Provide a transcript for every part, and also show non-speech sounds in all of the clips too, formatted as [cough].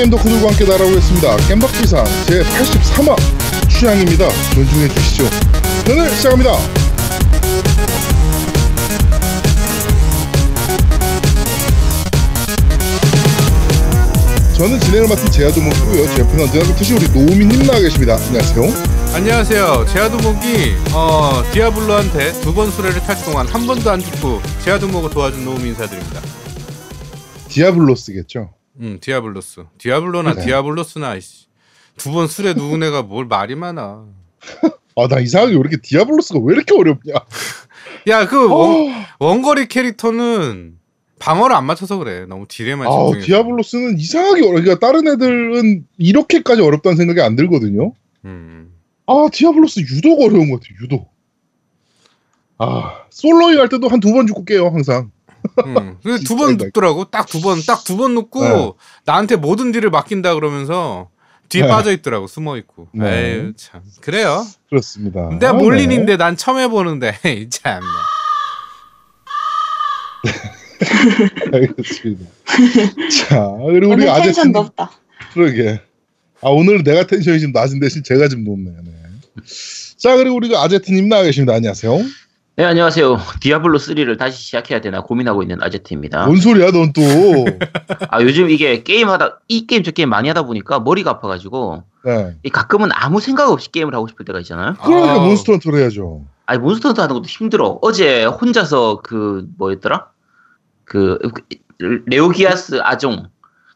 고객 게임 덕후들과 함께 날아오겠습니다. 겜박비상 제83화 취향입니다. 존중해 주시죠. 오늘 시작합니다. 저는 진행을 맡은 제아도목이고요. 제 옆에는 언제나 그렇듯이 우리 노우미님 나와 계십니다. 안녕하세요. 안녕하세요. 제아두목이 어, 디아블로한테 두 번 수레를 탈 동안 한 번도 안 죽고 제아두목을 도와준 노움 인사드립니다. 디아블로스겠죠. 음, 디아블로스. 디아블로나 네. 디아블로스나 두번 수레 누운 애가 뭘 말이 많아. 아, 나 이상하게 왜 이렇게 디아블로스가 왜 이렇게 어렵냐. 야, 그 원, 어, 원거리 캐릭터는 방어를 안 맞춰서 그래. 너무 deal에만 아, 집중해. 디아블로스는 이상하게 어려. 그러니까 다른 애들은 이렇게까지 어렵다는 생각이 안 들거든요. 음. 아, 디아블로스 유독 어려운 것 같아요. 유독. 아, 솔로잉 할 때도 한 두 번 죽고 깨요, 항상. 음. 두번 진짜 눕더라고. 딱 두 번, 딱 두 번 눕고 네. 나한테 모든 딜을 맡긴다 그러면서 뒤에 네. 빠져 있더라고. 숨어 있고. 네. 에휴, 참. 그래요. 그렇습니다. 내가 아, 몰린인데 난 처음 해보는데 [laughs] 참. 네. [laughs] 알겠습니다. 자, 그리고 우리 아제트님. 텐션 높다. 그러게. 아, 오늘 내가 텐션이 좀 낮은 대신 제가 좀 높네요. 네. 자, 그리고 우리 아제트님 나와 계십니다. 안녕하세요. 네, 안녕하세요. 디아블로 3를 다시 시작해야 되나 고민하고 있는 아제트입니다. 뭔 소리야, 넌 또. 아, 요즘 이게 게임하다, 이 게임 저 게임 많이 하다 보니까 머리가 아파가지고, 네. 이 가끔은 아무 생각 없이 게임을 하고 싶을 때가 있잖아요. 그러니까 아우. 몬스터 헌터를 해야죠. 아니, 몬스터 헌터 하는 것도 힘들어. 어제 혼자서 그, 뭐였더라? 그, 그, 레오기아스 아종.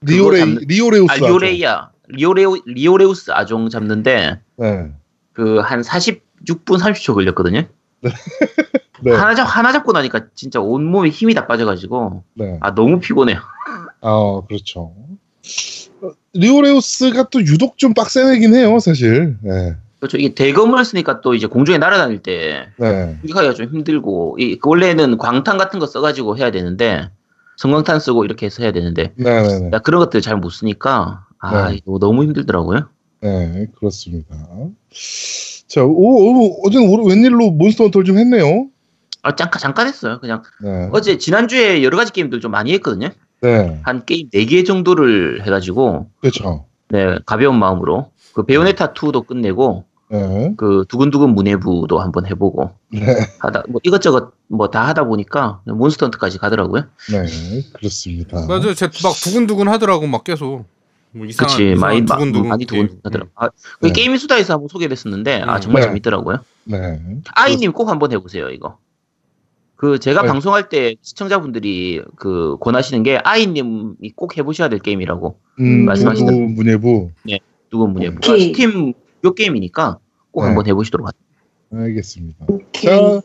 리오레이, 잡는- 리오레우스. 아. 리오레이야. 리오레우, 리오레우스 아종 잡는데, 네. 그, 한 46분 30초 걸렸거든요. [laughs] 네. 하나 잡, 하나 잡고 나니까 진짜 온몸에 힘이 다 빠져가지고, 네. 아, 너무 피곤해요. 아, 그렇죠. 어, 리오레우스가 또 유독 좀 빡센 애긴 해요, 사실. 네. 그렇죠. 이게 대검을 쓰니까 또 이제 공중에 날아다닐 때, 네. 공격하기가 좀 힘들고 이그 원래는 광탄 같은 거 써가지고 해야 되는데 섬광탄 쓰고 이렇게 해서 해야 되는데 네네네. 나 그런 것들 잘 못 쓰니까 아 네. 이거 너무 힘들더라고요. 네, 그렇습니다. 자, 오, 오, 어제는 오- 웬일로 몬스터 헌터를 좀 했네요. 아 잠깐 잠깐 했어요. 그냥 네. 어제 지난주에 여러 가지 게임들 좀 많이 했거든요. 네. 한 게임 4개 정도를 해가지고 그렇죠. 네 가벼운 마음으로 그 베요네타 2도 끝내고 네. 그 두근두근 문예부도 한번 해보고 네. 하다 뭐 이것저것 뭐 다 하다 보니까 몬스터 헌터까지 가더라고요. 네. 그렇습니다. 맞아, 쟤막 두근두근 하더라고 막 계속. 뭐 이상한, 그치 많이 두근두근. 많이 게임. 두근두근하더라고. 아, 그 네. 게임 수다에서 한번 소개를 했었는데 아 음. 정말 네. 재밌더라고요. 네. 아이님 꼭 한번 해보세요 이거. 그 제가 네. 방송할 때 시청자분들이 그 권하시는 게 아이님이 꼭 해보셔야 될 게임이라고 음, 말씀하시던- 문예부, 문예부. 누군 분이 뭐 오케이. 스팀 요 게임이니까 꼭 네. 한번 해보시도록 하세요. 알겠습니다. 오케이. 자,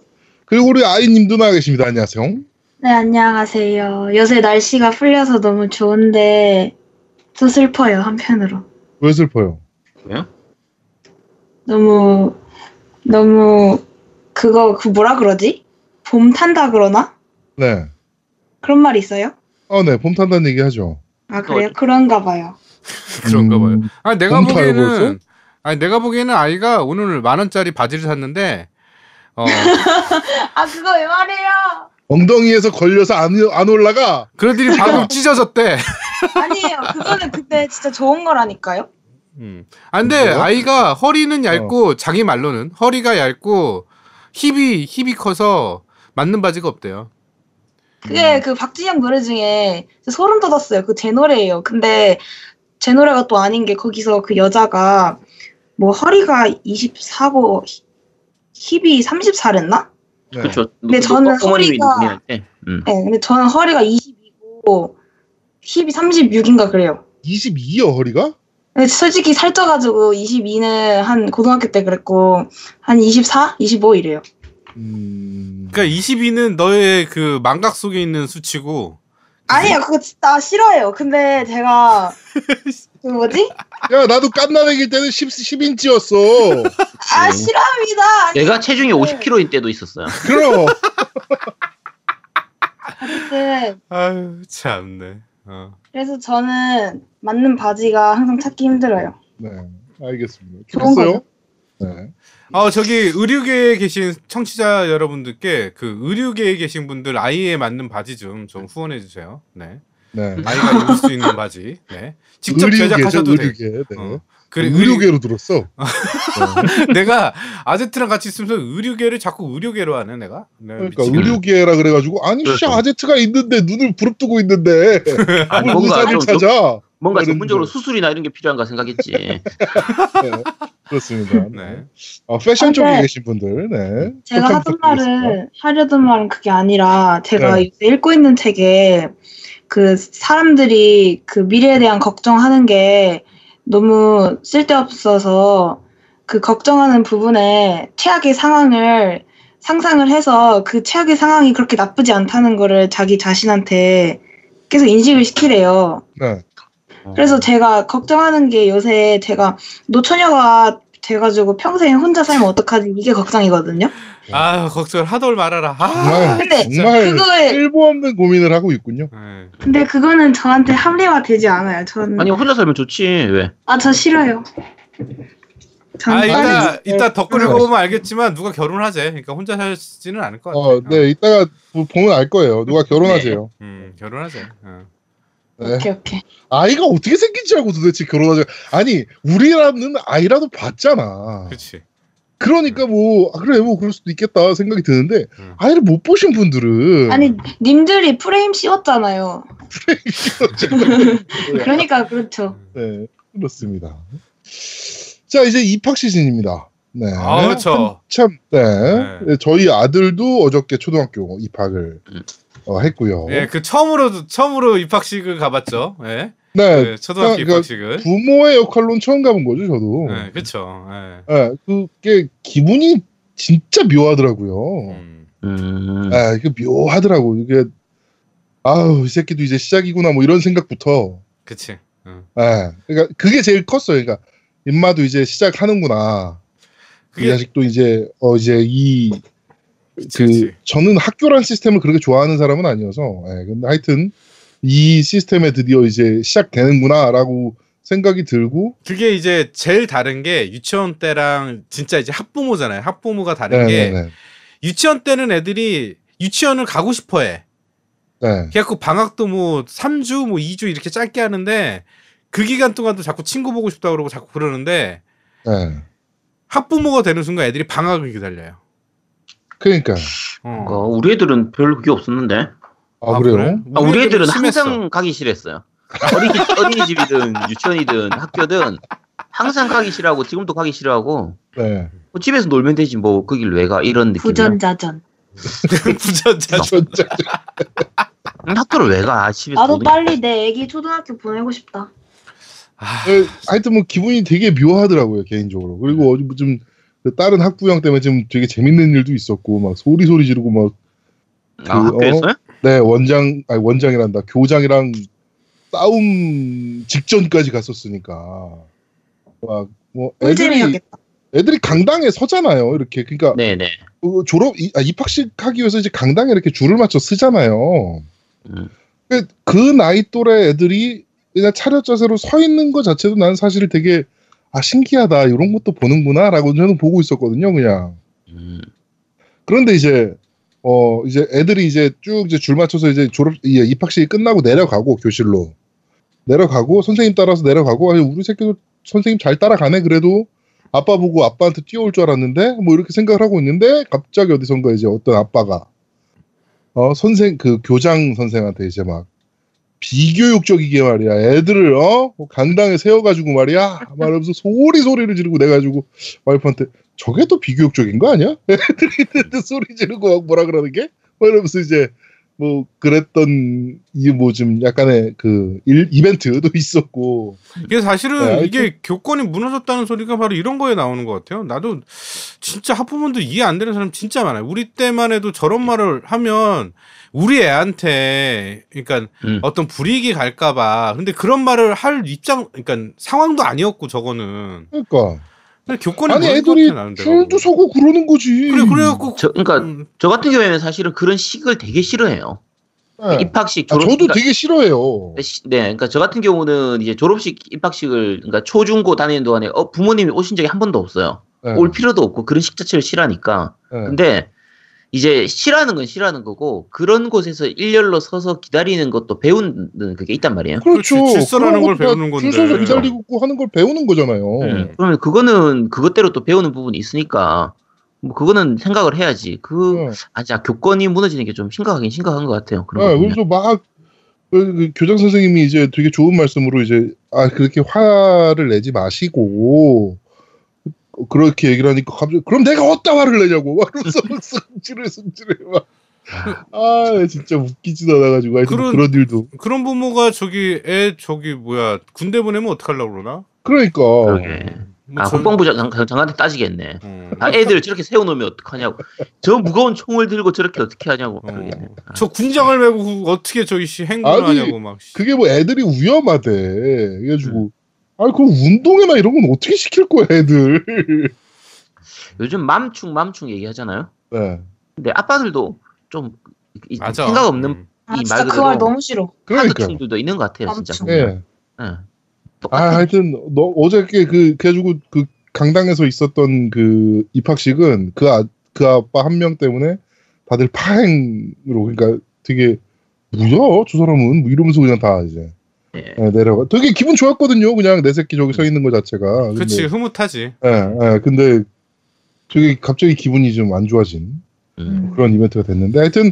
그리고 우리 아이님도 나와 계십니다. 안녕하세요. 네, 안녕하세요. 요새 날씨가 풀려서 너무 좋은데 또 슬퍼요, 한편으로. 왜 슬퍼요? 너무, 너무, 그거, 그 뭐라 그러지? 봄 탄다 그러나? 네. 그런 말 있어요? 아, 네. 봄 탄다는 얘기 하죠. 아, 그래요? 그런가 봐요. 그런가 봐요. 음, 아니 내가? 보기에는 아니 내가 보기에는 아이가 오늘 만 원짜리 바지를 샀는데 어 [laughs] 아, 그거 왜 말해요? 엉덩이에서 걸려서 안, 안 올라가. 그 애들이 방금 [laughs] 찢어졌대. 아니에요. 그거는 근데 진짜 좋은 거라니까요? 음. 아 근데 뭐야? 아이가 허리는 얇고 자기 말로는 허리가 얇고 힙이 힙이 커서 맞는 바지가 없대요. 그게 그 박진영 노래 중에 소름 돋았어요. 그 제 노래예요. 근데 제 노래가 또 아닌 게 거기서 그 여자가 뭐 허리가 24고 힙이 34랬나? 네. 그렇죠. 근데 저는 어머님이 허리가- 때. 음. 네, 근데 저는 허리가 22고 힙이 36인가 그래요. 22여, 허리가? 근데 솔직히 살쪄가지고 22는 한 고등학교 때 그랬고 한 24, 25 이래요. 음. 그러니까 22는 너의 그 망각 속에 있는 수치고 아니에요, 그거 진짜 싫어요. 근데 제가 [laughs] 그 뭐지? 야, 나도 깐나내길 때는 10, 10인치였어. 아 싫어합니다. 아니, 내가 체중이 50kg인 때도 있었어요. 그럼. 어쨌든 아유 참네. 어. 그래서 저는 맞는 바지가 항상 찾기 힘들어요. 네, 알겠습니다. 거죠. 네. 어 저기 의류계에 계신 청취자 여러분들께 그 의류계에 계신 분들 아이에 맞는 바지 좀 좀 후원해 주세요. 네. 네. 아이가 입을 수 있는 바지. 네. 직접 의류계죠, 제작하셔도 돼. 의류계. 네. 어. 그래 의료계로 들었어. 네. [laughs] 내가 아제트랑 같이 있으면서 의류계를 자꾸 의료계로 하네 내가. 네, 그러니까 미치겠네. 의료계라 그래가지고 아니 씨 그렇죠. 아제트가 있는데 눈을 부릅뜨고 있는데 [laughs] 아니, 뭘 뭔가 의사를 찾아. 뭔가 전문적으로 거. 수술이나 이런 게 필요한가 생각했지. [laughs] 네. 그렇습니다. 네. 어, 패션 아, 쪽에 계신 분들, 네. 제가 하던. 말은 하려던 말은 그게 아니라 제가 네. 읽고 있는 책에 그 사람들이 그 미래에 대한 걱정하는 게 너무 쓸데없어서 그 걱정하는 부분에 최악의 상황을 상상을 해서 그 최악의 상황이 그렇게 나쁘지 않다는 거를 자기 자신한테 계속 인식을 시키래요. 네. 그래서 제가 걱정하는 게 요새 제가 노처녀가 돼가지고 평생 혼자 살면 어떡하지 이게 걱정이거든요. 아 걱정을 하돌 말아라. 아, 정말 근데 정말 그거에- 쓸모 없는 고민을 하고 있군요. 네. 근데 그거는 저한테 합리화 되지 않아요. 전, 아니 혼자 살면 좋지 왜? 아, 저 싫어요. 전아 빨리 이따 이따 덧글 읽어보면 알겠지만 누가 결혼하재. 그러니까 혼자 살지는 않을 것 같아. 어, 네, 이따가 보- 보면 알 거예요. 누가 결혼하세요. 음 결혼하재. 어. 네. 오케이, 오케이. 아이가 어떻게 생긴지 알고 도대체 결혼하자. 아니, 우리라는 아이라도 봤잖아. 그렇지. 그러니까 뭐, 아, 그래, 뭐, 그럴 수도 있겠다 생각이 드는데, 음. 아이를 못 보신 분들은. 아니, 님들이 프레임 씌웠잖아요. [laughs] 그러니까 그렇죠. 네, 그렇습니다. 자, 이제 입학 시즌입니다. 네. 아 그렇죠. 참, 네. 네. 네, 저희 아들도 어저께 초등학교 입학을 음. 어, 했고요. 예, 그 처음으로 처음으로 입학식을 가봤죠. 예. 네, 네, 초등학교 그러니까 입학식을. 부모의 역할로는 처음 가본 거죠, 저도. 네, 그렇죠. 예. 네, 그게 기분이 진짜 묘하더라고요. 음. 음. 아, 이게 묘하더라고. 이게 아우, 이 새끼도 이제 시작이구나 뭐 이런 생각부터. 그치. 어. 예. 그러니까 그게 제일 컸어요. 그러니까 임마도 이제 시작하는구나. 이 그게 자식도 이제 어 이제 이 그치, 그 그치. 저는 학교란 시스템을 그렇게 좋아하는 사람은 아니어서 예, 근데 하여튼 이 시스템에 드디어 이제 시작되는구나라고 생각이 들고 그게 이제 제일 다른 게 유치원 때랑 진짜 이제 학부모잖아요. 학부모가 다른 게 네네네 유치원 때는 애들이 유치원을 가고 싶어 해. 네. 그래갖고 방학도 뭐 3주 뭐 2주 이렇게 짧게 하는데 그 기간 동안도 자꾸 친구 보고 싶다 그러고 자꾸 그러는데 네. 학부모가 되는 순간 애들이 방학을 기다려요. 그러니까 어. 어, 우리 애들은 별 그게 없었는데. 아, 아, 그래요? 그래? 아, 우리 애들은 심했어. 항상 가기 싫었어요. 어린이, [laughs] 어린이집이든 유치원이든 학교든 항상 가기 싫어하고 지금도 가기 싫어하고 네. 뭐 집에서 놀면 되지 뭐 거길 왜 가 이런 느낌. 부전자전. [laughs] 부전자 진짜 학교를 왜 가? 집에서 나도 빨리 내 애기 초등학교 보내고 싶다. 아, 네, 하여튼 뭐 기분이 되게 묘하더라고요 개인적으로. 그리고 어제 좀그 다른 학부형 때문에 좀 되게 재밌는 일도 있었고 막 소리 소리 지르고 막 아, 그, 학교에서요? 네 원장 아니 원장이란다 교장이랑 싸움 직전까지 갔었으니까 막 뭐 애들이. 애들이 강당에 서잖아요 이렇게 그러니까 네네. 그 졸업 이- 아, 입학식 하기 위해서 이제 강당에 이렇게 줄을 맞춰 쓰잖아요. 음. 그, 그 나이 또래 애들이 그냥 차렷 자세로 서 있는 것 자체도 나는 사실 되게 아 신기하다 이런 것도 보는구나라고 저는 보고 있었거든요 그냥. 음. 그런데 이제 어 이제 애들이 이제 쭉 이제 줄 맞춰서 이제 졸업 이 입학식이 끝나고 내려가고 교실로. 내려가고 선생님 따라서 내려가고 아니 우리 새끼도 선생님 잘 따라가네 그래도. 아빠 보고 아빠한테 뛰어올 줄 알았는데 뭐 이렇게 생각을 하고 있는데 갑자기 어디선가 이제 어떤 아빠가 어 선생 그 교장 선생한테 이제 막 비교육적이게 말이야. 애들을 어? 강당에 세워가지고 말이야. 말하면서 소리 소리를 지르고 내가지고 와이프한테 저게 또 비교육적인 거 아니야? [laughs] 애들이 소리 지르고 막 뭐라 그러는 게? 뭐 이러면서 이제 뭐 그랬던 이 뭐 좀 약간의 그 일, 이벤트도 있었고 이게 사실은 네, 이게 교권이 무너졌다는 소리가 바로 이런 거에 나오는 것 같아요. 나도 진짜 학부모들 이해 안 되는 사람 진짜 많아요. 우리 때만 해도 저런 말을 하면 우리 애한테 그러니까 음. 어떤 불이익이 갈까봐. 근데 그런 말을 할 입장 그러니까 상황도 아니었고 저거는. 그러니까 교권이 아니 애들이 줄도. 서고 그러는 거지 그래 그래갖고 저 그러니까 음, 저 같은 경우에는 사실은 그런 식을 되게 싫어해요. 네. 입학식 아, 졸업 저도 그러니까- 되게 싫어해요 시- 네, 그러니까 저 같은 경우는 이제 졸업식 입학식을 그러니까 초중고 다니는 동안에 어 부모님이 오신 적이 한 번도 없어요. 네. 올 필요도 없고 그런 식 자체를 싫어하니까. 네. 근데 이제 싫어하는 건 싫어하는 거고 그런 곳에서 일렬로 서서 기다리는 것도 배우는 그게 있단 말이에요. 그렇죠. 질서라는 걸 배우는 건데. 줄 서서. 기다리고 하는 걸 배우는 거잖아요. 음, 그러면 그거는 그것대로 또 배우는 부분이 있으니까 뭐 그거는 생각을 해야지. 그 네. 아, 자 교권이 무너지는 게 좀 심각하긴 심각한 것 같아요. 그런 네. 그래서 막 그, 그 교장 선생님이 이제 되게 좋은 말씀으로 이제 아 그렇게 화를 내지 마시고 그렇게 얘기를 하니까 갑자기 그럼 내가 어디다 화를 내냐고 막 그러면서 막 승질을 승질을 막 아 진짜 웃기지도 않아가지고 그런- 그런, 일도 그런 부모가 저기 애 저기 뭐야 군대 보내면 어떡하려고 그러나? 그러니까 그러게. 뭐 아 전- 국방부 장, 장한테 따지겠네. 어. 아 애들 저렇게 세워놓으면 어떡하냐고. 저 무거운 총을 들고 저렇게 어떻게 하냐고. 그러겠네. 아, 저 군장을 메고 그 어떻게 저기 씨 행군을 아니, 하냐고 막. 씨. 그게 뭐 애들이 위험하대 그래가지고 음. 아니 그럼 운동회나 이런 건 어떻게 시킬 거야 애들 요즘 맘충 맘충 얘기하잖아요. 네 근데 아빠들도 좀 이- 맞아. 생각 없는 음. 아 이 진짜 말그 그대로 말 너무 싫어. 그러니까 하드충들도 있는 것 같아요, 진짜. 맘충. 예. 예. 아, 하여튼 너 어저께 그 그래가지고 그 강당에서 있었던 그 입학식은 그, 아, 그 아빠 한 명 때문에 다들 파행으로 그러니까 되게 뭐야 저 사람은 뭐 이러면서 그냥 다 이제 예. 예, 내려가 되게 기분 좋았거든요 그냥 내 새끼 저기 서 있는 거 자체가 근데, 그치 흐뭇하지. 예, 예, 근데 저기 갑자기 기분이 좀 안 좋아진 음. 그런 이벤트가 됐는데 하여튼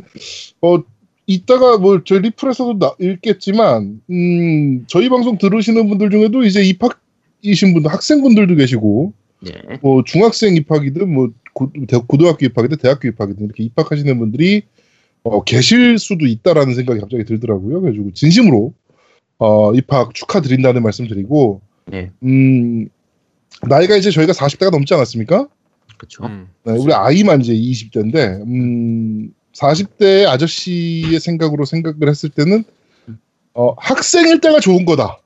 어 이따가 뭐 저희 리플에서도 나- 읽겠지만 음 저희 방송 들으시는 분들 중에도 이제 입학이신 분들 학생분들도 계시고 예. 뭐 중학생 입학이든 뭐 고, 대- 고등학교 입학이든 대학교 입학이든 이렇게 입학하시는 분들이 어, 계실 수도 있다라는 생각이 갑자기 들더라고요. 그래가지고 진심으로 어, 입학 축하드린다는 말씀드리고 예. 음 나이가 이제 저희가 40대가 넘지 않았습니까? 그렇죠. 음. 네, 우리 아이만 이제 20대인데, 음, 40대 아저씨의 생각으로 생각을 했을 때는, 어, 학생일 때가 좋은 거다.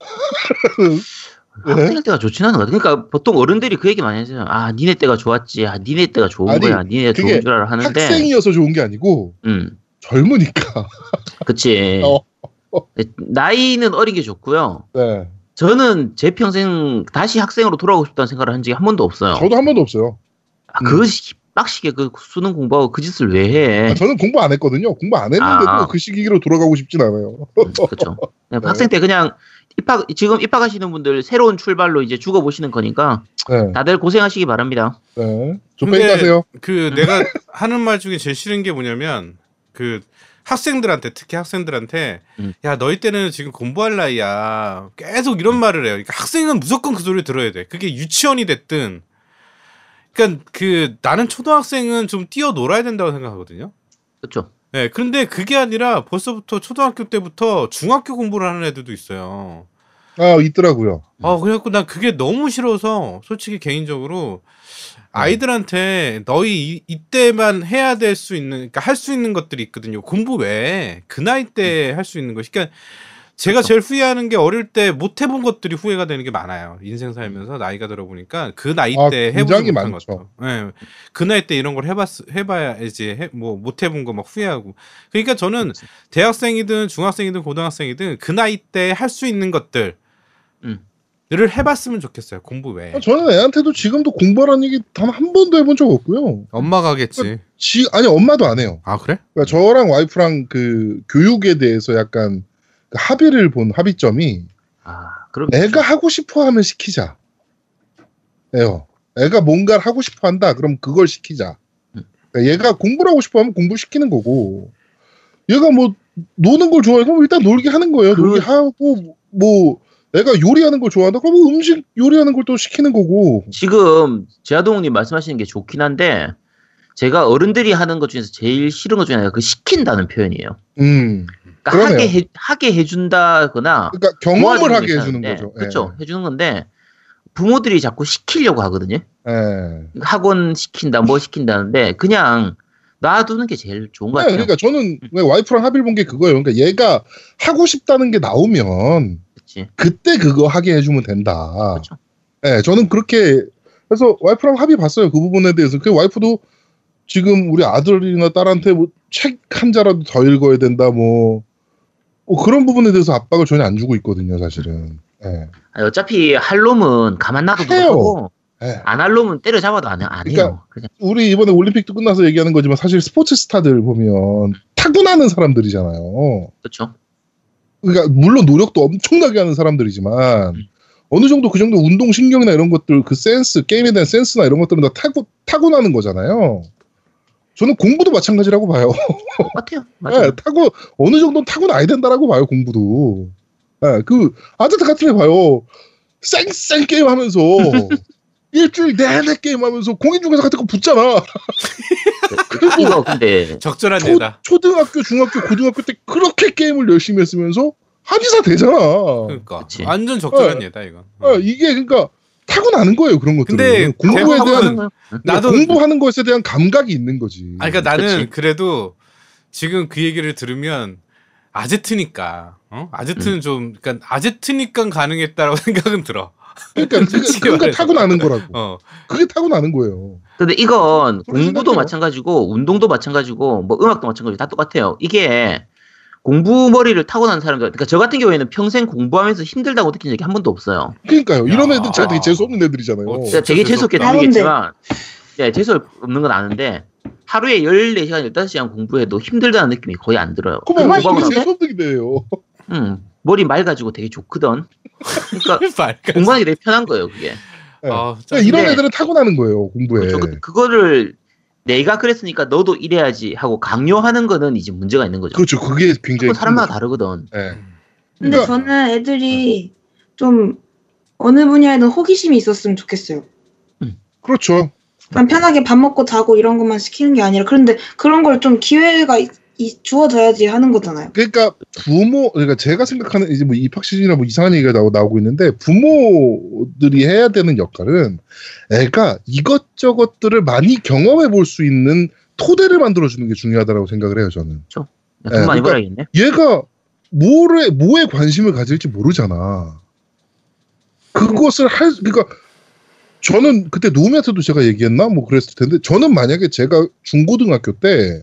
[laughs] 네. 학생 때가 좋진 않은 것 같아. 그러니까 보통 어른들이 그 얘기 많이 하잖아요. 아, 니네 때가 좋았지. 아, 니네 때가 좋은 아니, 거야. 니네 좋은 줄 알아 하는데. 학생이어서 좋은 게 아니고, 음, 젊으니까. 그치. [laughs] 어. 나이는 어린 게 좋고요. 네. 저는 제 평생 다시 학생으로 돌아오고 싶다는 생각을 한 적이 한 번도 없어요. 저도 한 번도 없어요. 아, 그 시- 빡시게 그 수능 공부하고 그 짓을 왜 해? 아, 저는 공부 안 했거든요. 공부 안 했는데도 아. 그 시기로 돌아가고 싶진 않아요. 그렇죠. 학생 때 그냥 입학 지금 입학하시는 분들 새로운 출발로 이제 죽어 보시는 거니까 네. 다들 고생하시기 바랍니다. 네. 근데 가세요. 그 내가 하는 말 중에 제일 싫은 게 뭐냐면 그 학생들한테 특히 학생들한테 음. 야 너희 때는 지금 공부할 나이야 계속 이런 말을 해요. 그러니까 학생은 무조건 그 소리 들어야 돼. 그게 유치원이 됐든 그러니까 그 나는 초등학생은 좀 뛰어 놀아야 된다고 생각하거든요. 그렇죠. 네, 그런데 그게 아니라 벌써부터 초등학교 때부터 중학교 공부를 하는 애들도 있어요. 아, 있더라고요. 아, 그래갖고 난 그게 너무 싫어서 솔직히 개인적으로 아이들한테 너희 이, 이때만 해야 될 수 있는, 그러니까 할 수 있는 것들이 있거든요. 공부 외에 그 나이 때 할 수 있는 것이. 그러니까 제가 그쵸. 제일 후회하는 게 어릴 때 못 해본 것들이 후회가 되는 게 많아요. 인생 살면서 나이가 들어보니까 그 나이 아, 때 해보지 못한 많죠. 것도. 예. 그 나이 때 이런 걸 해봤, 해봐야지, 해, 뭐, 못 해본 거 막 후회하고. 그러니까 저는 대학생이든 중학생이든 고등학생이든 그 나이 때 할 수 있는 것들, 음. 를 해봤으면 좋겠어요. 공부 외에. 아, 저는 애한테도 지금도 공부하라는 얘기 단 한 번도 해본 적 없고요. 엄마가 하겠지. 지, 아니, 엄마도 안 해요. 아 그래? 그러니까 저랑 와이프랑 그 교육에 대해서 약간 그 합의를 본 합의점이 아, 그럼 애가 하고 싶어 하면 시키자. 예요. 애가 뭔가를 하고 싶어 한다. 그럼 그걸 시키자. 음. 그러니까 얘가 공부를 하고 싶어 하면 공부 시키는 거고. 얘가 뭐 노는 걸 좋아해. 그럼 일단 놀게 하는 거예요. 그- 놀게 하고 뭐 애가 요리하는 걸 좋아한다. 그럼 음식 요리하는 걸 또 시키는 거고. 지금 제아동님 말씀하시는 게 좋긴 한데 제가 어른들이 하는 것 중에서 제일 싫은 것 중에 하나가 그 시킨다는 표현이에요. 음. 그러니까. 하게 해, 하게 해준다거나 그러니까 경험을 하게 게 해주는 괜찮은데, 거죠. 예. 그렇죠. 해주는 건데 부모들이 자꾸 시키려고 하거든요. 예. 학원 시킨다, 뭐 시킨다는데 그냥 놔두는 게 제일 좋은 것 네, 같아요. 그러니까 저는 왜 와이프랑 합의를 본 게 그거예요. 그러니까 얘가 하고 싶다는 게 나오면 그렇지. 그때 그거 하게 해주면 된다. 그렇죠. 네, 저는 그렇게 그래서 와이프랑 합의 봤어요. 그 부분에 대해서. 그 와이프도 지금 우리 아들이나 딸한테 뭐 책 한 자라도 더 읽어야 된다, 뭐, 뭐 그런 부분에 대해서 압박을 전혀 안 주고 있거든요, 사실은. 예. 아니, 어차피 할 놈은 가만 놔둬도. 하고 예. 안할 놈은 때려잡아도 안, 해- 안. 그러니까 그냥 우리 이번에 올림픽도 끝나서 얘기하는 거지만 사실 스포츠 스타들 보면 타고나는 사람들이잖아요. 그렇죠. 그러니까 물론 노력도 엄청나게 하는 사람들이지만 음. 어느 정도 그 정도 운동 신경이나 이런 것들 그 센스 게임에 대한 센스나 이런 것들은 다 타고 타고나는 거잖아요. 저는 공부도 마찬가지라고 봐요. 똑같아요. [laughs] 맞아요. 예, 타고 어느 정도는 타고나야 된다라고 봐요 공부도. 예, 그 아저트 같은 애 봐요. 쌩쌩 게임 하면서 [laughs] 일주일 내내 게임하면서 공인중개사 같은 거 붙잖아. [laughs] 그- 이거 근데 적절한 초, 예다. 초등학교, 중학교, 고등학교 때 그렇게 게임을 열심히 했으면서 한의사 되잖아. 그러니까 그치. 완전 적절한 어. 예다 이건. 어, 이게 그러니까 타고나는 거예요 그런 것들은. 근데 공부에 대부분 대한 나도 공부하는 것에 대한 감각이 있는 거지. 아, 그러니까 나는 그치. 그래도 지금 그 얘기를 들으면 아제트니까, 어? 아제트는 좀, 그러니까 아제트니까 가능했다라고 [laughs] 생각은 들어. 그러니까 그게, 그러니까 말해서. 타고 나는 거라고. 어, 그게 타고 나는 거예요. 근데 이건 공부도. 마찬가지고 운동도 마찬가지고 뭐 음악도 마찬가지고 다 똑같아요. 이게 공부 머리를 타고난 사람들, 그러니까 저 같은 경우에는 평생 공부하면서 힘들다고 느낀 적이 한 번도 없어요. 그러니까요. 이런 야. 애들 제가 되게 재수 없는 애들이잖아요. 어, 진짜 되게 재수 재수없게 없다. 들리겠지만, 예, 재수 없는 건 아는데, 하루에 14시간, 15시간 공부해도 힘들다는 느낌이 거의 안 들어요. 그만 힘든데? 재수 없는 애예요. 음, 머리 맑아지고 되게 좋거든. 그러니까. [laughs] 공부하기 되게 편한 거예요, 그게. 예. 아, 그러니까 이런 근데- 애들은 타고나는 거예요 공부에. 그렇죠. 그- 그거를 내가 그랬으니까 너도 이래야지 하고 강요하는 거는 이제 문제가 있는 거죠. 그렇죠. 그게 굉장히 사람마다 큰 다르거든. 거죠. 예. 근데 그러니까- 저는 애들이 좀 어느 분야에든 호기심이 있었으면 좋겠어요. 그렇죠. 그냥 편하게 밥 먹고 자고 이런 것만 시키는 게 아니라 그런데 그런 걸 좀 기회가 이- 이- 주어져야지 하는 거잖아요. 그러니까 부모 그러니까 제가 생각하는 이제 뭐 입학 시즌이나 뭐 이상한 얘기가 나오, 나오고 있는데 부모들이 해야 되는 역할은 애가 이것저것들을 많이 경험해 볼 수 있는 토대를 만들어 주는 게 중요하다고 생각을 해요 저는. 돈 예, 많이 그러니까- 벌어야겠네. 얘가 뭐에 뭐에 관심을 가질지 모르잖아. 그것을 할 그러니까 저는 그때 노우미한테도 제가 얘기했나 뭐 그랬을 텐데 저는 만약에 제가 중고등학교 때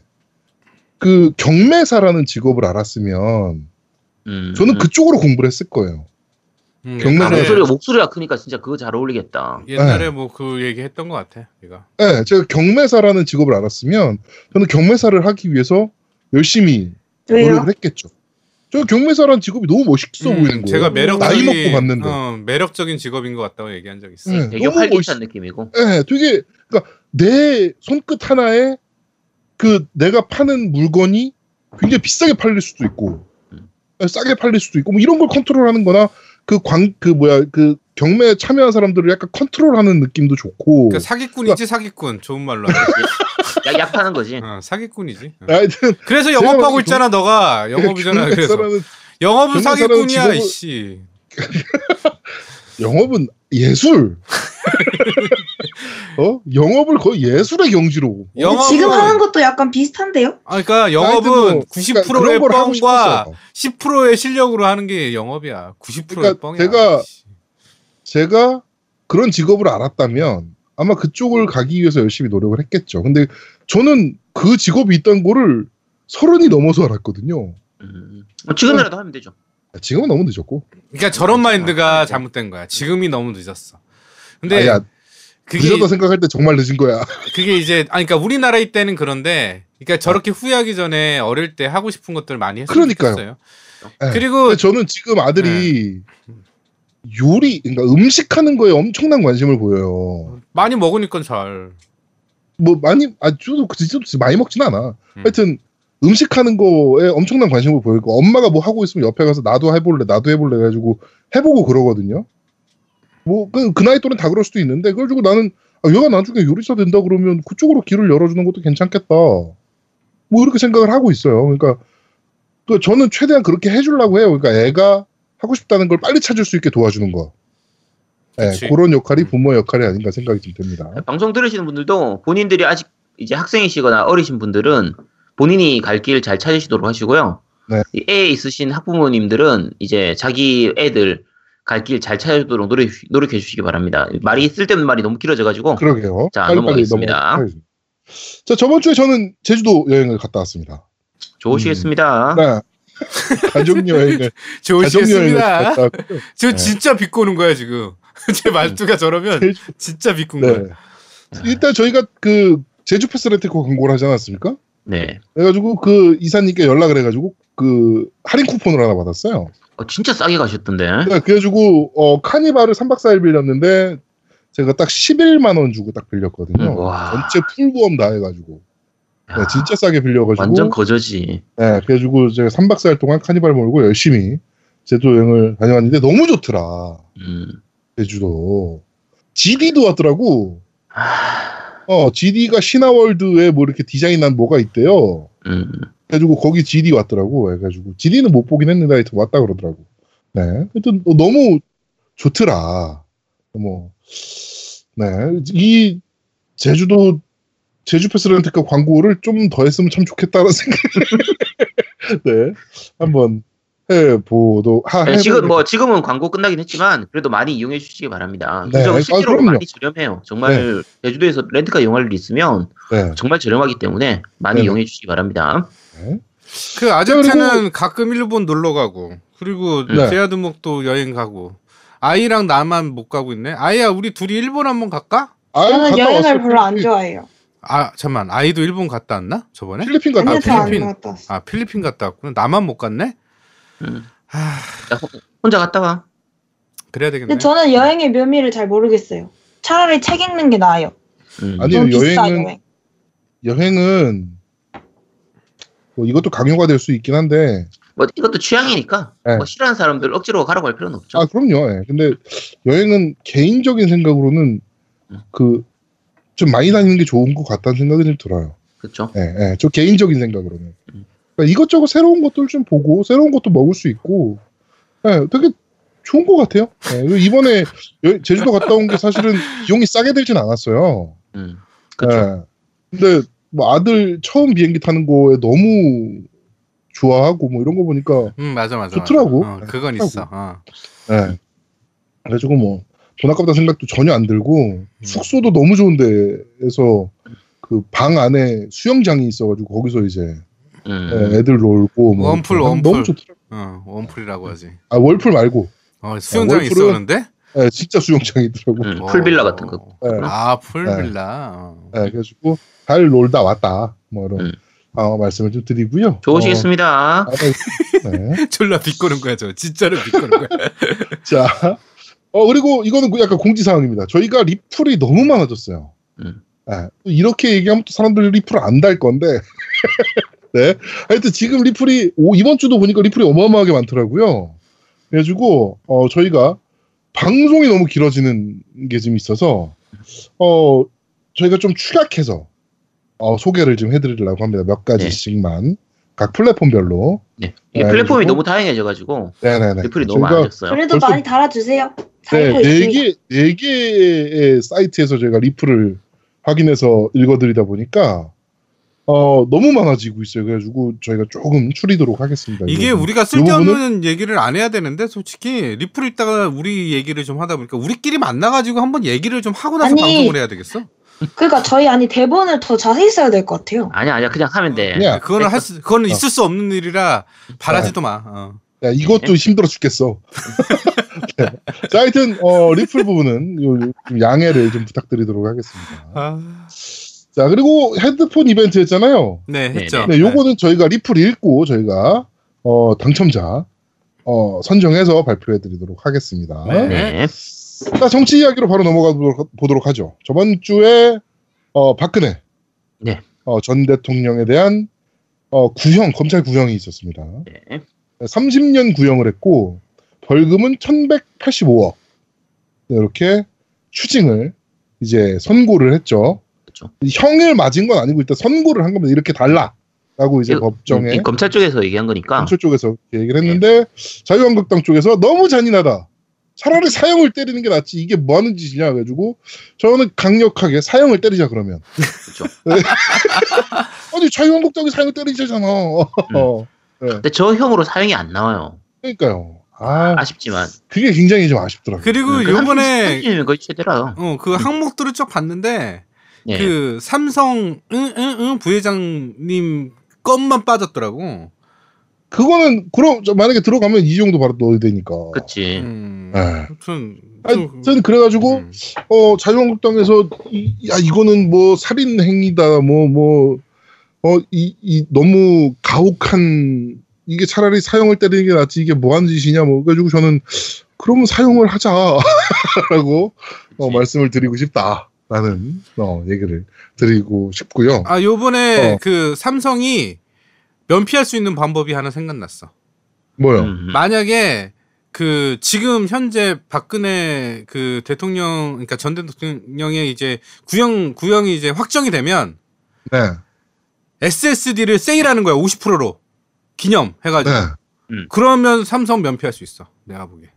그 경매사라는 직업을 알았으면 음, 저는 음. 그쪽으로 공부를 했을 거예요. 음, 경매를- 아, 목소리가, 목소리가 크니까 진짜 그거 잘 어울리겠다. 옛날에 네. 뭐그 얘기 했던 것 같아, 얘가. 네, 제가 경매사라는 직업을 알았으면 저는 경매사를 하기 위해서 열심히 왜요? 노력을 했겠죠. 저 경매사라는 직업이 너무 멋있어 음, 보이는 거예요. 제가 나이 매력적인, 먹고 봤는데. 어, 매력적인 직업인 것 같다고 얘기한 적 있어. 네, 되게 너무 활기찬 멋있- 느낌이고. 예, 되게 그러니까 내 손끝 하나에 그 내가 파는 물건이 굉장히 비싸게 팔릴 수도 있고 음. 예, 싸게 팔릴 수도 있고 뭐 이런 걸 컨트롤하는,거나 그 광 그 뭐야 그 경매에 참여한 사람들을 약간 컨트롤하는 느낌도 좋고 그러니까 사기꾼이지 사기꾼 좋은 말로. 약, 약 파는 거지. 어, 사기꾼이지. 어. 하여튼 그래서 제가 영업하고 있잖아 너가 영업이잖아 그래서 영업은 사기꾼이야 직업을- 이씨 [laughs] 영업은 예술. [laughs] 어? 영업을 거의 예술의 경지로. 영업은- 지금 하는 것도 약간 비슷한데요? 아 그러니까 영업은 뭐, 90%의 그러니까 뻥과 싶었어. 10%의 실력으로 하는 게 영업이야 90%의 그러니까 뻥이야 제가 씨. 제가 그런 직업을 알았다면 아마 그쪽을 가기 위해서 열심히 노력을 했겠죠. 근데 저는 그 직업이 있다는 거를 서른이 넘어서 알았거든요. 음. 뭐 지금이라도 하면 되죠. 지금은 너무 늦었고. 그러니까 저런 아, 마인드가 잘못된 거야 지금이 너무 늦었어 근데 아야 그게 늦었다 생각할 때 정말 늦은 거야. 그게 이제 아니 그러니까 우리나라 이때는 그런데 그러니까 저렇게 후회하기 전에 어릴 때 하고 싶은 것들 많이 했으면 그러니까요. 예. 그리고 저는 지금 아들이 요리, 그러니까 음식하는 거에 엄청난 관심을 보여요. 많이 먹으니까 잘 뭐 많이, 아 저도 그 진짜 많이 먹진 않아. 음. 하여튼 음식하는 거에 엄청난 관심을 보이고 엄마가 뭐 하고 있으면 옆에 가서 나도 해볼래, 나도 해볼래 해가지고 해보고 그러거든요. 뭐 그 그 나이 또는 다 그럴 수도 있는데 그걸 가지고 나는 아, 얘가 나중에 요리사 된다 그러면 그쪽으로 길을 열어주는 것도 괜찮겠다. 뭐 이렇게 생각을 하고 있어요. 그러니까 그 저는 최대한 그렇게 해주려고 해요. 그러니까 애가 하고 싶다는 걸 빨리 찾을 수 있게 도와주는 거. 예, 그치. 그런 역할이 부모 역할이 아닌가 생각이 좀 듭니다. 방송 들으시는 분들도 본인들이 아직 이제 학생이시거나 어리신 분들은 본인이 갈 길 잘 찾으시도록 하시고요. 네. 이애 있으신 학부모님들은 이제 자기 애들 갈 길 잘 찾아주도록 노력, 노력해 주시기 바랍니다. 말이 쓸데없는 말이 너무 길어져가지고. 그러게요. 자, 빨리빨리 넘어가겠습니다. 넘어가겠습니다. 자, 저번 주에 저는 제주도 여행을 갔다 왔습니다. 좋으시겠습니다. 네. 가족 [laughs] 여행을 가족 여행을 좋으시겠습니다 갔다 왔고요. 저 네. 진짜 비꼬는 거야 지금 [laughs] 제 말투가 저러면 제주, 진짜 비꾼 네. 거예요. 일단 저희가 그 제주 패스 렌트카 광고를 하지 않았습니까? 네. 그래가지고 그 이사님께 연락을 해가지고 그 할인 쿠폰을 하나 받았어요. 어, 진짜 싸게 가셨던데. 네, 그래가지고 어 카니발을 3박 4일 빌렸는데 제가 딱 11만 원 주고 딱 빌렸거든요. 음, 와. 전체 풀보험 다 해가지고 네, 야, 진짜 싸게 빌려가지고 완전 거저지. 네, 그래가지고 제가 3박 4일 동안 카니발 몰고 열심히 제주 여행을 다녀왔는데 너무 좋더라. 음. 제주도 GD도 왔더라고. 하, 어 GD가 신화월드에 뭐 이렇게 디자인한 뭐가 있대요. 음. 그래가지고 거기 GD 왔더라고. 그래가지고 GD는 못 보긴 했는데 하여튼 왔다 그러더라고. 네, 하여튼 어, 너무 좋더라. 뭐, 네, 이 제주도 제주 패스 렌트카 광고를 좀 더 했으면 참 좋겠다는 [laughs] 생각을 네 한번 해보도 하. 네, 지금 뭐 지금은 광고 끝나긴 했지만 그래도 많이 이용해 주시기 바랍니다. 네, 아, 실제로 그럼요. 많이 저렴해요. 정말 제주도에서 렌트카 이용할 일 있으면 네, 정말 저렴하기 때문에 많이 네네. 이용해 주시기 바랍니다. 네. 그 아재트는 가끔 일본 놀러 가고 그리고 네. 제아드목도 여행 가고 아이랑 나만 못 가고 있네. 아이야 우리 둘이 일본 한번 갈까? 아유, 저는 여행을. 별로 안 좋아해요. 아 잠만 아이도 일본 갔다 왔나 저번에? 필리핀 갔다. 저안 필리핀. 갔다 왔어요. 아 필리핀 갔다 왔구나. 나만 못 갔네. 음. 하, 혼자 갔다 와. 그래야 되겠네. 근데 저는 여행의 묘미를 잘 모르겠어요. 차라리 책 읽는 게 나아요. 음. 아니요, 너무 비싸 여행은 여행. 여행은 뭐 이것도 강요가 될 수 있긴 한데 뭐 이것도 취향이니까 네. 뭐 싫어하는 사람들 억지로 가라고 할 필요는 없죠. 아 그럼요. 예. 근데 여행은 개인적인 생각으로는 음. 그좀 많이 다니는 게 좋은 것 같다는 생각이 좀 들어요. 그렇죠. 예, 예. 저 개인적인 생각으로는 음. 그러니까 이것저것 새로운 것들 좀 보고 새로운 것도 먹을 수 있고 예, 되게 좋은 것 같아요. 예, 이번에 여- 제주도 갔다 온 게 사실은 비용이 싸게 들진 않았어요. 음. 그렇죠. 예. 근데 뭐 아들 처음 비행기 타는 거에 너무 좋아하고 뭐 이런 거 보니까 음 맞아 맞아. 좋더라고. 맞아. 어, 그건 좋더라고. 있어. 어. 예. 그래가지고 뭐 돈 아깝다 생각도 전혀 안 들고 음. 숙소도 너무 좋은 데에서 그 방 안에 수영장이 있어가지고 거기서 이제 음. 예, 애들 놀고 뭐 원풀, 원풀. 너무 좋더라고. 어, 원풀이라고 하지. 아 월풀 말고 어, 수영장이 월풀은- 있었는데? 예, 진짜 수영장이 있더라고. 음, 풀빌라 같은 거. 어. 예, 아, 풀빌라. 어. 예, 그래가지고 잘 놀다 왔다 뭐 이런 음. 어, 말씀을 좀 드리고요. 좋으시겠습니다. 어, 아, [laughs] 네. 졸라 비꼬는 거야, 저. 진짜로 비꼬는 거야. [laughs] 자, 어 그리고 이거는 그 약간 공지 사항입니다. 저희가 리플이 너무 많아졌어요. 음. 예, 또 이렇게 얘기하면 또 사람들이 리플을 안 달 건데. [laughs] 네. 하여튼 지금 리플이 오, 이번 주도 보니까 리플이 어마어마하게 많더라고요. 그래가지고 어 저희가 방송이 너무 길어지는 게 좀 있어서 어 저희가 좀 축약해서 어, 소개를 좀 해드리려고 합니다. 몇 가지씩만 각 플랫폼별로. 네. 이게 네, 플랫폼이 너무 다양해져가지고 네네네. 리플이 너무 저희가 많아졌어요. 그래도 벌써- 많이 달아주세요. 네, 살고 네 있습니다. 개, 네 개의 사이트에서 저희가 리플을 확인해서 읽어드리다 보니까, 어, 너무 많아지고 있어요. 그래가지고 저희가 조금 줄이도록 하겠습니다. 이게 이 부분. 우리가 이 쓸데없는 얘기를 안 해야 되는데, 솔직히, 리플 읽다가 우리 얘기를 좀 하다 보니까, 우리끼리 만나가지고 한번 얘기를 좀 하고 나서 아니. 방송을 해야 되겠어? 그러니까 저희 아니 대본을 더 자세히 써야 될 것 같아요. 아니야, 아니야, 그냥 하면 돼. 그냥- 그거는 할 수, 그거는 어. 있을 수 없는 일이라 바라지도 마. 어. 야, 이것도 힘들어 죽겠어. 네. [laughs] 자, 하여튼, 어, 리플 부분은 요- 좀 양해를 좀 부탁드리도록 하겠습니다. 아, 자, 그리고 헤드폰 이벤트 했잖아요. 네, 했죠. 네, 요거는 저희가 리플 읽고 저희가, 어, 당첨자, 어, 선정해서 발표해 드리도록 하겠습니다. 네. 네. 자, 정치 이야기로 바로 넘어가 보도록, 보도록 하죠. 저번 주에 어, 박근혜 네. 어, 전 대통령에 대한 어, 구형 검찰 구형이 있었습니다. 네. 30년 구형을 했고 벌금은 1,185억 이렇게 추징을 이제 선고를 했죠. 그렇죠. 형을 맞은 건 아니고 일단 선고를 한 겁니다. 이렇게 달라라고 이제 이- 법정에 이 검찰 쪽에서 얘기한 거니까. 검찰 쪽에서 얘기를 했는데 자유한국당 쪽에서 너무 잔인하다. 차라리 사형을 때리는 게 낫지 이게 뭐 하는 짓이냐 해가지고 저는 강력하게 사형을 때리자 그러면 그렇죠. [laughs] 네. [laughs] 아니 자유한국당이 사형을 때리자잖아 어. 네. 근데 저 형으로 사용이 안 나와요. 그러니까요 아 아쉽지만. 그게 굉장히 좀 아쉽더라고요 그리고 음, 그 요번에, 30년이면 거의 최대라. 어, 그 항목들을 쭉 봤는데, 예. 그거는 그럼 저 만약에 들어가면 이재용도 바로 넣어야 되니까. 그치. 음. 네. 아무튼 하여튼 그래가지고 음. 어 자유한국당에서 이, 야 이거는 뭐 살인 행위다 뭐 뭐 어 이 이 너무 가혹한 이게 차라리 사형을 때리는 게 낫지 이게 뭐 하는 짓이냐 뭐 그래가지고 저는 그러면 사형을 하자라고 [laughs] 어. 말씀을 드리고 싶다 라는 어 얘기를 드리고 싶고요. 아 요번에 어. 그 삼성이 면피할 수 있는 방법이 하나 생각났어. 뭐요? 음. 만약에 그 지금 현재 박근혜 그 대통령 그러니까 전 대통령의 이제 구형 구형이 이제 확정이 되면 네, SSD를 세일하는 거야 50%로 기념 해가지고 네. 그러면 삼성 면피할 수 있어 내가 보기에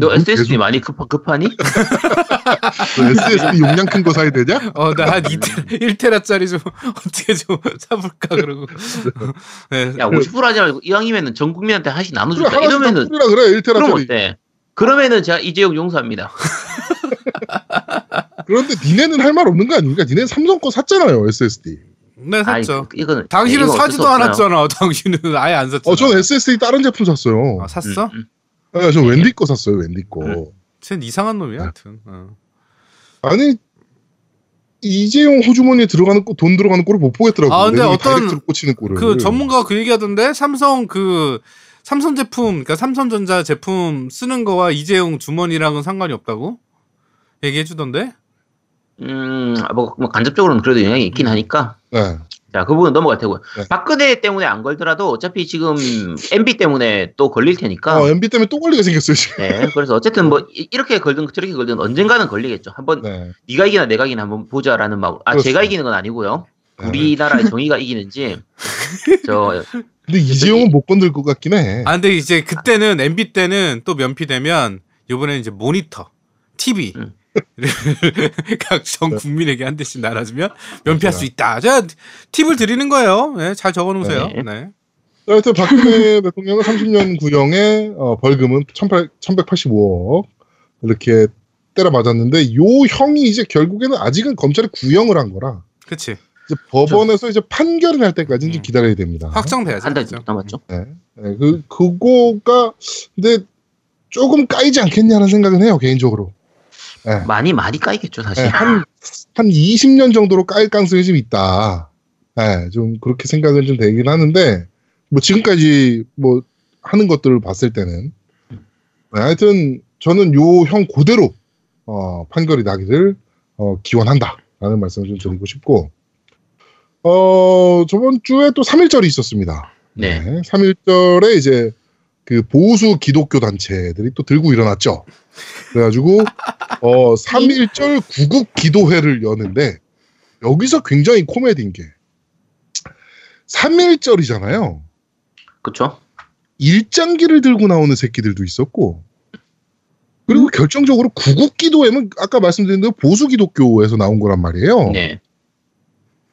너 SSD 계속 많이 급, 급하니? 그 SSD 용량 큰 거 사야 되냐? 어 나한 2테라 1테라짜리 좀 [laughs] 어떻게 좀 사볼까 그러고 [laughs] 네. 야, 50% 하지 말고 이왕이면은 전 국민한테 하나씩 그래 나눠줄까? 하나씩 이러면은, 그래 그럼 1테라짜리. 어때? 그러면은 제가 이재용 용서합니다. [laughs] 그런데 니네는 할 말 없는 거 아닙니까? 니네는 삼성 거 샀잖아요 SSD. 네 샀죠 그- 이거는. 당신은 어쩔 사지도. 않았잖아 당신은 아예 안 샀잖아 어, 저는 SSD 다른 제품 샀어요. 아 샀어? 음, 음. 네, 저 웬디 거 샀어요, 웬디 거. 음. 쟤는 이상한 놈이야 네. 하여튼 어. 아니, 이재용 호주머니에 들어가는 꼴, 돈 들어가는 꼴을 못 보겠더라고요. 아, 근데 어떤 꽂히는 꼴을. 그 전문가가 그 얘기하던데 삼성 그 삼성 제품 그러니까 삼성전자 제품 쓰는 거와 이재용 주머니랑은 상관이 없다고 얘기해 주던데 음, 뭐, 뭐 간접적으로는 그래도 영향이 있긴 음. 하니까. 네. 자, 그 부분 넘어갈 테고요. 네. 박근혜 때문에 안 걸더라도 어차피 지금 MB 때문에 또 걸릴 테니까. 어, MB 때문에 또 걸리게 생겼어요, 지금. 네, 그래서 어쨌든 뭐 이- 이렇게 걸든 저렇게 걸든 언젠가는 걸리겠죠. 한번 네. 네가 이기나 내가 이기나 한번 보자라는 마음. 아, 그렇습니다. 제가 이기는 건 아니고요. 네. 우리나라의 [laughs] 정의가 이기는지 저 근데 이재용은 못 건들 것 같긴 해. 아 근데 이제 그때는 MB 때는 또 면피되면 이번에는 이제 모니터 TV 음. [laughs] 각전 네. 국민에게 한 대씩 나눠주면 면피할. 수 있다. 제가 팁을 드리는 거예요. 네, 잘 적어놓으세요. 네. 네. 하여튼 박근혜 [laughs] 대통령은 30년 구형에 어, 벌금은 1185억 이렇게 때려 맞았는데 요 형이 이제 결국에는 아직은 검찰이 구형을 한 거라 그치. 이제 법원에서 이제 판결을 할 때까지는 좀 음. 기다려야 됩니다. 확정돼야죠. 한달 그죠? 남았죠. 네. 네, 그 그거가 근데 조금 까이지 않겠냐는 생각은 해요 개인적으로. 네. 많이 많이 까이겠죠, 사실. 네, 한, 한 20년 정도로 까일 가능성이 좀 있다. 네, 좀 그렇게 생각은 좀 되긴 하는데, 뭐 지금까지 뭐 하는 것들을 봤을 때는. 네, 하여튼 저는 요 형 그대로, 어, 판결이 나기를, 어, 기원한다. 라는 말씀을 좀 드리고 싶고, 어, 저번 주에 또 3.1절이 있었습니다. 네. 3.1절에 이제 그 보수 기독교 단체들이 또 들고 일어났죠. 그래가지고 어 [laughs] 3.1절 구국 기도회를 여는데 여기서 굉장히 코미디인 게 3.1절이잖아요. 그쵸? 일장기를 들고 나오는 새끼들도 있었고 그리고 결정적으로 구국 기도회는 아까 말씀드린 대로 보수 기독교에서 나온 거란 말이에요. 네.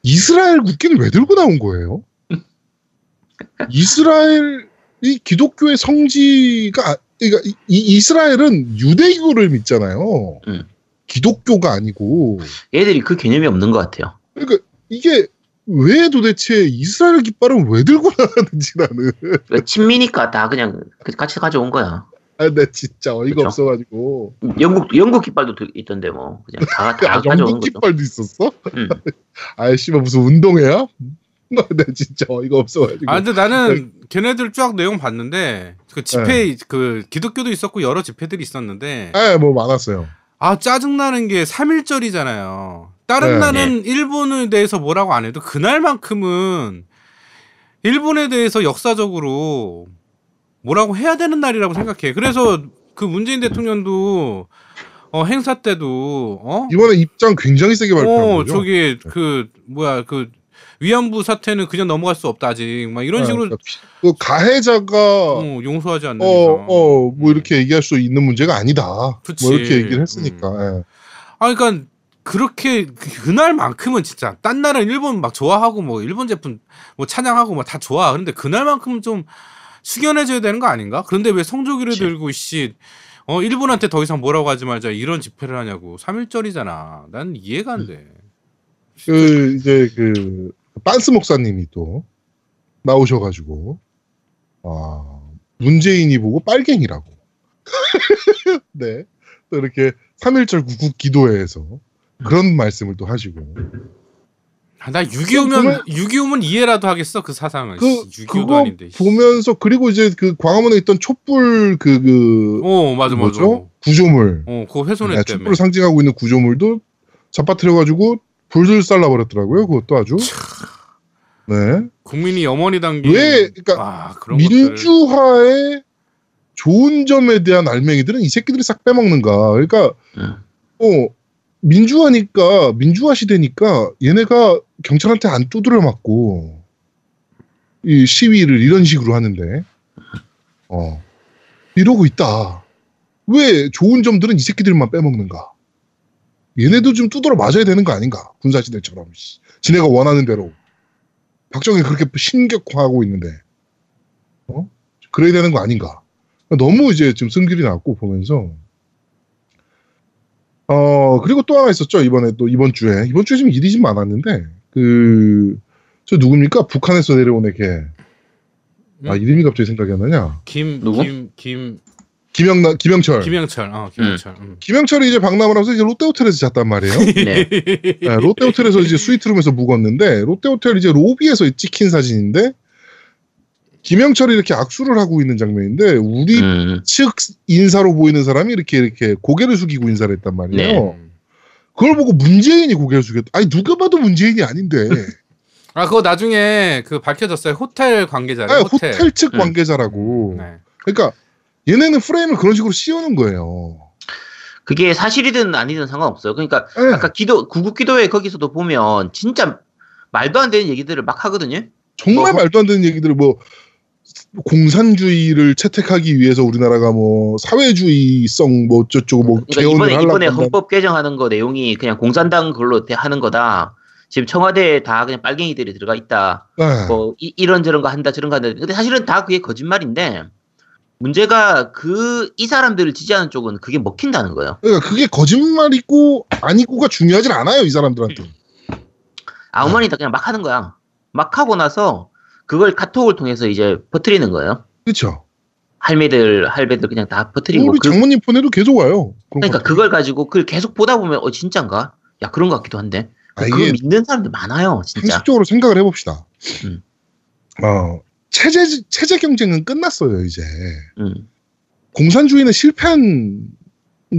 이스라엘 국기는 왜 들고 나온 거예요? [laughs] 이스라엘이 기독교의 성지가 그러니까 이, 이- 이스라엘은 유대교를 믿잖아요. 음. 기독교가 아니고 얘들이 그 개념이 없는 것 같아요. 그러니까 이게 왜 도대체 이스라엘 깃발은 왜 들고 나가는지 나는 친미니까 다 그냥 그- 같이 가져온 거야. 아, 나 진짜 어이가 그쵸? 없어가지고 영국 영국 깃발도 들- 있던데 뭐 그냥 다, [laughs] 다 아, 가져온 영국. 깃발도 있었어? 음. [laughs] 아이씨 무슨 운동회야? [laughs] 나 진짜 어이가 없어가지고 아 근데 나는 걔네들 쫙 내용 봤는데 그 집회 그 기독교도 있었고 여러 집회들이 있었는데 아, 뭐 많았어요. 아 짜증나는 게 3.1절이잖아요. 다른 네. 날은 일본에 대해서 뭐라고 안 해도 그날만큼은 일본에 대해서 역사적으로 뭐라고 해야 되는 날이라고 생각해. 그래서 그 문재인 대통령도 어 행사 때도 어? 이번에 입장 굉장히 세게 발표한 어 거죠. 저기 그 뭐야 그 위안부 사태는 그냥 넘어갈 수 없다 아직 막 이런 네, 식으로 그러니까 그 가해자가 어, 용서하지 않는 어, 이상. 어, 뭐 이렇게 얘기할 수 있는 문제가 아니다. 그치. 뭐 이렇게 얘기를 했으니까. 예. 아, 그러니까 그렇게 그- 그날만큼은 진짜 딴 날은 일본 막 좋아하고 뭐 일본 제품 뭐 찬양하고 뭐다 좋아. 그런데 그날만큼은 좀 숙연해져야 되는 거 아닌가? 그런데 왜 성조기를 그치. 들고 씨 어, 일본한테 더 이상 뭐라고 하지 말자 이런 집회를 하냐고. 3.1절이잖아. 난 이해가 안 돼. 그 이제 그 빤스 목사님이 또 나오셔가지고 아, 문재인이 보고 빨갱이라고. [laughs] 네. 또 이렇게 3.1절 구국 기도회에서 그런 말씀을 또 하시고. 아, 나 6.25면 보면- 6.25면 이해라도 하겠어 그 사상을. 그, 6.25도 그거 아닌데. 씨. 보면서, 그리고 이제 그 광화문에 있던 촛불 그, 그, 어 맞아 맞아. 구조물. 어 그거 훼손했다며. 네, 촛불을 상징하고 있는 구조물도 잡아뜨려가지고 불들 쌀라버렸더라고요. 그것도 아주. 네. 국민이 어머니 당기. 왜, 그러니까 아. 민주화의 좋은 점에 대한 알맹이들은 이 새끼들이 싹 빼먹는가. 그러니까, 음. 어, 민주화니까, 민주화 시대니까 얘네가 경찰한테 안 두드려 맞고, 이 시위를 이런 식으로 하는데, 어, 이러고 있다. 왜 좋은 점들은 이 새끼들만 빼먹는가? 얘네도 좀 두드려 맞아야 되는 거 아닌가? 군사시대처럼. 씨. 지네가 원하는 대로. 박정희 그렇게 신격화하고 있는데, 어? 그래야 되는 거 아닌가? 너무 이제 좀 승질이 났고 보면서 어 그리고 또 하나 있었죠 이번에 또 이번 주에 이번 주에 좀 일이 좀 많았는데 그 저 누굽니까 북한에서 내려온 애걔 아 음? 이름이 갑자기 생각이 안 나냐 누구? 김 김 김 김영나 김영철 김영철. 어 김영철. 음. 김영철이 이제 박람을 하면서 이제 롯데호텔에서 잤단 말이에요 네. 네, [laughs] 롯데호텔에서 이제 스위트룸에서 묵었는데 롯데호텔 이제 로비에서 찍힌 사진인데 김영철이 이렇게 악수를 하고 있는 장면인데 우리 음. 측 인사로 보이는 사람이 이렇게 이렇게 고개를 숙이고 인사를 했단 말이에요. 음. 그걸 보고 문재인이 고개를 숙였다. 아니 누가 봐도 문재인이 아닌데. 아 그거 나중에 그 밝혀졌어요. 호텔 관계자래. 아니, 호텔. 호텔 측 음. 관계자라고. 네. 그러니까 얘네는 프레임을 그런 식으로 씌우는 거예요. 그게 사실이든 아니든 상관없어요. 그러니까 예, 아까 기도 구국 기도회 거기서도 보면 진짜 말도 안 되는 얘기들을 막 하거든요. 정말 뭐, 말도 안 되는 얘기들을 뭐 공산주의를 채택하기 위해서 우리나라가 뭐 사회주의성 뭐 어쩌고 뭐 그러니까 개헌을 이번에 이번에. 헌법 개정하는 거 내용이 그냥 공산당 그걸로 대- 하는 거다. 지금 청와대에 다 그냥 빨갱이들이 들어가 있다. 네. 뭐 이, 런 저런 거 한다 저런 거 한다. 근데 사실은 다 그게 거짓말인데 문제가 그 이 사람들을 지지하는 쪽은 그게 먹힌다는 거예요. 그러니까 그게 거짓말이고 아니고가 중요하진 않아요 이 사람들한테. 아무 말이나 그냥 막 하는 거야. 막 하고 나서 그걸 카톡을 통해서 이제 퍼뜨리는 거예요. 그렇죠. 할매들 할배들 그냥 다 퍼뜨리고 우리 그, 장모님 폰에도 계속 와요. 그러니까. 그걸 가지고 그걸 계속 보다 보면 어 진짠가? 야 그런 것 같기도 한데 아, 그걸 믿는 사람들 많아요 진짜. 상식적으로 생각을 해봅시다. 음. 어, 체제, 체제 경쟁은 끝났어요, 이제. 음. 공산주의는 실패한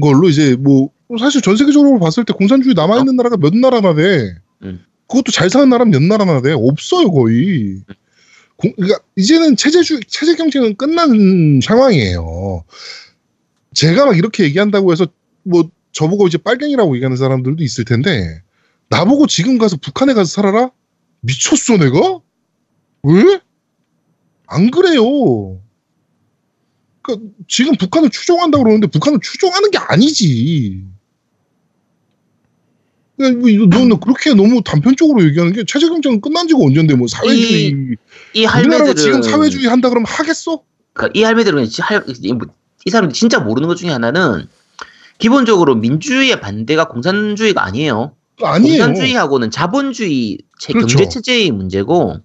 걸로 이제 뭐, 사실 전 세계적으로 봤을 때 공산주의 남아 있는 나라가 몇 나라나 돼. 음. 그것도 잘 사는 나라는 몇 나라나 돼. 없어요, 거의. 공- 그러니까 이제는 체제주, 체제 경쟁은 끝난 상황이에요. 제가 막 이렇게 얘기한다고 해서 뭐 저보고 이제 빨갱이라고 얘기하는 사람들도 있을 텐데 나보고 지금 가서 북한에 가서 살아라? 미쳤어 내가? 왜? 안 그래요. 그러니까 지금 북한을 추종한다고 그러는데 북한을 추종하는 게 아니지. 그러니까 뭐 너는 그렇게 너무 단편적으로 얘기하는 게 체제 경쟁은 끝난 지가 언젠데 뭐 사회주의 이 우리나라가 할매들은 지금 사회주의 한다 그러면 하겠어? 그러니까 이 할매들은 이 뭐- 이 사람들 진짜 모르는 것 중에 하나는 기본적으로 민주주의의 반대가 공산주의가 아니에요. 아니에요. 공산주의하고는 자본주의 체, 그렇죠. 경제 체제의 문제고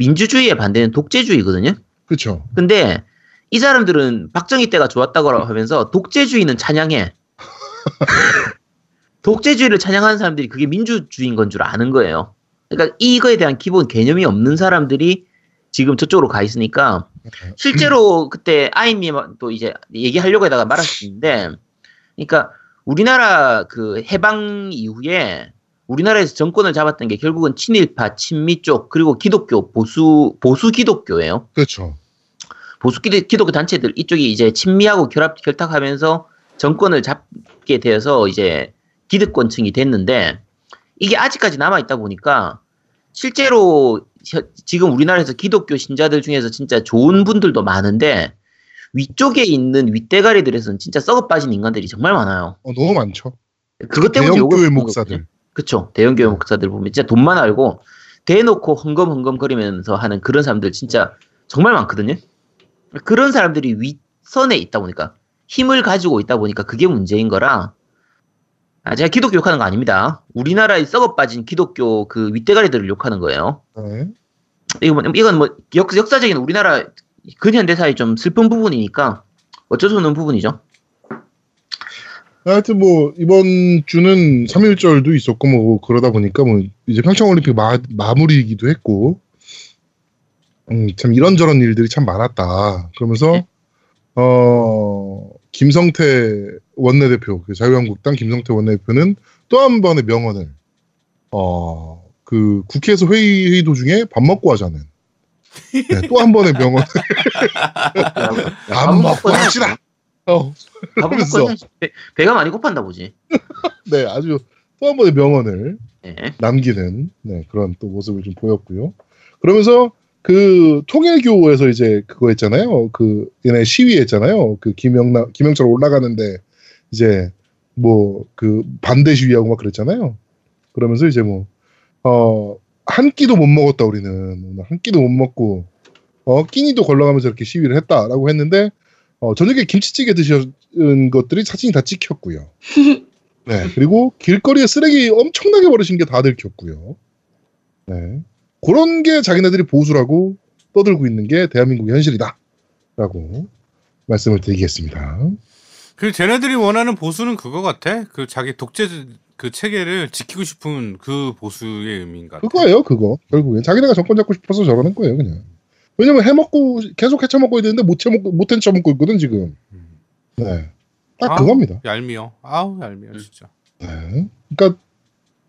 민주주의의 반대는 독재주의거든요. 그렇죠. 근데 이 사람들은 박정희 때가 좋았다고 하면서 독재주의는 찬양해. [laughs] 독재주의를 찬양하는 사람들이 그게 민주주의인 건 줄 아는 거예요. 그러니까 이거에 대한 기본 개념이 없는 사람들이 지금 저쪽으로 가 있으니까 실제로 그때 아이님도 이제 얘기하려고 하다가 말았는데, 그러니까 우리나라 그 해방 이후에 우리나라에서 정권을 잡았던 게 결국은 친일파, 친미 쪽 그리고 기독교 보수 보수 기독교예요. 그렇죠. 보수 기독, 기독교 단체들 이쪽이 이제 친미하고 결합 결탁하면서 정권을 잡게 되어서 이제 기득권층이 됐는데 이게 아직까지 남아 있다 보니까 실제로 혀- 지금 우리나라에서 기독교 신자들 중에서 진짜 좋은 분들도 많은데 위쪽에 있는 윗대가리들에서는 진짜 썩어 빠진 인간들이 정말 많아요. 어, 너무 많죠. 그것 때문에 욕을 대형교회 먹는 목사들. 거거든요. 그쵸. 대형 교회 목사들 보면 진짜 돈만 알고 대놓고 헝검헝검 거리면서 하는 그런 사람들 진짜 정말 많거든요. 그런 사람들이 윗선에 있다 보니까 힘을 가지고 있다 보니까 그게 문제인 거라 아, 제가 기독교 욕하는 거 아닙니다. 우리나라에 썩어 빠진 기독교 그 윗대가리들을 욕하는 거예요. 네. 이건 뭐, 이건 뭐 역, 역사적인 우리나라 근현대사의 좀 슬픈 부분이니까 어쩔 수 없는 부분이죠. 하여튼 뭐 이번 주는 3일절도 있었고 뭐 그러다 보니까 뭐 이제 평창 올림픽 마, 마무리이기도 했고 음, 참 이런저런 일들이 참 많았다. 그러면서 네. 어 김성태 원내대표 그 자유한국당 김성태 원내대표는 또 한 번의 명언을 어 그 국회에서 회의, 회의 도중에 밥 먹고 하자는 네, 또 한 번의 명언 [laughs] 밥 먹고 합시다. 어, 그러면서. 배, 배가 많이 고팠나 보지. [laughs] 네 아주 또 한 번의 명언을 네. 남기는 네, 그런 또 모습을 좀 보였고요. 그러면서 그 통일교에서 이제 그거 했잖아요. 그 얘네 시위했잖아요. 그 김영나 김영철 올라가는데 이제 뭐 그 반대 시위하고 막 그랬잖아요. 그러면서 이제 뭐 어 한 끼도 못 먹었다 우리는 한 끼도 못 먹고 어 끼니도 걸러가면서 이렇게 시위를 했다라고 했는데 어 저녁에 김치찌개 드신 것들이 사진이 다 찍혔고요. [laughs] 네 그리고 길거리에 쓰레기 엄청나게 버리신 게 다 들켰고요. 네 그런 게 자기네들이 보수라고 떠들고 있는 게 대한민국의 현실이다 라고 말씀을 드리겠습니다. 그 쟤네들이 원하는 보수는 그거 같아. 그 자기 독재 그 체계를 지키고 싶은 그 보수의 의미인 것 같아. 그거예요, 그거. 결국엔 자기네가 정권 잡고 싶어서 저러는 거예요, 그냥. 왜냐면 해먹고 계속 해쳐먹고 있는데 못 해먹고 못 해쳐먹고 있거든 지금. 음. 네, 딱 아. 그겁니다. 얄미워. 아우 얄미워 진짜. 네. 그러니까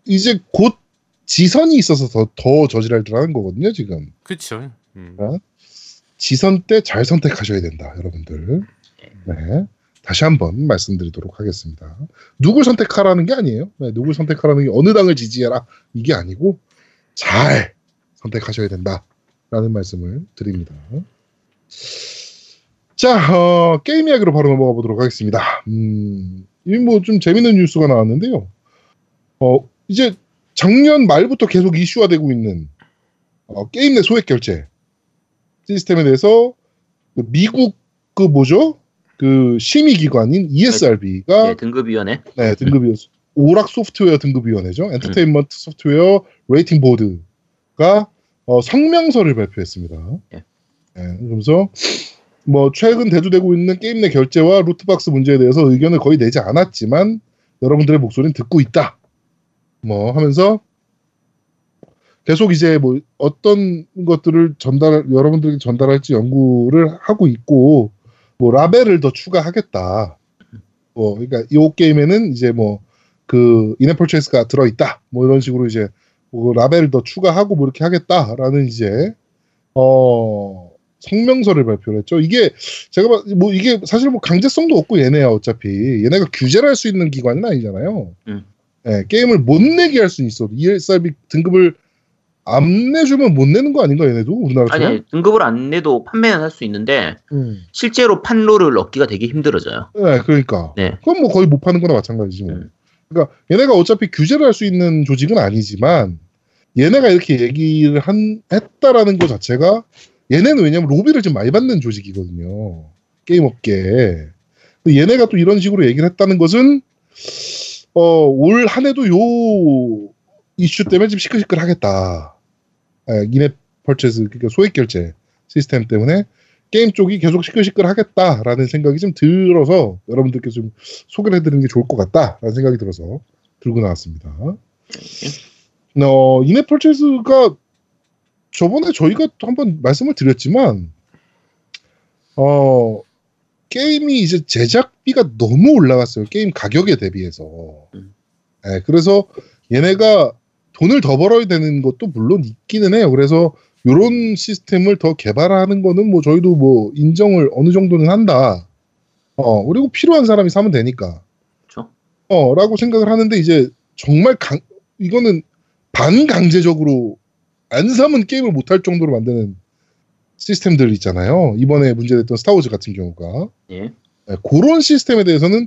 이제 곧 지선이 있어서 더, 더 저질할줄 거거든요, 지금. 그쵸. 음. 어? 지선 때 잘 선택하셔야 된다, 여러분들. 네. 다시 한번 말씀드리도록 하겠습니다. 누굴 선택하라는 게 아니에요. 네, 누굴 선택하라는 게 어느 당을 지지해라 이게 아니고 잘 선택하셔야 된다 라는 말씀을 드립니다. 자, 어, 게임 이야기로 바로 넘어가 보도록 하겠습니다. 음, 이뭐좀 재밌는 뉴스가 나왔는데요. 어, 이제 작년 말부터 계속 이슈화되고 있는 어, 게임 내 소액 결제 시스템에 대해서 그 미국 그 뭐죠? 그 심의 기관인 ESRB가 네, 등급위원회. 네, 등급이 오락 소프트웨어 등급위원회죠. Entertainment Software Rating Board가 어, 성명서를 발표했습니다. 예. 네, 그러면서 뭐 최근 대두되고 있는 게임 내 결제와 loot box 문제에 대해서 의견을 거의 내지 않았지만 여러분들의 목소리는 듣고 있다. 뭐 하면서 계속 이제 뭐 어떤 것들을 전달 여러분들에게 전달할지 연구를 하고 있고 뭐 라벨을 더 추가하겠다. 뭐 그러니까 이 게임에는 이제 뭐 그 인앱 퍼체스가 들어 있다. 뭐 이런 식으로 이제 뭐 라벨을 더 추가하고 뭐 이렇게 하겠다라는 이제 어 성명서를 발표를 했죠. 이게 제가 봐- 뭐 이게 사실 뭐 강제성도 없고 얘네야 어차피 얘네가 규제를 할 수 있는 기관은 아니잖아요. 음. 예, 게임을 못 내게 할 수는 있어도 ESRB 등급을 안 내주면 못 내는 거 아닌가 얘네도 우리나라처럼? 아니, 등급을 안 내도 판매는 할 수 있는데 음. 실제로 판로를 얻기가 되게 힘들어져요. 네, 그러니까. 네. 그건 뭐 거의 못 파는 거나 마찬가지지 뭐. 음. 그러니까 얘네가 어차피 규제를 할 수 있는 조직은 아니지만 얘네가 이렇게 얘기를 한 했다라는 것 자체가 얘네는 왜냐면 로비를 좀 많이 받는 조직이거든요. 게임 업계에. 얘네가 또 이런 식으로 얘기를 했다는 것은 어, 올 한 해도 요 이슈 때문에 좀 시끌시끌하겠다. 예, 인앱 펄체스 그러니까 소액 결제 시스템 때문에 게임 쪽이 계속 시끌시끌 하겠다라는 생각이 좀 들어서 여러분들께 좀 소개를 해드리는 게 좋을 것 같다라는 생각이 들어서 들고 나왔습니다. 어, 인앱 펄체스가 저번에 저희가 또 한번 말씀을 드렸지만 어 게임이 이제 제작비가 너무 올라갔어요. 게임 가격에 대비해서. 음. 예, 그래서 얘네가 돈을 더 벌어야 되는 것도 물론 있기는 해요. 그래서 요런 시스템을 더 개발하는 거는 뭐 저희도 뭐 인정을 어느 정도는 한다. 어, 그리고 필요한 사람이 사면 되니까. 그렇죠. 어, 라고 생각을 하는데 이제 정말 강, 이거는 반강제적으로 안 사면 게임을 못 할 정도로 만드는 시스템들 있잖아요. 이번에 문제됐던 스타워즈 같은 경우가. 예. 네, 그런 시스템에 대해서는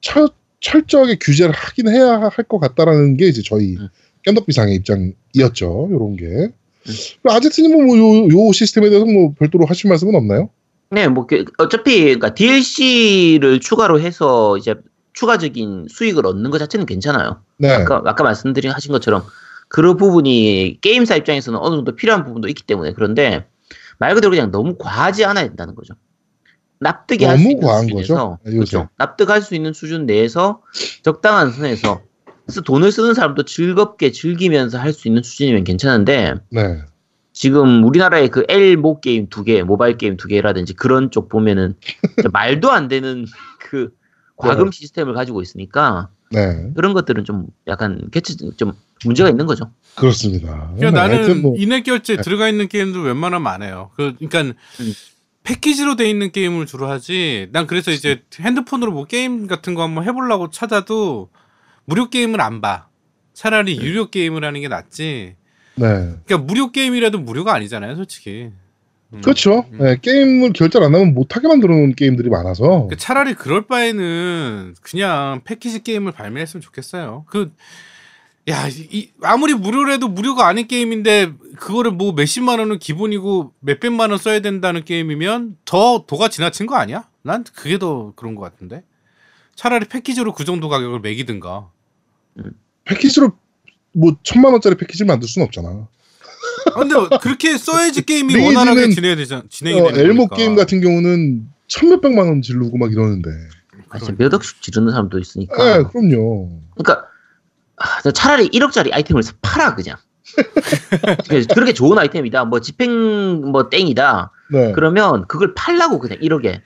철, 철저하게 규제를 하긴 해야 할 것 같다라는 게 이제 저희 음. 깸덕비상의 입장이었죠. 요런 게. 아제트님은 뭐 요, 요 시스템에 대해서 뭐 별도로 하실 말씀은 없나요? 네, 뭐 그- 어차피 그러니까 DLC를 추가로 해서 이제 추가적인 수익을 얻는 것 자체는 괜찮아요. 네. 아까 아까 말씀드린 하신 것처럼 그런 부분이 게임사 입장에서는 어느 정도 필요한 부분도 있기 때문에 그런데 말 그대로 그냥 너무 과하지 않아야 된다는 거죠. 납득이 할 수 있는 과한 수준에서 거죠? 요새. 그렇죠. 납득할 수 있는 수준 내에서 적당한 선에서 그래서 돈을 쓰는 사람도 즐겁게 즐기면서 할 수 있는 수준이면 괜찮은데 네. 지금 우리나라의 그 L모 게임 두 개, 모바일 게임 두 개라든지 그런 쪽 보면은 [laughs] 말도 안 되는 그 과금 시스템을 가지고 있으니까 네. 그런 것들은 좀 약간 개체 좀 문제가 있는 거죠. 그렇습니다. 그러니까 네, 나는 뭐, 인앱 결제 네. 들어가 있는 게임도 웬만하면 안 해요. 그, 그러니까 음. 패키지로 돼 있는 게임을 주로 하지. 난 그래서 이제 핸드폰으로 뭐 게임 같은 거 한번 해보려고 찾아도 무료 게임을 안 봐. 차라리 유료 게임을 하는 게 낫지. 네. 그러니까 무료 게임이라도 무료가 아니잖아요, 솔직히. 음. 그렇죠. 음. 네, 게임을 결제를 안 하면 못하게 만들어 놓은 게임들이 많아서. 그러니까 차라리 그럴 바에는 그냥 패키지 게임을 발매했으면 좋겠어요. 그, 야, 이, 아무리 무료라도 무료가 아닌 게임인데, 그거를 뭐 몇십만 원은 기본이고 몇백만 원 써야 된다는 게임이면 더 도가 지나친 거 아니야? 난 그게 더 그런 것 같은데. 차라리 패키지로 그 정도 가격을 매기든가. 패키지로 뭐 천만 원짜리 패키지 만들 수는 없잖아. 아, 근데 그렇게 써야지 [laughs] 게임이 원활하게 진행이 되잖아. 진행이 어, 엘모 거니까. 게임 같은 경우는 천 몇백만 원 지르고 막 이러는데. 아, 진짜 몇 억씩 지르는 사람도 있으니까. 네, 그럼요. 그러니까 아, 차라리 1억짜리 아이템을 팔아 그냥. [laughs] 그렇게 좋은 아이템이다. 뭐 집행 뭐 땡이다. 네. 그러면 그걸 팔라고 그냥 1억에.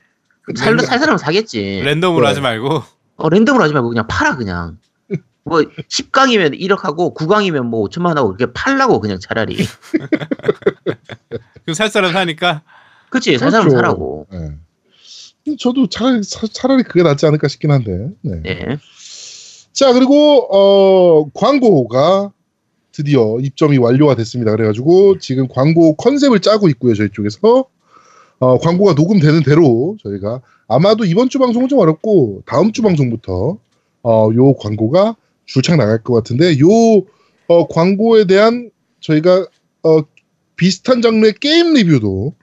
살, 살 사람은 사겠지. 랜덤으로 네. 하지 말고. 어, 랜덤으로 하지 말고 그냥 팔아 그냥. 뭐 10강이면 1억 하고 9강이면 뭐 5천만 하고 그렇게 팔라고 그냥 차라리. [laughs] 그살 사람 사니까. 그치 살 사람 그렇죠. 사라고. 네. 저도 차라리, 차- 차라리 그게 낫지 않을까 싶긴 한데. 네. 네. 자, 그리고, 어, 광고가 드디어 입점이 완료가 됐습니다. 그래가지고 지금 광고 컨셉을 짜고 있고요. 저희 쪽에서. 어, 광고가 녹음되는 대로 저희가 아마도 이번 주 방송은 좀 어렵고 다음 주 방송부터 어, 요 광고가 줄창 나갈 것 같은데 요 어, 광고에 대한 저희가 어, 비슷한 장르의 게임 리뷰도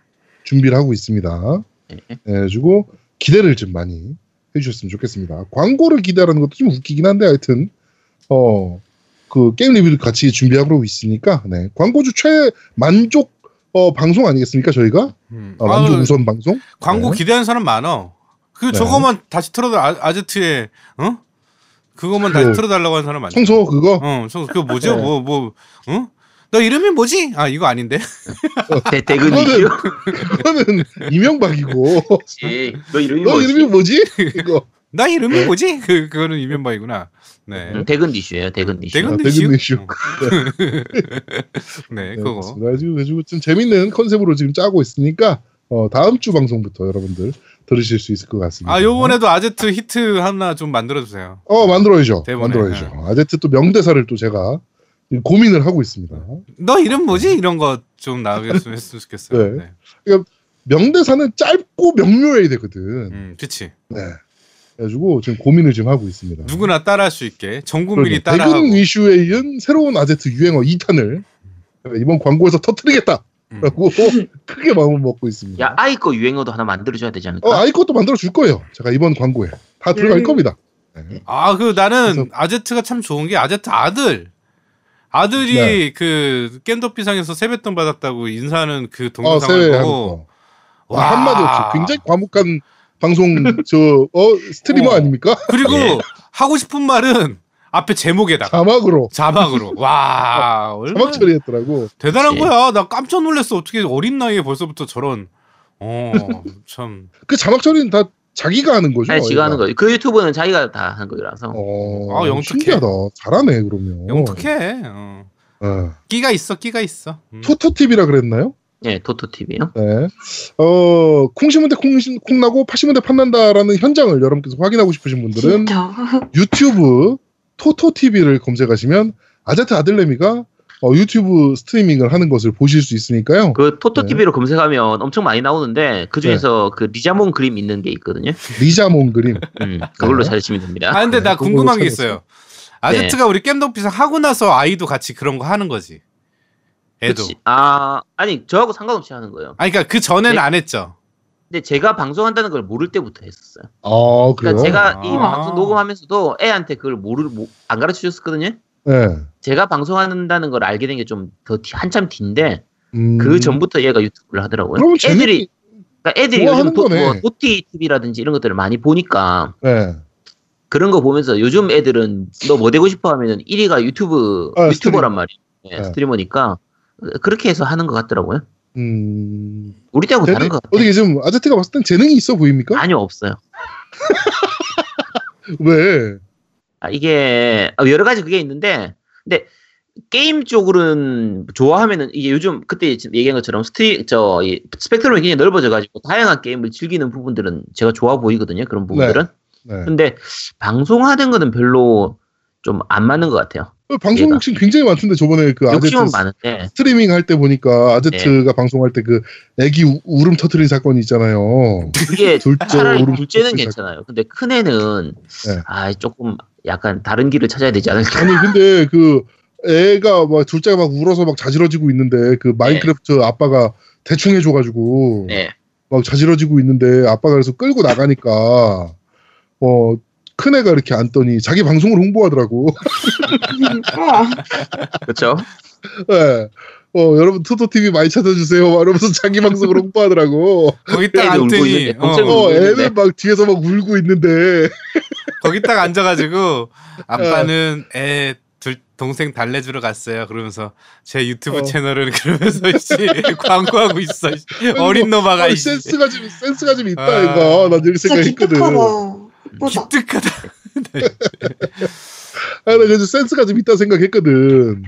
준비를 하고 있습니다. 네. 네, 그래가지고 기대를 좀 많이 해주셨으면 좋겠습니다. 광고를 기대하는 것도 좀 웃기긴 한데 하여튼 어 그 게임 리뷰도 같이 준비하고 있으니까 네 광고주 최 만족 어 방송 아니겠습니까 저희가 음. 어, 만족 아유, 우선 방송 광고 네. 기대하는 사람 많어. 그 네. 저거만 다시 틀어도 아, 아제트에 어? 그거만 다시 그 틀어달라고 하는 사람 많지. 청소 그거 어, 저 그거 뭐죠? 네. 뭐 뭐, 어? 너 이름이 뭐지? 아 이거 아닌데. 대, 대근 그거는- 이명박이고 그치. 너 이름이 너 뭐지? 이름이 뭐지 이거 나 이름이 네. 뭐지? 그 그거는 이면박이구나. 네. 음, 대근 이슈예요. 대근 이슈. 대근 아, 이슈. 대근 이슈. 어. [laughs] 네, 그거. 그래가지고 그래가지고 좀 재밌는 컨셉으로 지금 짜고 있으니까 어, 다음 주 방송부터 여러분들 들으실 수 있을 것 같습니다. 아 요번에도 아제트 히트 하나 좀 만들어 주세요. 어 만들어야죠. 대본에, 만들어야죠. 아제트 또 명대사를 또 제가 고민을 하고 있습니다. 너 이름 뭐지? 이런 거 좀 나오겠으면 했으면 좋겠어요. 네. 네. 명대사는 짧고 명료해야 되거든. 음, 그치. 네. 그래가지고 지금 고민을 지금 하고 있습니다. 누구나 따라할 수 있게 전 국민이 그러니까 따라하고. 대근 이슈에 이은 새로운 아제트 유행어 2탄을 이번 광고에서 터뜨리겠다. 음. 라고 [laughs] 크게 마음을 먹고 있습니다. 야 아이 거 유행어도 하나 만들어줘야 되지 않을까? 어, 아이 것도 만들어 줄 거예요. 제가 이번 광고에 다 들어갈 음. 겁니다. 네. 아, 그 나는 그래서- 아제트가 참 좋은 게 아제트 아들. 아들이 네. 그 깬더비상에서 세뱃돈 받았다고 인사하는 그 어, 동영상을 하는 보고 거. 와, 한마디 없이 굉장히 과묵한 방송 저 어, 스트리머 어. 아닙니까? 그리고 예. 하고 싶은 말은 앞에 제목에다가 자막으로 자막으로 [laughs] 와 얼마나 자막 처리했더라고. 대단한 그치. 거야 나 깜짝 놀랐어 어떻게 어린 나이에 벌써부터 저런 [laughs] 어참 그 자막 처리는 다 자기가 하는 거죠. 아니, 지가 하는. 거예요. 그 유튜브는 자기가 다 하는 거라서. 어, 아, 영특해. 신기하다. 잘하네 그러면. 영특해 어. 어. 끼가 있어 끼가 있어 음. 토토 TV라 그랬나요? 예, 토토 TV요. 네. 어, 콩 심은 데 콩, 심- 콩 나고 파 심은 데 판난다라는 현장을 여러분께서 확인하고 싶으신 분들은 진짜. 유튜브 토토 TV를 검색하시면 아제트 아들내미가 어, 유튜브 스트리밍을 하는 것을 보실 수 있으니까요. 그 토토 네. TV로 검색하면 엄청 많이 나오는데 그 중에서 그 리자몽 그림 있는 게 있거든요. 리자몽 그림. 음, 그걸로 네. 찾으시면 됩니다. 아 근데 네, 나 궁금한 게. 있어요 아제트가 우리 겜덕비상 하고 나서 아이도 같이 그런 거 하는 거지 애도 그치. 아, 아니 저하고 상관없이 하는 거예요. 아니 그러니까 그 전에는 네. 안 했죠 근데 제가 방송한다는 걸 모를 때부터 했었어요. 아, 그래요? 그러니까 제가 이 아. 방송 녹음하면서도 애한테 그걸 모르 모- 안 가르쳐 줬었거든요. 네. 제가 방송한다는 걸 알게 된 게 좀 더 한참 뒤인데 음. 그 전부터 얘가 유튜브를 하더라고요. 애들이 그러니까 애들이 요즘 도. 뭐 도티 TV라든지 이런 것들을 많이 보니까 네. 그런 거 보면서 요즘 애들은 너 뭐 되고 싶어 하면은 1위가 유튜브 아, 유튜버란 말이에요. 예, 네. 스트리머니까 그렇게 해서 하는 것 같더라고요. 음. 우리 때하고 재능- 다른 것 같아요. 어떻게 지금 아제트가 봤을 땐 재능이 있어 보입니까? 아니요 없어요. [laughs] 왜? 아, 이게 여러 가지 그게 있는데 근데 게임 쪽으로는 좋아하면은 이게 요즘 그때 얘기한 것처럼 스트리 저 이, 스펙트럼이 굉장히 넓어져 가지고 다양한 게임을 즐기는 부분들은 제가 좋아 보이거든요. 그런 부분들은. 네. 근데 방송하는 거는 별로 좀 안 맞는 것 같아요. 어, 방송. 욕심 굉장히 많던데 저번에 그 아제트 많은데 스트리밍 할 때 보니까 아제트가 방송할 때 그 애기 우- 울음 터트린 사건이 있잖아요. 그게 [laughs] 둘째 차라리 오름 둘째는 괜찮아요. 근데 큰 애는 네. 아 조금 약간 다른 길을 찾아야 되지 않을까. 아니 근데 그 애가 막 둘째가 막 울어서 막 자지러지고 있는데 그 마인크래프트 아빠가 대충 해줘가지고 네. 막 자지러지고 있는데 아빠가 그래서 끌고 나가니까 어 큰 애가 이렇게 앉더니 자기 방송을 홍보하더라고. 아, 그렇죠. [laughs] 예. 어 여러분 토토 TV 많이 찾아주세요. 막 이러면서 자기 방송을 홍보하더라고. 거기 딱 앉더니 어, 어. 애는 막 뒤에서 막 울고 있는데 거기 딱 앉아가지고 [laughs] 아빠는 애 둘 동생 달래주러 갔어요. 그러면서 제 유튜브 어. 채널은 그러면서 [laughs] 씨, 광고하고 있어. 씨. 어린 놈아가 아니, 이씨. 센스가 좀 센스가 좀 있다 아. 이거. 난 이렇게 생각했거든. 기특하다. 기특하다. [laughs] 아, 나 그래서 센스가 좀 있다 생각했거든.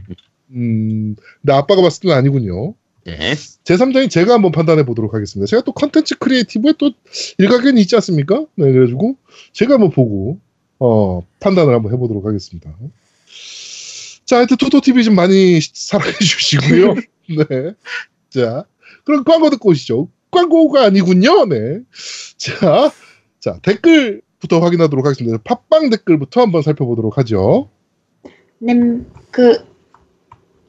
음, 근데 아빠가 봤을 때는 아니군요. 네. 제3자인 제가 한번 판단해 보도록 하겠습니다. 제가 또 컨텐츠 creative에 또 일가견이 있지 않습니까? 네, 그래가지고 제가 한번 보고, 어, 판단을 한번 해보도록 하겠습니다. 자, 하여튼 토토TV 좀 많이 사랑해 주시고요. [laughs] 네. 자, 그럼 광고 듣고 오시죠. 광고가 아니군요. 네. 자, 자, 댓글 부터 확인하도록 하겠습니다. 팟빵 댓글부터 한번 살펴보도록 하죠. 님, 그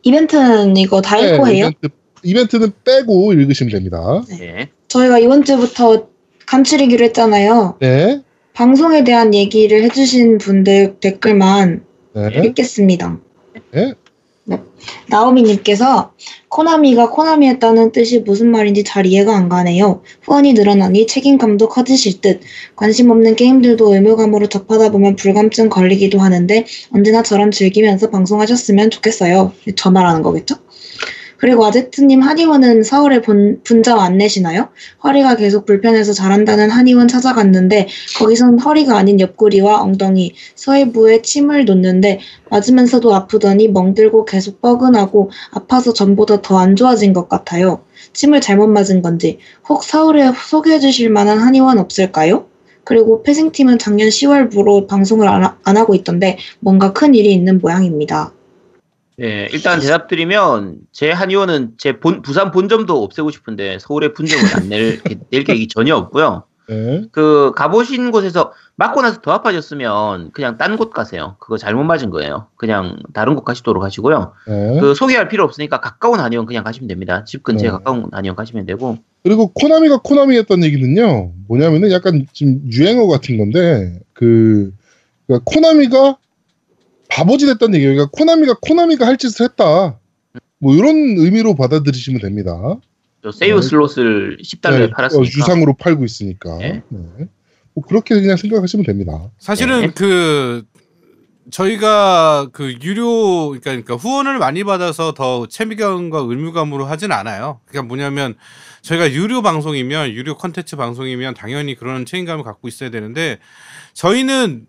이벤트는 이거 다 읽고 네, 해요? 이벤트, 이벤트 는 빼고 읽으시면 됩니다. 네. 저희가 이번 주부터 간추리기로 했잖아요. 네. 방송에 대한 얘기를 해주신 분들 댓글만 네. 읽겠습니다. 네. 네. 나오미님께서 코나미가 코나미 했다는 뜻이 무슨 말인지 잘 이해가 안 가네요. 후원이 늘어나니 책임감도 커지실 듯. 관심 없는 게임들도 의무감으로 접하다 보면 불감증 걸리기도 하는데 언제나 저런 즐기면서 방송하셨으면 좋겠어요. 저 말하는 거겠죠? 그리고 아제트님 한의원은 서울에 본, 분점 안 내시나요? 허리가 계속 불편해서 잘한다는 한의원 찾아갔는데 거기선 허리가 아닌 옆구리와 엉덩이, 서해부에 침을 놓는데 맞으면서도 아프더니 멍들고 계속 뻐근하고 아파서 전보다 더 안 좋아진 것 같아요. 침을 잘못 맞은 건지 혹 서울에 소개해 주실 만한 한의원 없을까요? 그리고 패싱팀은 작년 10월부로 방송을 안, 하- 안 하고 있던데 뭔가 큰 일이 있는 모양입니다. 네, 일단 대답드리면 제 한의원은 제 본, 부산 본점도 없애고 싶은데 서울에 분점을 안낼 낼 계획이 전혀 없고요. 네. 그 가보신 곳에서 맞고 나서 더 아파졌으면 그냥 딴 곳 가세요. 그거 잘못 맞은 거예요. 그냥 다른 곳 가시도록 하시고요. 네. 그 소개할 필요 없으니까 가까운 한의원 그냥 가시면 됩니다. 집 근처에 네. 가까운 한의원 가시면 되고. 그리고 코나미가 코나미 했던 얘기는요. 뭐냐면은 약간 지금 유행어 같은 건데 그 그러니까 코나미가 바보짓 했다는 얘기예요. 그러니까 코나미가 코나미가 할 짓을 했다. 뭐 이런 의미로 받아들이시면 됩니다. 저 세이브 네. 슬롯을 10달러에 네, 팔았으니까. 어, 유상으로 팔고 있으니까. 네. 네. 뭐 그렇게 그냥 생각하시면 됩니다. 사실은 네. 그 저희가 그 유료 그러니까, 그러니까 후원을 많이 받아서 더 책임감과 의무감으로 하진 않아요. 그러니까 뭐냐면 저희가 유료 방송이면 유료 컨텐츠 방송이면 당연히 그런 책임감을 갖고 있어야 되는데 저희는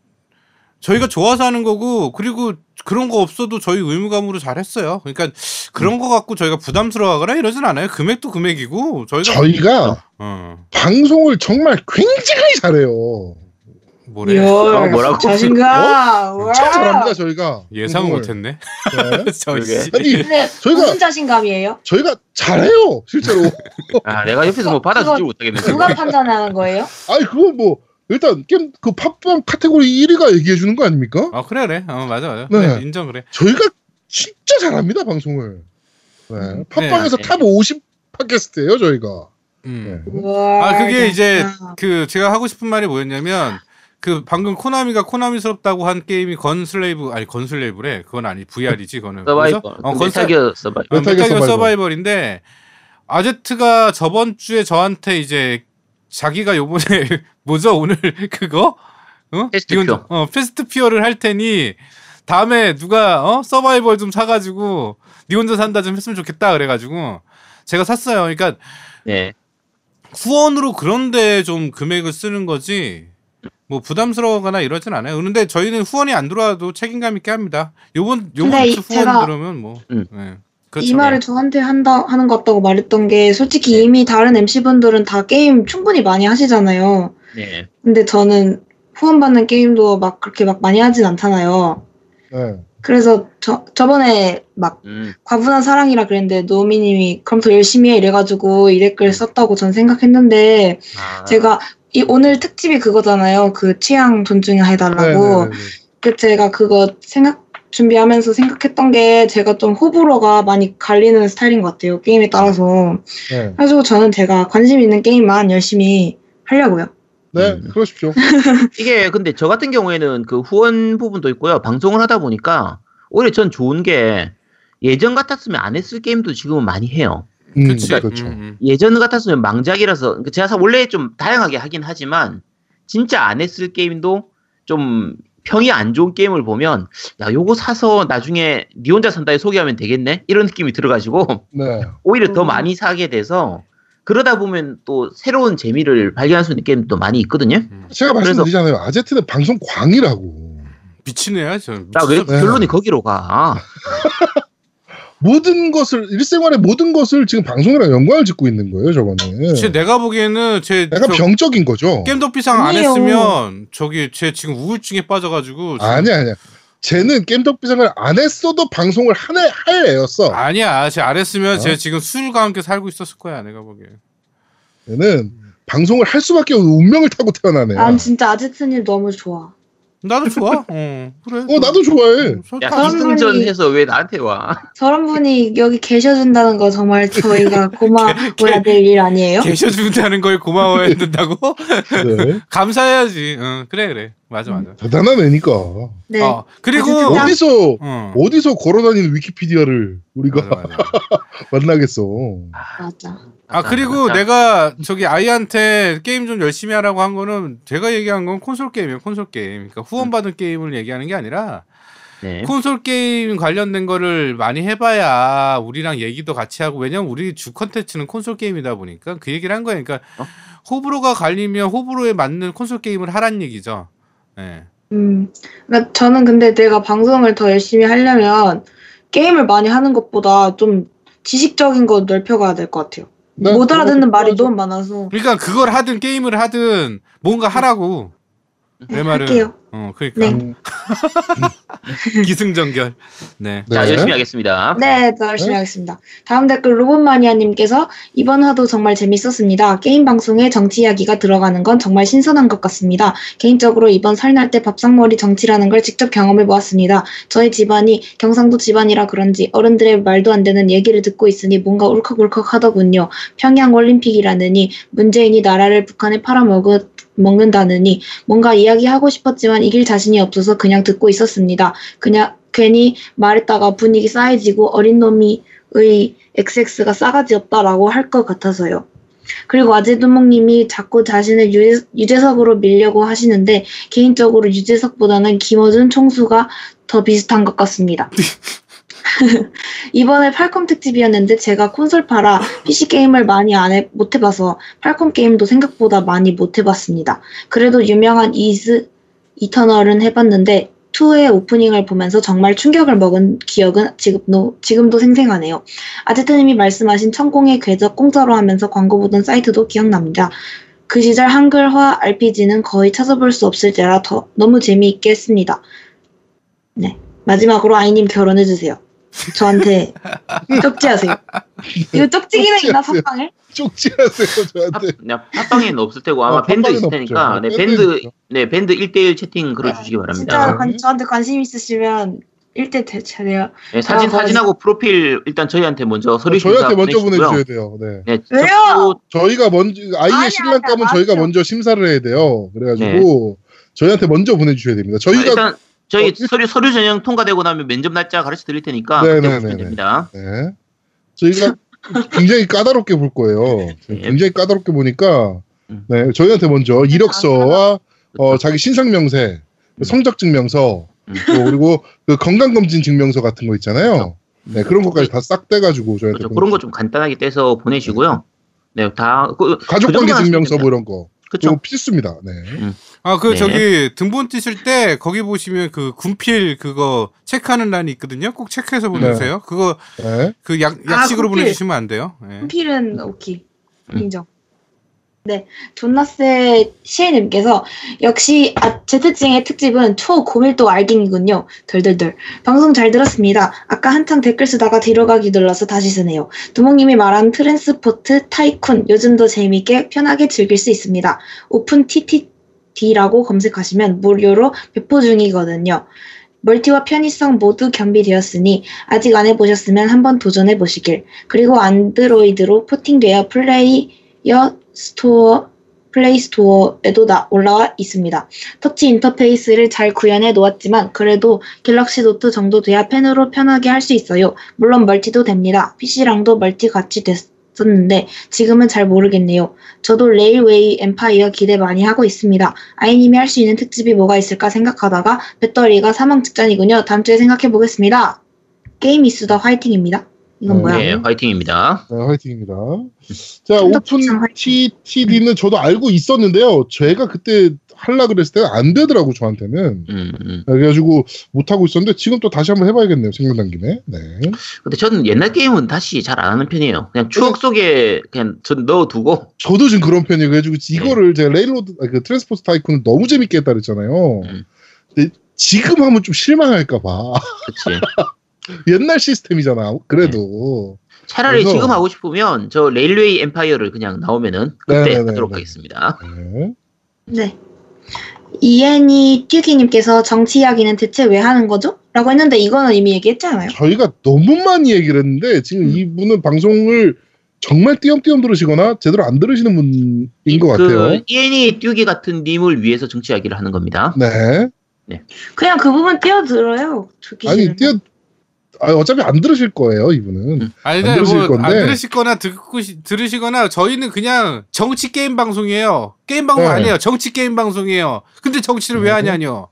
저희가 좋아서 하는 거고 그리고 그런 거 없어도 저희 의무감으로 잘 했어요. 그러니까 그런 거 갖고 저희가 부담스러워하거나 이러진 않아요. 금액도 금액이고 저희가 저희가 어 방송을 정말 굉장히 잘해요. 뭐래 어, 뭐라고? 자신감. 엄청 잘합니다 저희가. 방송을. 못했네. 네. [laughs] 저 그러게. 씨. 아니 근데 저희가- 무슨 자신감이에요? 저희가 잘해요 실제로. 아, 내가 옆에서 뭐 받아주지 못하겠네. 누가 판단하는 거예요? 아니 그거 뭐 일단 게임 그 팟빵 카테고리 1위가 얘기해 주는 거 아닙니까? 어 그래 그래 어 맞아 맞아 네. 그래, 인정 그래 저희가 진짜 잘합니다 방송을. 네. 팟빵에서 네. top 50 팟캐스트예요 저희가. 음. 네. 아 그게 이제 아. 그 제가 하고 싶은 말이 뭐였냐면 그 방금 코나미가 코나미스럽다고 한 게임이 건슬레이브 아니 건슬레이브래 그건 아니 VR이지 그거는 서바이벌. 어 건슬 메탈기어 서바이벌. 어, 메탈 메탈 기어 기어 서바이벌. 서바이벌인데 아제트가 저번 주에 저한테 이제 자기가 요번에 [laughs] 뭐죠 오늘 [laughs] 그거 어? 패스트 퓨어. 어할 테니 다음에 누가 어 서바이벌 좀 사가지고 니 혼자 산다 좀 했으면 좋겠다 그래가지고 제가 샀어요. 그러니까 네. 후원으로 그런데 좀 금액을 쓰는 거지 뭐 부담스러워거나 이러진 않아요. 그런데 저희는 후원이 안 들어와도 책임감 있게 합니다. 요번 요번 주 후원 제가 들으면 뭐 음. 네. 그렇죠. 이 말을 저한테 한다 하는 것 같다고 말했던 게 솔직히 이미 다른 MC 분들은 다 게임 충분히 많이 하시잖아요. 네. 근데 저는 후원받는 게임도 막 그렇게 막 많이 하진 않잖아요. 네. 그래서 저 저번에 막 음. 과분한 사랑이라 그랬는데 노미님이 그럼 더 열심히 해 이래가지고 이 댓글 썼다고 전 생각했는데 아, 제가 이 오늘 특집이 그거잖아요. 그 취향 존중해달라고. 네, 네, 네. 그 제가 그거 생각 준비하면서 생각했던 게 제가 좀 호불호가 많이 갈리는 스타일인 것 같아요. 게임에 따라서. 네. 그래가지고 저는 제가 관심 있는 게임만 열심히 하려고요. 네, 음. 그러십시오. [laughs] 이게 근데 저 같은 경우에는 그 후원 부분도 있고요. 방송을 하다 보니까 오히려 전 좋은 게 예전 같았으면 안 했을 게임도 지금은 많이 해요. 음, 그치. 그렇죠. 예전 같았으면 망작이라서 그 제가 사- 원래 좀 다양하게 하긴 하지만 진짜 안 했을 게임도 좀 평이 안 좋은 게임을 보면 야 요거 사서 나중에 니 혼자 산다에 소개하면 되겠네 이런 느낌이 들어가지고 [laughs] 네. 오히려 더 음. 많이 사게 돼서 그러다 보면 또 새로운 재미를 발견할 수 있는 게임도 많이 있거든요. 음. 제가 말씀드리잖아요. 아제트는 방송 광이라고. 미친 애야 저. 자, 왜 네. 결론이 거기로 가? [laughs] 모든 것을 일생활의 모든 것을 지금 방송이랑 연관을 짓고 있는 거예요, 저거는. 제 내가 보기에는 제 약간 저 병적인 거죠. 겜덕비상 안. 했으면 저기 제 지금 우울증에 빠져가지고 지금- 아니야, 아니야. 쟤는 겜덕비상을 안 했어도 방송을 하네, 할 애였어. 아니야 제안 했으면 어? 제 지금 술과 함께 살고 있었을 거야 내가 보기에. 얘는 방송을 할 수밖에 없는 운명을 타고 태어나네. 난 진짜 아제트님 너무 좋아. 나도 좋아. [laughs] 어 그래. 어, 나도 좋아해. 야, 그런 기승전 해서 왜 나한테 와? [laughs] 저런 분이 여기 계셔준다는 거 정말 저희가 [laughs] 고마워야 될 일 아니에요? 계셔준다는 걸 고마워해야 된다고? 네. 감사해야지. 어, 그래 그래. 맞아 맞아. 대단한 애니까. 네. 어, 그리고 야. 어디서, 어. 어디서 걸어다니는 위키피디아를 우리가 맞아, 맞아. 만나겠어. 맞아. 아 그리고 자, 내가 저기 아이한테 게임 좀 열심히 하라고 한 거는 제가 얘기한 건 콘솔 게임이에요 콘솔 게임 그러니까 후원 받은 게임을 얘기하는 게 아니라 네. 콘솔 게임 관련된 거를 많이 해봐야 우리랑 얘기도 같이 하고 왜냐면 우리 주 컨텐츠는 콘솔 게임이다 보니까 그 얘기를 한 거예요 그러니까 어? 호불호가 갈리면 호불호에 맞는 콘솔 게임을 하란 얘기죠 예. 음. 그러니까 저는 근데 내가 방송을 더 열심히 하려면 게임을 많이 하는 것보다 좀 지식적인 거 넓혀가야 될 것 같아요. 네, 못 알아듣는 말이. 너무 많아서. 그러니까 그걸 하든 게임을 하든 뭔가 하라고 내 네, 말은 할게요. 어 그러니까 네. 음, [laughs] 기승전결 네. 자, 네. 열심히 하겠습니다. 네, 더 열심히 네? 하겠습니다. 다음 댓글 로봇마니아님께서 이번 화도 정말 재밌었습니다. 게임 방송에 정치 이야기가 들어가는 건 정말 신선한 것 같습니다. 개인적으로 이번 설날 때 밥상머리 정치라는 걸 직접 경험해 보았습니다. 저희 집안이 경상도 집안이라 그런지 어른들의 말도 안 되는 얘기를 듣고 있으니 뭔가 울컥울컥 하더군요. 평양 올림픽이라느니 문재인이 나라를 북한에 팔아먹은 먹는다느니 뭔가 이야기하고 싶었지만 이길 자신이 없어서 그냥 듣고 있었습니다. 그냥 괜히 말했다가 분위기 싸해지고 어린 놈이의 XX가 싸가지 없다라고 할 것 같아서요. 그리고 아재두목님이 자꾸 자신을 유재, 유재석으로 밀려고 하시는데 개인적으로 유재석보다는 김어준 총수가 더 비슷한 것 같습니다. [laughs] [laughs] 이번에 팔콤 특집이었는데 제가 콘솔 팔아 PC 게임을 많이 안 해, 못 해봐서 팔콤 게임도 생각보다 많이 못 해봤습니다. 그래도 유명한 이즈 이터널은 해봤는데 2의 오프닝을 보면서 정말 충격을 먹은 기억은 지금도, 지금도 생생하네요. 아제트님이 말씀하신 천공의 궤적 공짜로 하면서 광고 보던 사이트도 기억납니다. 그 시절 한글화 RPG는 거의 찾아볼 수 없을지라 더 너무 재미있게 했습니다. 네. 마지막으로 아이님 결혼해주세요. 저한테 쪽지하세요. 이거 쪽지기는 있나. 선방을? 쪽지하세요, 저한테. 팟- 팟빵에는 없을 테고 아마 어, 밴드 있을 테니까 없죠. 네, 밴드 있죠. 네 밴드 1대1 채팅 걸어주시기 진짜 바랍니다. 관- 저한테 관심 있으시면 1대 대체 돼요. 네, 사진 아, 사진하고 프로필 일단 저희한테 먼저 서류 저희한테 심사 먼저. 보내주셔야 돼요. 네. 네, 왜요? 저희가 먼저 아이의 신랑감은 저희가. 먼저 심사를 해야 돼요. 그래가지고 저희한테 먼저 보내주셔야 됩니다. 아, 저희가 일단 저희 어, 서류 서류 전형 통과되고 나면 면접 날짜 가르쳐 드릴 테니까 네, 그때 네, 보시면 네, 네. 됩니다. 네. 저희가 굉장히 까다롭게 볼 거예요. 예. 굉장히 까다롭게 보니까 음. 네, 저희한테 먼저 이력서와 어, 자기 신상 명세, 음. 성적 증명서, 음. 또 그리고 그 건강 검진 증명서 같은 거 있잖아요. 네, 그런 것까지 다 싹 떼가지고 저희한테 그렇죠. 그런 거 좀 간단하게 떼서 보내시고요. 네, 다 그, 가족관계 증명서 뭐 이런 거. 그렇죠. 필수입니다. 네. 아, 그 네. 저기 등본 띄실 때 거기 보시면 그 군필 그거 체크하는 란이 있거든요. 꼭 체크해서 보내주세요. 그거 네. 그 약, 아, 약식으로 군필. 보내주시면 안 돼요. 예. 필은 오케이. 음. 인정. 네. 존나스 시애님께서 역시 아, 제트증의 특집은 초고밀도 알갱이군요. 덜덜덜. 방송 잘 들었습니다. 아까 한창 댓글 쓰다가 뒤로 가기 눌러서 다시 쓰네요. 두목님이 말한 Transport Tycoon 요즘도 재미있게 편하게 즐길 수 있습니다. OpenTTD라고 검색하시면 무료로 배포 중이거든요. 멀티와 편의성 모두 겸비되었으니 아직 안 해보셨으면 한번 도전해 보시길. 그리고 안드로이드로 porting되어 플레이어 스토어 플레이 스토어에도 나- 올라와 있습니다. 터치 인터페이스를 잘 구현해 놓았지만 그래도 갤럭시 노트 정도 돼야 펜으로 편하게 할 수 있어요. 물론 멀티도 됩니다. PC랑도 멀티 같이 됐 었는데 지금은 잘 모르겠네요. 저도 Railway Empire 기대 많이 하고 있습니다. 아이님이 할 수 있는 특집이 뭐가 있을까 생각하다가 배터리가 사망 직전이군요. 다음 주에 생각해 보겠습니다. 게임 이수다 화이팅입니다. 이건 네. 뭐야? 네, 화이팅입니다. 네, 화이팅입니다. 자, OpenTTD는 저도 알고 있었는데요. 제가 그때 하려 그랬을 때는 안 되더라고 저한테는. 음, 음. 그래가지고 못 하고 있었는데 지금 또 다시 한번 해봐야겠네요. 생각난 김에. 네. 근데 저는 옛날 게임은 다시 잘 안 하는 편이에요. 그냥 추억 속에 그냥 전 넣어두고. 저도 지금 그런 편이에요. 그래가지고 이거를 제가 레일로드 아, 그 Transport Tycoon을 너무 재밌게 했다 그랬잖아요. 음. 근데 지금 하면 좀 실망할까봐. 그치. [laughs] 옛날 시스템이잖아. 그래도. 차라리 그래서- 지금 하고 싶으면 저 Railway Empire를 그냥 나오면은 그때 네네네네. 하도록 하겠습니다. 네. 네. 이엔이 튜기님께서 정치 이야기는 대체 왜 하는 거죠? 라고 했는데 이거는 이미 얘기했잖아요. 저희가 너무 많이 얘기를 했는데 지금 음. 이분은 방송을 정말 띄엄띄엄 들으시거나 제대로 안 들으시는 분인 것그 같아요. 이엔이 듀기 같은 님을 위해서 정치 이야기를 하는 겁니다. 네. 그냥 그 부분 띄워들어요. 듣기 아니. 띄어, 아, 어차피 안 들으실 거예요, 이분은. 음. 아니, 안 뭐, 들으실 안 건데. 들으시거나 듣고, 시- 들으시거나 저희는 그냥 정치 게임 방송이에요. 게임 방송 네. 아니에요. 정치 게임 방송이에요. 근데 정치를 왜 네. 하냐뇨.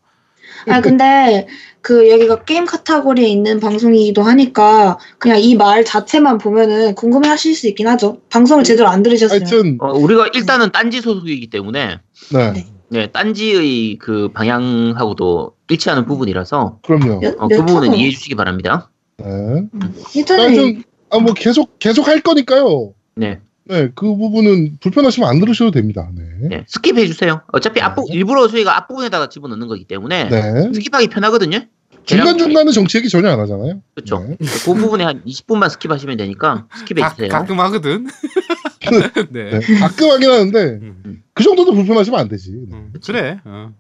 아 근데 그 여기가 게임 카테고리에 있는 방송이기도 하니까 그냥 이 말 자체만 보면은 궁금해하실 수 있긴 하죠. 방송을 제대로 안 들으셨으면. 하여튼, 어, 우리가 일단은 딴지 소속이기 때문에 네. 네. 네, 딴지의 그 방향하고도 일치하는 부분이라서 그럼요. 몇- 어, 몇그 부분은 이해해 주시기 바랍니다. 네. 일단은 하여튼, 아, 뭐, 계속, 계속 할 거니까요. 네, 네, 그 부분은 불편하시면 안 들으셔도 됩니다. 네. 네, skip해 주세요. 어차피 네. 앞부 일부러 저희가 앞부분에다가 집어넣는 거기 때문에 네. skip하기 편하거든요. 중간 중간은 정치 얘기 전혀 안 하잖아요. 그렇죠. 네. 그 부분에 한 20분만 skip하시면 되니까 skip해 가, 주세요. 가 끔 하거든. [laughs] 네. 네. 가끔 하긴 하는데, 음, 그 정도도 불편하시면 안 되지. 네. 음, 그래. 어.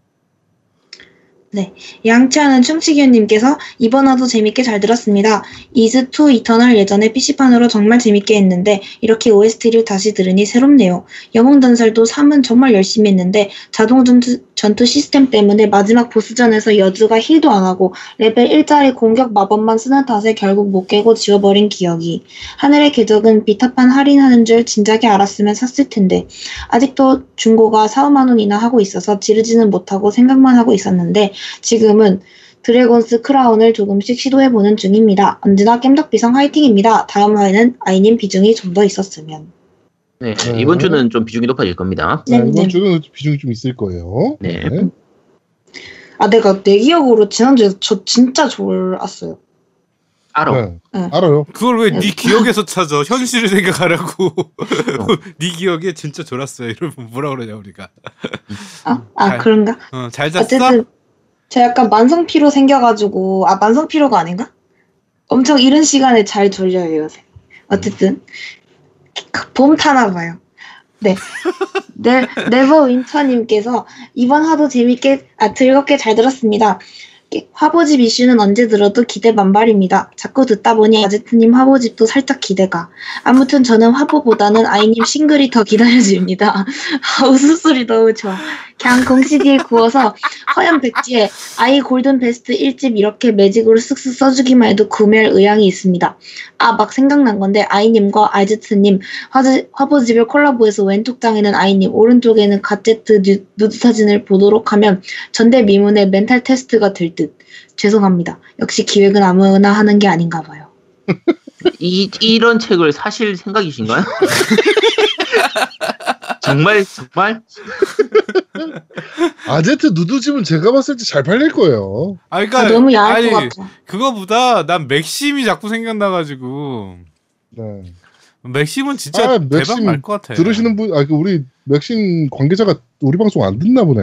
양치하는 충치기훈님께서 이번 화도 재밌게 잘 들었습니다. 이즈2 Eternal 예전에 PC판으로 정말 재밌게 했는데 이렇게 OST를 다시 들으니 새롭네요. 영웅전설도 3은 정말 열심히 했는데 자동 전투, 시스템 때문에 마지막 보스전에서 여주가 힐도 안 하고 레벨 1짜리 공격 마법만 쓰는 탓에 결국 못 깨고 지워버린 기억이. 하늘의 궤적은 비타판 할인하는 줄 진작에 알았으면 샀을 텐데 아직도 중고가 4, 5만 원이나 하고 있어서 지르지는 못하고 생각만 하고 있었는데 지금은 드래곤스 크라운을 조금씩 시도해보는 중입니다. 언제나 겜덕비상 화이팅입니다. 다음 화에는 아이님 비중이 좀 더 있었으면. 네, 네. 이번 주는 좀 비중이 높아질 겁니다. 네, 네, 이번 네. 주는 비중이 좀 있을 거예요. 네. 아, 내가 내 기억으로 지난주에 저 진짜 졸았어요. 알아. 네. 네. 알아요. 그걸 왜네 네. 기억에서 찾아? [laughs] 현실을 생각하라고. [laughs] 네 기억에 진짜 졸았어요. 이러면 뭐라 그러냐 우리가. 아, 아 잘- 그런가? 어, 잘 잤어? 어쨌든 저 약간 만성 피로 생겨가지고 아 만성 피로가 아닌가? 엄청 이른 시간에 잘 졸려요 요새. 어쨌든 봄 타나 봐요. 네. [laughs] 네, 네버 윈터님께서 이번 화도 재밌게, 아, 즐겁게 잘 들었습니다. 게- 화보집 이슈는 언제 들어도 기대 만발입니다. 자꾸 듣다 보니 아제트님 화보집도 살짝 기대가. 아무튼 저는 화보보다는 아이님 싱글이 더 기다려집니다. [laughs] 아, 웃음소리 너무 좋아. 그냥 공CD에 구워서 허연 백지에 아이 골든 베스트 1집 이렇게 매직으로 쓱쓱 써주기만 해도 구매할 의향이 있습니다. 아, 막 생각난 건데 아이님과 아제트님 화제, 화보집을 콜라보해서 왼쪽 장에는 아이님, 오른쪽에는 가제트 누, 누드 사진을 보도록 하면 전대 미문의 멘탈 테스트가 될 듯. 죄송합니다. 역시 기획은 아무나 하는 게 아닌가 봐요. [laughs] 이 이런 책을 사실 생각이신가요? [laughs] 정말 정말 [laughs] 아제트 누드집은 제가 봤을 때 잘 팔릴 거예요. 아 아, 그러니까 너무 야할 아니, 것 같아. 그거보다 난 맥심이 자꾸 생각나가지고 네. 맥심은 진짜 아, 대박 맥심 날것 같아. 들으시는 분, 아, 그 우리 맥신 관계자가 우리 방송 안 듣나 보네.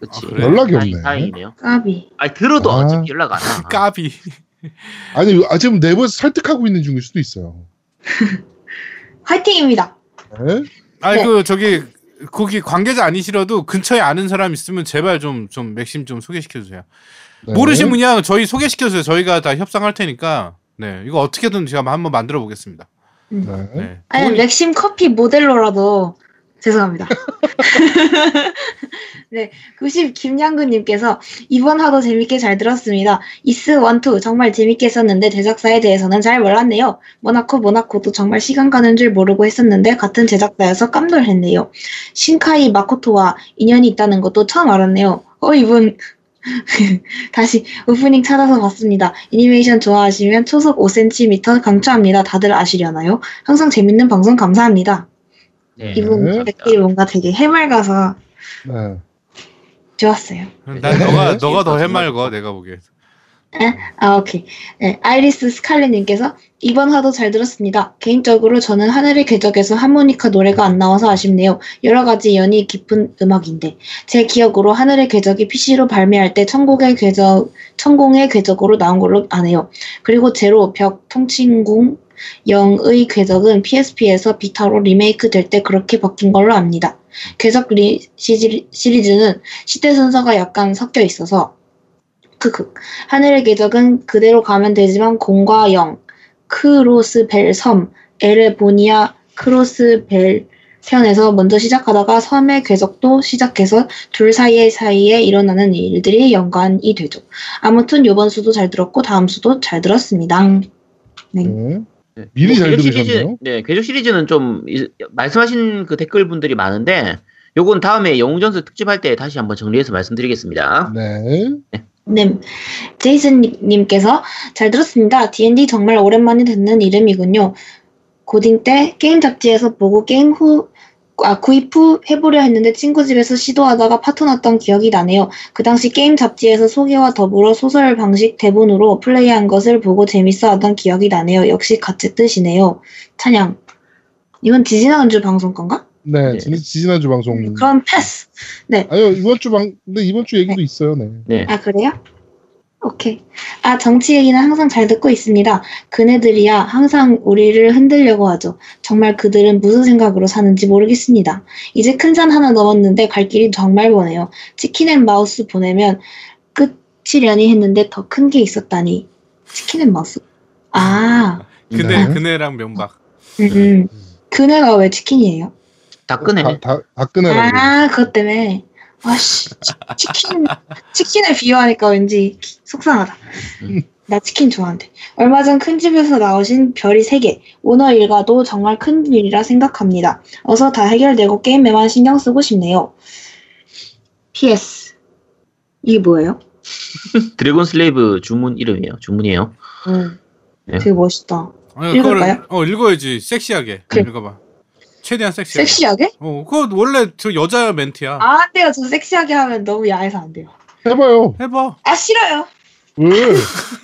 그치. 아, 그래? 연락이 없네. 다행이네요. 까비. 아니 들어도 아. 어차피 연락 안 와. [laughs] 까비. 아니, 아, 지금 내부에서 설득하고 있는 중일 수도 있어요. [laughs] 화이팅입니다. 네? 아니 네. 그 저기 거기 관계자 아니시라도 근처에 아는 사람 있으면 제발 좀 좀 맥심 좀 소개시켜 주세요. 네. 모르시면 그냥 저희 소개시켜 주세요. 저희가 다 협상할 테니까. 네 이거 어떻게든 제가 한번 만들어 보겠습니다. 네. 네. 아니, 맥심 커피 모델로라도 죄송합니다. [laughs] 네, 90 김양근님께서 이번 화도 재밌게 잘 들었습니다. 이스 원투 정말 재밌게 했었는데 제작사에 대해서는 잘 몰랐네요. 모나코 모나코도 정말 시간 가는 줄 모르고 했었는데 같은 제작사여서 깜놀했네요. 신카이 마코토와 인연이 있다는 것도 처음 알았네요. 어 이분 [laughs] 다시 오프닝 찾아서 봤습니다. 애니메이션 좋아하시면 초속 5cm 강추합니다. 다들 아시려나요? 항상 재밌는 방송 감사합니다. 네. 이분 네. 댓글이 뭔가 되게 해맑아서 네. 좋았어요. 난 너가 네. 너가 더 해맑어 내가 보기에. 아, 오케이. 네, 아이리스 스칼렛님께서 이번 화도 잘 들었습니다. 개인적으로 저는 하늘의 궤적에서 하모니카 노래가 안 나와서 아쉽네요. 여러 가지 연이 깊은 음악인데. 제 기억으로 하늘의 궤적이 PC로 발매할 때 천국의 궤적, 천공의 궤적으로 나온 걸로 아네요. 그리고 제로, 벽, 통칭궁, 영의 궤적은 PSP에서 비타로 리메이크 될 때 그렇게 바뀐 걸로 압니다. 궤적 리, 시리, 시리즈는 시대 순서가 약간 섞여 있어서 크크. 하늘의 궤적은 그대로 가면 되지만 공과 영, 크로스벨 섬, 에레보니아 크로스벨 편에서 먼저 시작하다가 섬의 궤적도 시작해서 둘 사이에 사이에 일어나는 일들이 연관이 되죠. 아무튼 요번 주도 잘 들었고 다음 주도 잘 들었습니다. 네. 네. 네. 미리 잘 궤적 들으셨네요. 시리즈, 네, 궤적 시리즈는 좀 이- 말씀하신 그 댓글 분들이 많은데 요건 다음에 영웅전설 특집할 때 다시 한번 정리해서 말씀드리겠습니다. 네. 네, 제이슨님께서 잘 들었습니다. D&D 정말 오랜만에 듣는 이름이군요. 고딩 때 게임 잡지에서 보고 게임 후, 아, 구입 후 해보려 했는데 친구 집에서 시도하다가 파토 났던 기억이 나네요. 그 당시 게임 잡지에서 소개와 더불어 소설 방식 대본으로 플레이한 것을 보고 재밌어 하던 기억이 나네요. 역시 같이 뜻이네요. 찬양. 이건 지지난주 방송 건가? 네. 네. 지- 지지난주 방송. 그럼 패스. 아니요, 이번 주 방, 근데 이번 주 얘기도 있어요, 네. 네. 아, 그래요? 오케이. 아, 정치 얘기는 항상 잘 듣고 있습니다. 그네들이야 항상 우리를 흔들려고 하죠. 정말 그들은 무슨 생각으로 사는지 모르겠습니다. 이제 큰 산 하나 넘었는데 갈 길이 정말 머네요. chicken and mouse 보내면 끝이려니 했는데 더 큰 게 있었다니. chicken and mouse. 아, 그네 네. 그네랑 명박. 음, 음. 그네가 왜 치킨이에요? 닭그네. 닭, 닭, 닭그네라고. 아, 그것 때문에. 아씨, 치- 치킨, 치킨을 비유하니까 왠지 기- 속상하다. 음. 나 치킨 좋아하는데. 얼마 전 큰 집에서 나오신 별이 3개. 오너 일가도 정말 큰 일이라 생각합니다. 어서 다 해결되고 게임에만 신경 쓰고 싶네요. PS. 이게 뭐예요? [laughs] 드래곤 슬레이브 주문 이름이에요. 주문이에요. 음, 네. 되게 멋있다. 아니, 읽을까요? 그걸 어 읽어야지 섹시하게. 그래. 읽어봐. 최대한 섹시하게. 섹시하게? 어 그거 원래 저 여자 멘트야. 아, 안 돼요. 저 섹시하게 하면 너무 야해서 안 돼요. 해봐요. 해봐. 아, 싫어요. 왜?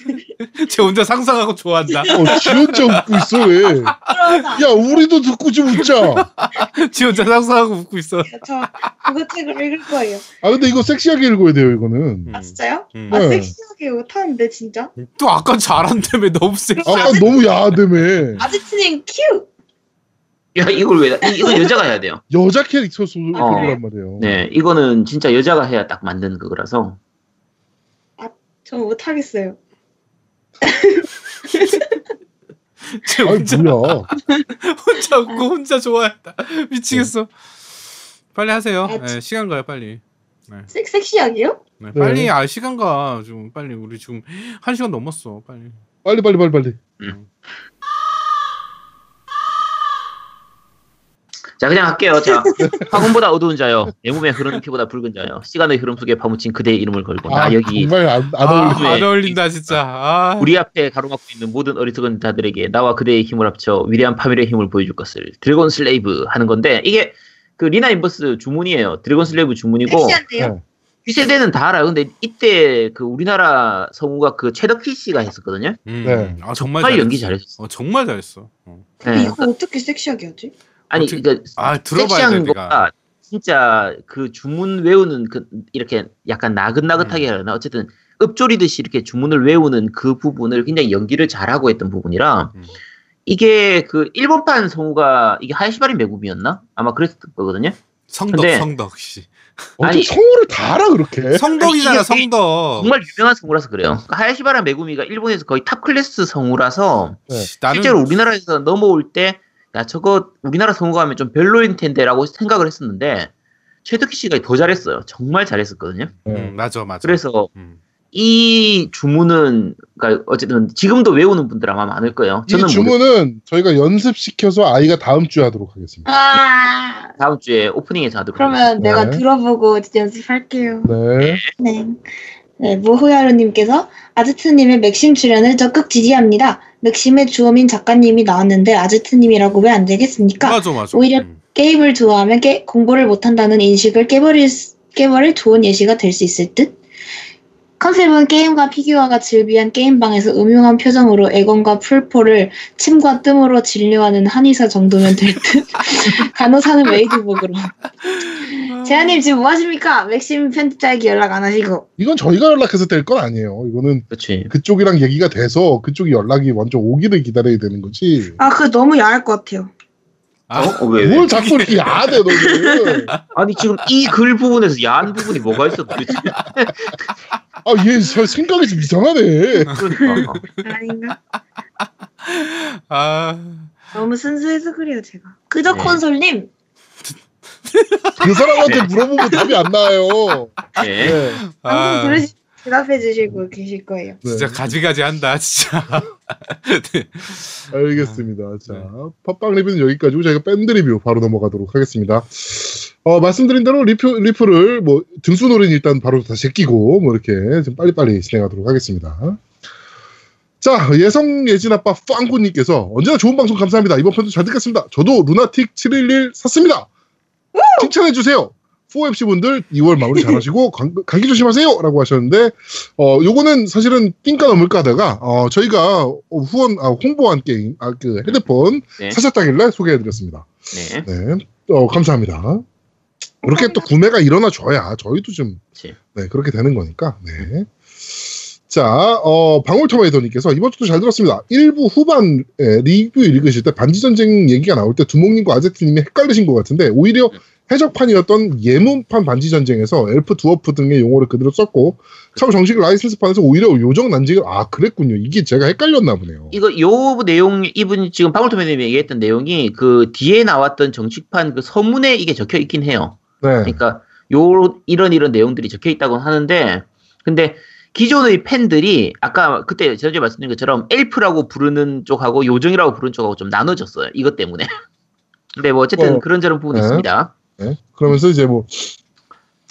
[laughs] 쟤 혼자 상상하고 좋아한다. 어, 지 혼자 웃고 있어, 왜? 야, 우리도 듣고 좀 웃자. [laughs] 지 혼자 상상하고 웃고 있어. 저 그거 책을 읽을 거예요. 아, 근데 이거 섹시하게 읽어야 돼요, 이거는. 아, 진짜요? 음. 아, 네. 섹시하게 못하는데, 진짜? 또 아까 잘한다며 너무 섹시. 아까 너무 야하다며. 아지트님 큐! 야 이걸 왜? 이- 이건 여자가 해야 돼요. [laughs] 여자 캐릭터 소 어. 그거란 말이에요. 네, 이거는 진짜 여자가 해야 딱 만든 그거라서. 저 못하겠어요. 쟤 혼자 뭐야? [laughs] 혼자 웃고 혼자 좋아했다. 미치겠어. 빨리 하세요. 아, 네, 시간 가요 빨리. 섹, 섹시하게요? 네, 네. 빨리 아 시간 가. 좀 빨리 우리 지금 한 시간 넘었어. 빨리. 빨리 빨리 빨리 빨리. 자 그냥 할게요. 자 [laughs] 화군보다 어두운 자요. 내 몸에 흐르는 피보다 붉은 자요. 시간의 흐름 속에 파묻힌 그대의 이름을 걸고 나 아, 여기 정말 안, 안 아, 어울리. 안 어울린다 진짜. 아. 우리 앞에 가로막고 있는 모든 어리석은 자들에게 나와 그대의 힘을 합쳐 위대한 파멸의 힘을 보여줄 것을 Dragon Slave 하는 건데 이게 그 리나 인버스 주문이에요. Dragon Slave 주문이고 섹시한데요? 네. 이 세대는 다 알아요. 근데 이때 그 우리나라 성우가 그 최덕희 씨가 했었거든요. 음, 네. 아 정말 정말 잘했어. 연기 잘했어. 어 정말 잘했어. 어. 근데 네. 이거 어떻게 섹시하게 하지? 아니 그러니까 아 들어봐야 돼 섹시한 내가. 거가 진짜 그 주문 외우는 그 이렇게 약간 나긋나긋하게 음. 해야 하나 어쨌든 읊조리듯이 이렇게 주문을 외우는 그 부분을 굉장히 연기를 잘하고 했던 부분이라 음. 이게 그 일본판 성우가 이게 하야시바라 메구미였나 아마 그랬을 거거든요. 성덕 근데- 성덕 씨. 어떻게 아니- 성우를 다 알아 그렇게? 성덕이잖아 성덕. 정말 유명한 성우라서 그래요. 그러니까 하야시바라 메구미가 일본에서 거의 top class 성우라서 네. 씨, 나는 실제로 우리나라에서 넘어올 때, 야, 저거 우리나라 성우가 하면 좀 별로인 텐데라고 생각을 했었는데, 최덕희 씨가 더 잘했어요. 정말 잘했었거든요. 네. 음, 맞아 맞아. 그래서 음. 이 주문은, 그러니까 어쨌든 지금도 외우는 분들 아마 많을 거예요. 이 저는 모르 주문은 저희가 연습시켜서 아이가 다음 주에 하도록 하겠습니다. 아, 다음 주에 오프닝에서 하도록 그러면 하겠습니다. 내가 네. 들어보고 연습할게요. 네. 네. 네, 모호야루님께서 아즈트님의 맥심 출연을 적극 지지합니다. 맥심의 주어민 작가님이 나왔는데 아즈트님이라고 왜 안 되겠습니까? 맞아 맞아. 오히려 음. 게임을 좋아하면 깨- 공부를 못한다는 인식을 깨버릴, 수- 깨버릴 좋은 예시가 될 수 있을 듯? 컨셉은 게임과 피규어가 즐비한 게임방에서 음흉한 표정으로 애건과 풀포를 침과 뜸으로 진료하는 한의사 정도면 될 듯. [laughs] 간호사는 메이드복으로. 재한님 지금 뭐 하십니까? 맥심 편집자에게 연락 안 하시고. 이건 저희가 연락해서 될 건 아니에요. 이거는 그렇지. 그쪽이랑 얘기가 돼서 그쪽이 연락이 먼저 오기를 기다려야 되는 거지. 아, 그거 너무 야할 것 같아요. 아, 어? 왜, 왜? 뭘 자꾸 이렇게 야하대 너는. [laughs] 아니, 지금 이 글 부분에서 야한 부분이 뭐가 있어, 도대체. 아 얘 생각이 좀 이상하네. 그러니까. 아닌가? 아, 너무 순수해서 그래요, 제가. 그저 네. 콘솔님, 그 사람한테 물어보면 답이 안 나와요. 네. 네. 방송 아 들으시 대답해 주시고 계실 거예요. 네. 진짜 가지가지 한다 진짜. [laughs] 네. 알겠습니다. 자, 팟빵 리뷰는 여기까지고 저희가 밴드 리뷰 바로 넘어가도록 하겠습니다. 어, 말씀드린 대로 리프, 리프를 뭐 등수놀이는 일단 바로 다 제끼고 뭐 이렇게 좀 빨리빨리 진행하도록 하겠습니다. 자, 예성 예진 아빠 빵구님께서 언제나 좋은 방송 감사합니다. 이번 편도 잘 듣겠습니다. 저도 루나틱 711 샀습니다. 칭찬해 주세요. 4MC 분들 2월 마무리 잘하시고 [laughs] 감- 감기 조심하세요 라고 하셨는데 어 요거는 사실은 띵까 넘을까 하다가 어 저희가 후원 아, 홍보한 게임 아그 헤드폰 네. 사셨다길래 소개해드렸습니다. 네. 네, 어 감사합니다. 그렇게 또 구매가 일어나 줘야 저희도 좀. 네, 그렇게 되는 거니까. 네. 자, 어, 방울토마이더님께서 이번 주도 잘 들었습니다. 일부 후반 에, 리뷰 읽으실 때 반지전쟁 얘기가 나올 때 두목님과 아제트님이 헷갈리신 것 같은데 오히려 해적판이었던 예문판 반지 전쟁에서 엘프, 두어프 등의 용어를 그대로 썼고 참 정식 라이센스판에서 오히려 요정 난징을 아 그랬군요. 이게 제가 헷갈렸나 보네요. 이거 요 내용 이분 지금 방울토매님이 얘기했던 내용이 그 뒤에 나왔던 정식판 그 서문에 이게 적혀 있긴 해요. 네. 그러니까 요 이런 이런 내용들이 적혀 있다고 하는데 근데 기존의 팬들이 아까 그때 전에 말씀드린 것처럼 엘프라고 부르는 쪽하고 요정이라고 부르는 쪽하고 좀 나눠졌어요. 이것 때문에. [laughs] 근데 뭐 어쨌든 어, 그런저런 부분이 네. 있습니다. 네. 그러면서 이제 뭐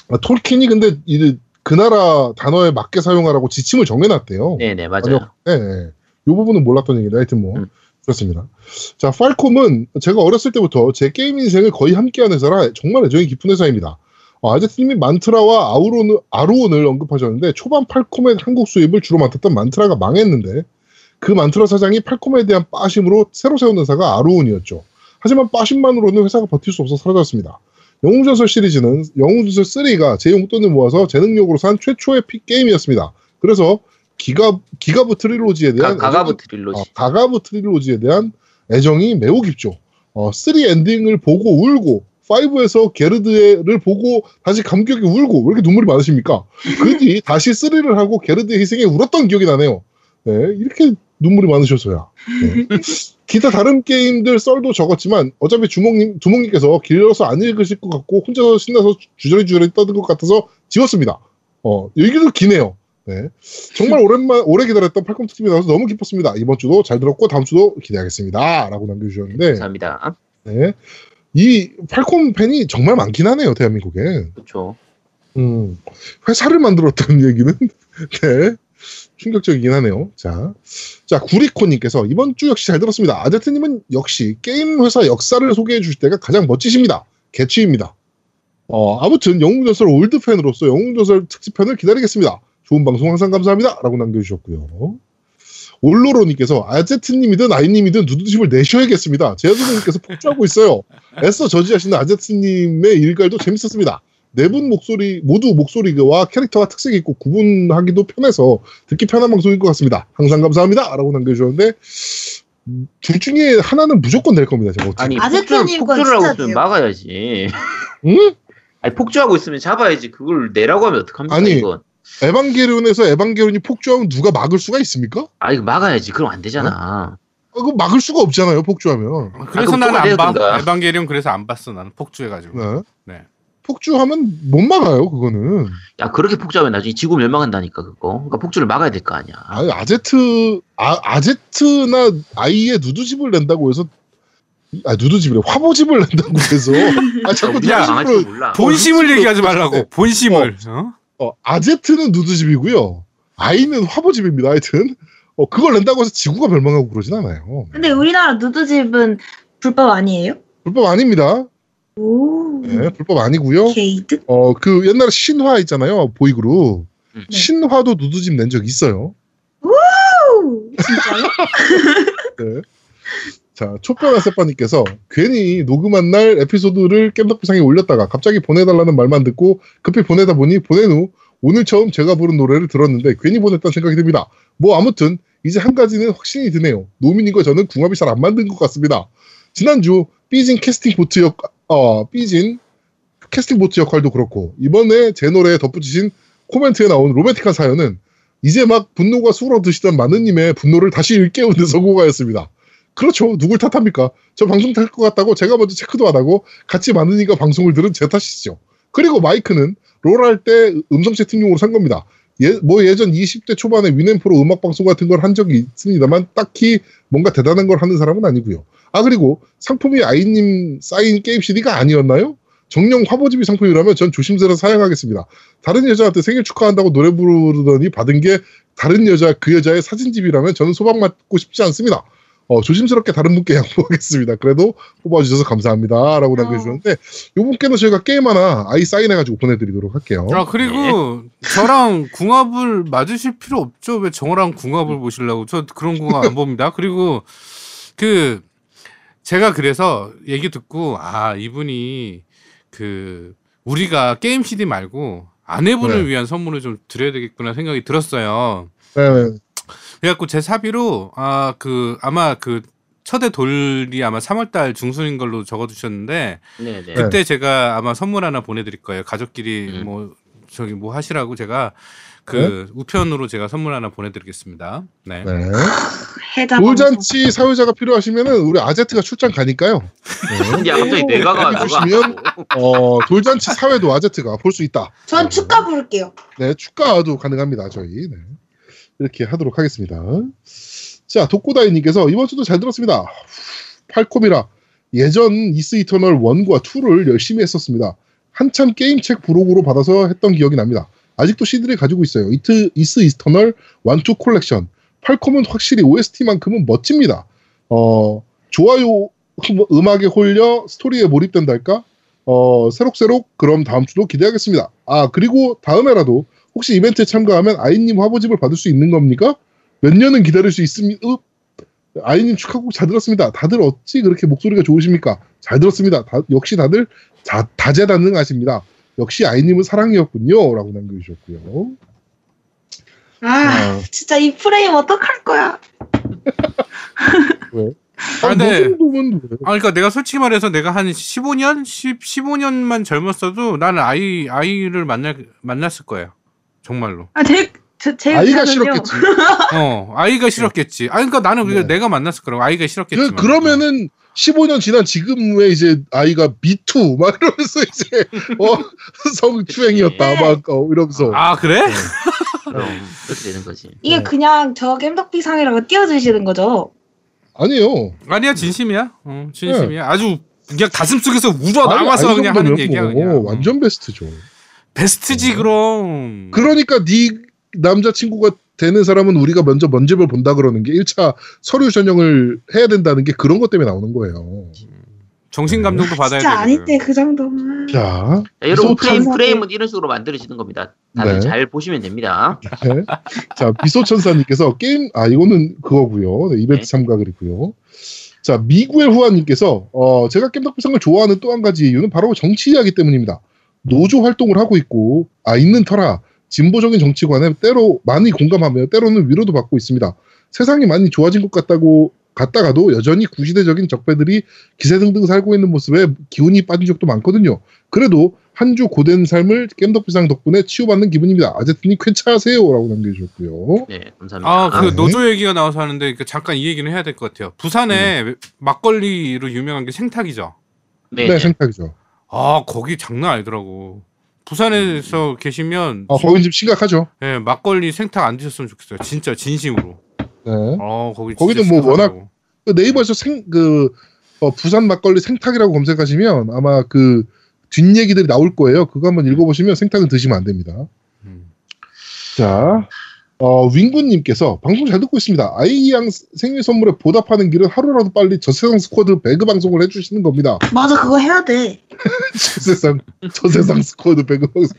아, 톨킨이 근데 이, 그 나라 단어에 맞게 사용하라고 지침을 정해놨대요. 네네 맞아요. 네, 네. 이 부분은 몰랐던 얘기인데 하여튼 뭐 음. 그렇습니다. 자, 팔콤은 제가 어렸을 때부터 제 게임 인생을 거의 함께한 회사라 정말 애정이 깊은 회사입니다. 어, 아제트님이 만트라와 아우론, 아루온을 언급하셨는데 초반 팔콤의 한국 수입을 주로 맡았던 만트라가 망했는데 그 만트라 사장이 팔콤에 대한 빠심으로 새로 세운 회사가 아루온이었죠. 하지만 빠심만으로는 회사가 버틸 수 없어 사라졌습니다. 영웅전설 시리즈는 영웅전설 3가 제 용돈을 모아서 제 능력으로 산 최초의 PC 게임이었습니다. 그래서 기가 기가부 trilogy에 대한 가, 애정이- trilogy. 어, 가가브 trilogy에 대한 애정이 매우 깊죠. 어, 3 엔딩을 보고 울고 5에서 게르드를 보고 다시 감격에 울고 왜 이렇게 눈물이 많으십니까? 그 뒤 [laughs] 다시 3를 하고 게르드의 희생에 울었던 기억이 나네요. 네, 이렇게 눈물이 많으셔서야. 네. [laughs] 기타 다른 게임들 썰도 적었지만 어차피 주먹님 두목님께서 길어서 안 읽으실 것 같고 혼자서 신나서 주저리 주저리 떠든 것 같아서 지웠습니다. 어 여기도 기네요. 네. 정말 오랜만 오래 기다렸던 팔콤 특집이 나와서 너무 기뻤습니다. 이번 주도 잘 들었고 다음 주도 기대하겠습니다.라고 남겨주셨는데 감사합니다. 네. 이 팔콤 팬이 정말 많긴 하네요 대한민국에. 그렇죠. 음, 회사를 만들었다는 얘기는 [laughs] 네 충격적이긴 하네요. 자, 자 구리코님께서 이번 주 역시 잘 들었습니다. 아제트님은 역시 게임 회사 역사를 소개해 주실 때가 가장 멋지십니다. 개취입니다. 어, 아무튼 영웅전설 올드 팬으로서 영웅전설 특집편을 기다리겠습니다. 좋은 방송 항상 감사합니다. 라고 남겨주셨고요. 올로로님께서 아제트님이든 아이님이든 누드집을 내셔야겠습니다. 제아드님께서 폭주하고 있어요. 애써 저지하시는 아제트님의 일갈도 재밌었습니다. 네 분 목소리 모두 목소리와 캐릭터가 특색이 있고 구분하기도 편해서 듣기 편한 방송인 것 같습니다. 항상 감사합니다. 라고 남겨주셨는데 음, 둘 중에 하나는 무조건 될 겁니다. 제가 어떻게. 아니 폭주를, 건 폭주를 하고 있으면. 막아야지. 응? 아니 폭주하고 있으면 잡아야지. 그걸 내라고 하면 어떡합니까 아니. 이건. 에반게리온에서 에반게리온이 폭주하면 누가 막을 수가 있습니까? 아 이거 막아야지. 그럼 안 되잖아. 어, 그거 막을 수가 없잖아요. 폭주하면. 그래서 그럼 나는 또안 봐. 에반게리온 그래서 안 봤어 나는 폭주해가지고. 네. 네. 폭주하면 못 막아요. 그거는. 야 그렇게 폭주하면 나중에 지구 멸망한다니까 그거. 그러니까 폭주를 막아야 될 거 아니야. 아니, 아제트, 아, 아제트나 아이의 누드집을 낸다고 해서, 아, 누드집이래. 화보집을 낸다고 해서. 아, 자꾸 망할지 누드집으로, 몰라. 본심을 어, 얘기하지 말라고. 네. 본심을. 어? 어, 아제트는 누드집이고요. 아이는 화보집입니다. 하여튼. 어, 그걸 낸다고 해서 지구가 멸망하고 그러진 않아요. 근데 우리나라 누드집은 불법 아니에요? 불법 아닙니다. 오. 네, 불법 아니고요. 게이드? 어, 그 옛날에 신화 있잖아요. 보이그룹. 음. 네. 신화도 누드집 낸 적 있어요. 오, 진짜요? [laughs] 네. 자, 촛변 아세빠님께서 괜히 녹음한 날 에피소드를 겜덕비상에 올렸다가 갑자기 보내달라는 말만 듣고 급히 보내다 보니 보낸 후 오늘 처음 제가 부른 노래를 들었는데 괜히 보냈다는 생각이 듭니다. 뭐 아무튼 이제 한 가지는 확신이 드네요. 노민이과 저는 궁합이 잘안 맞는 것 같습니다. 지난주 삐진 캐스팅 보트 역, 어, 삐진 캐스팅 보트 역할도 그렇고 이번에 제 노래에 덧붙이신 코멘트에 나온 로맨틱한 사연은 이제 막 분노가 수그러 드시던 마느님의 분노를 다시 일깨우는 데 [laughs] 성공하였습니다. 그렇죠. 누굴 탓합니까? 저 방송 탈 것 같다고 제가 먼저 체크도 안 하고 같이 마느님과 방송을 들은 제 탓이죠. 그리고 마이크는 롤 할 때 음성 채팅용으로 산 겁니다. 예, 뭐 예전 20대 초반에 위넷프로 음악 방송 같은 걸 한 적이 있습니다만 딱히 뭔가 대단한 걸 하는 사람은 아니고요. 아 그리고 상품이 아이님 사인 게임 CD가 아니었나요? 정령 화보집이 상품이라면 전 조심스레 사양하겠습니다. 다른 여자한테 생일 축하한다고 노래 부르더니 받은 게 다른 여자 그 여자의 사진집이라면 저는 소방 맞고 싶지 않습니다. 어, 조심스럽게 다른 분께 [laughs] 양보하겠습니다. 그래도 뽑아주셔서 감사합니다. 라고 남겨주셨는데, 요분께는 저희가 게임 하나 아이 사인해가지고 보내드리도록 할게요. 아 그리고 저랑 궁합을 맞으실 필요 없죠. 왜 저랑 궁합을 보시려고? 저 그런 궁합 안 봅니다. 그리고 그 제가 그래서 얘기 듣고 아 이분이 그 우리가 게임 CD 말고 아내분을 네. 위한 선물을 좀 드려야 되겠구나 생각이 들었어요. 네, 그래갖고 제 사비로 아 그 아마 그 첫의 돌이 아마 3월달 중순인 걸로 적어두셨는데 네네. 네. 그때 제가 아마 선물 하나 보내드릴 거예요. 가족끼리 음. 뭐 저기 뭐 하시라고 제가 그 우편으로 제가 선물 하나 보내드리겠습니다. 네. 네. 돌잔치 사회자가 필요하시면은 우리 아제트가 출장 가니까요. 네. 야 갑자기 내가가 누가 해주시면 어, 돌잔치 사회도 아제트가 볼 수 있다. 전 축가 부를게요. 네, 축가도 가능합니다, 저희. 네. 이렇게 하도록 하겠습니다. 자, 독고다이님께서 이번 주도 잘 들었습니다. 팔콤이라 예전 Ys Eternal 1과 2를 열심히 했었습니다. 한참 게임책 부록으로 받아서 했던 기억이 납니다. 아직도 CD를 가지고 있어요. 이트, Ys Eternal 1, 2 콜렉션. 팔콤은 확실히 OST만큼은 멋집니다. 어, 좋아요, 음- 음악에 홀려 스토리에 몰입된달까? 어, 새록새록 그럼 다음 주도 기대하겠습니다. 아, 그리고 다음에라도 혹시 이벤트에 참가하면 아이님 화보집을 받을 수 있는 겁니까? 몇 년은 기다릴 수 있습니다. 읍! 아이님 축하곡 잘 들었습니다. 다들 어찌 그렇게 목소리가 좋으십니까? 잘 들었습니다. 다- 역시 다들 자, 다재다능하십니다. 역시 아이님은 사랑이었군요. 라고 남겨주셨고요. 아, 진짜 이 프레임 어떡할 거야? 아, 아, 뭐 근데- 왜? 아, 그러니까 내가 솔직히 말해서 내가 한 15년, 10, 15년만 젊었어도 나는 아이 아이를 만날 만났을 거예요. 정말로. 아, 제, 제, 제 아이가. 싫었겠지. [laughs] 어, 아이가 싫었겠지. 아, 그러니까 나는 네. 내가 만났을 거라고. 아이가 싫었겠지. 그, 그러면은 15년 지난 지금의 이제 아이가 미투 막 이러면서 이제 [laughs] 어 성추행이었다 그치. 막 어, 이러면서 아, 그래? 그럼 [laughs] 그렇게 되는 거지. 이게 네. 그냥 저 겜덕비상이라고 띄워주시는 거죠. 아니에요. 아니야, 진심이야. 어, 진심이야. 아주 그냥 가슴 속에서 우러 나와서 그냥 하는 얘기야, 뭐 그냥. 완전 베스트죠. 베스트지 그럼. 그러니까 네 남자친구가 되는 사람은 우리가 먼저 먼집을 본다 그러는 게 1차 서류 전형을 해야 된다는 게 그런 것 때문에 나오는 거예요. 정신 감정도 받아야 진짜 되거든. 아닌데 그 정도는. 자, 자, 여러분 미소 프레임. 프레임은 이런 식으로 만들어지는 겁니다. 다들 네. 잘 보시면 됩니다. 네. 자 미소천사님께서 게임 아 이거는 그거고요. 네, 이벤트 네. 참가 그리고요. 자 미구엘 후아님께서 어, 제가 겜덕비상을 좋아하는 또 한 가지 이유는 바로 정치 이야기 때문입니다. 노조 활동을 하고 있고 아 있는 터라 진보적인 정치관에 때로 많이 공감하며 때로는 위로도 받고 있습니다. 세상이 많이 좋아진 것 같다고 갔다가도 여전히 구시대적인 적배들이 기세등등 살고 있는 모습에 기운이 빠진 적도 많거든요. 그래도 한 주 고된 삶을 겜덕비상 덕분에 치유받는 기분입니다. 아제트님 쾌차하세요라고 남겨주셨고요. 네, 감사합니다. 아, 그 네. 노조 얘기가 나와서 하는데 그 잠깐 이 얘기는 해야 될 것 같아요. 부산에 막걸리로 유명한 게 생탁이죠. 네, 네, 네. 생각이죠. 아, 거기 장난 아니더라고. 부산에서 계시면 아, 거긴 좀 심각하죠. 예, 막걸리 생탁 안 드셨으면 좋겠어요. 진짜 진심으로. 네. 어, 거기 진짜 뭐 심각하더라고. 그 네이버에서 생, 그, 어, 부산 막걸리 생탁이라고 검색하시면 아마 그 뒷얘기들이 나올 거예요. 그거 한번 읽어보시면 생탁은 드시면 안 됩니다. 음. 자, 어, 윙구님께서 방송 잘 듣고 있습니다. 아이양 생일 선물에 보답하는 길은 하루라도 빨리 저세상 스쿼드 배그 방송을 해주시는 겁니다. 맞아, 그거 해야 돼. [laughs] 저세상, 저세상 스쿼드 배그 방송.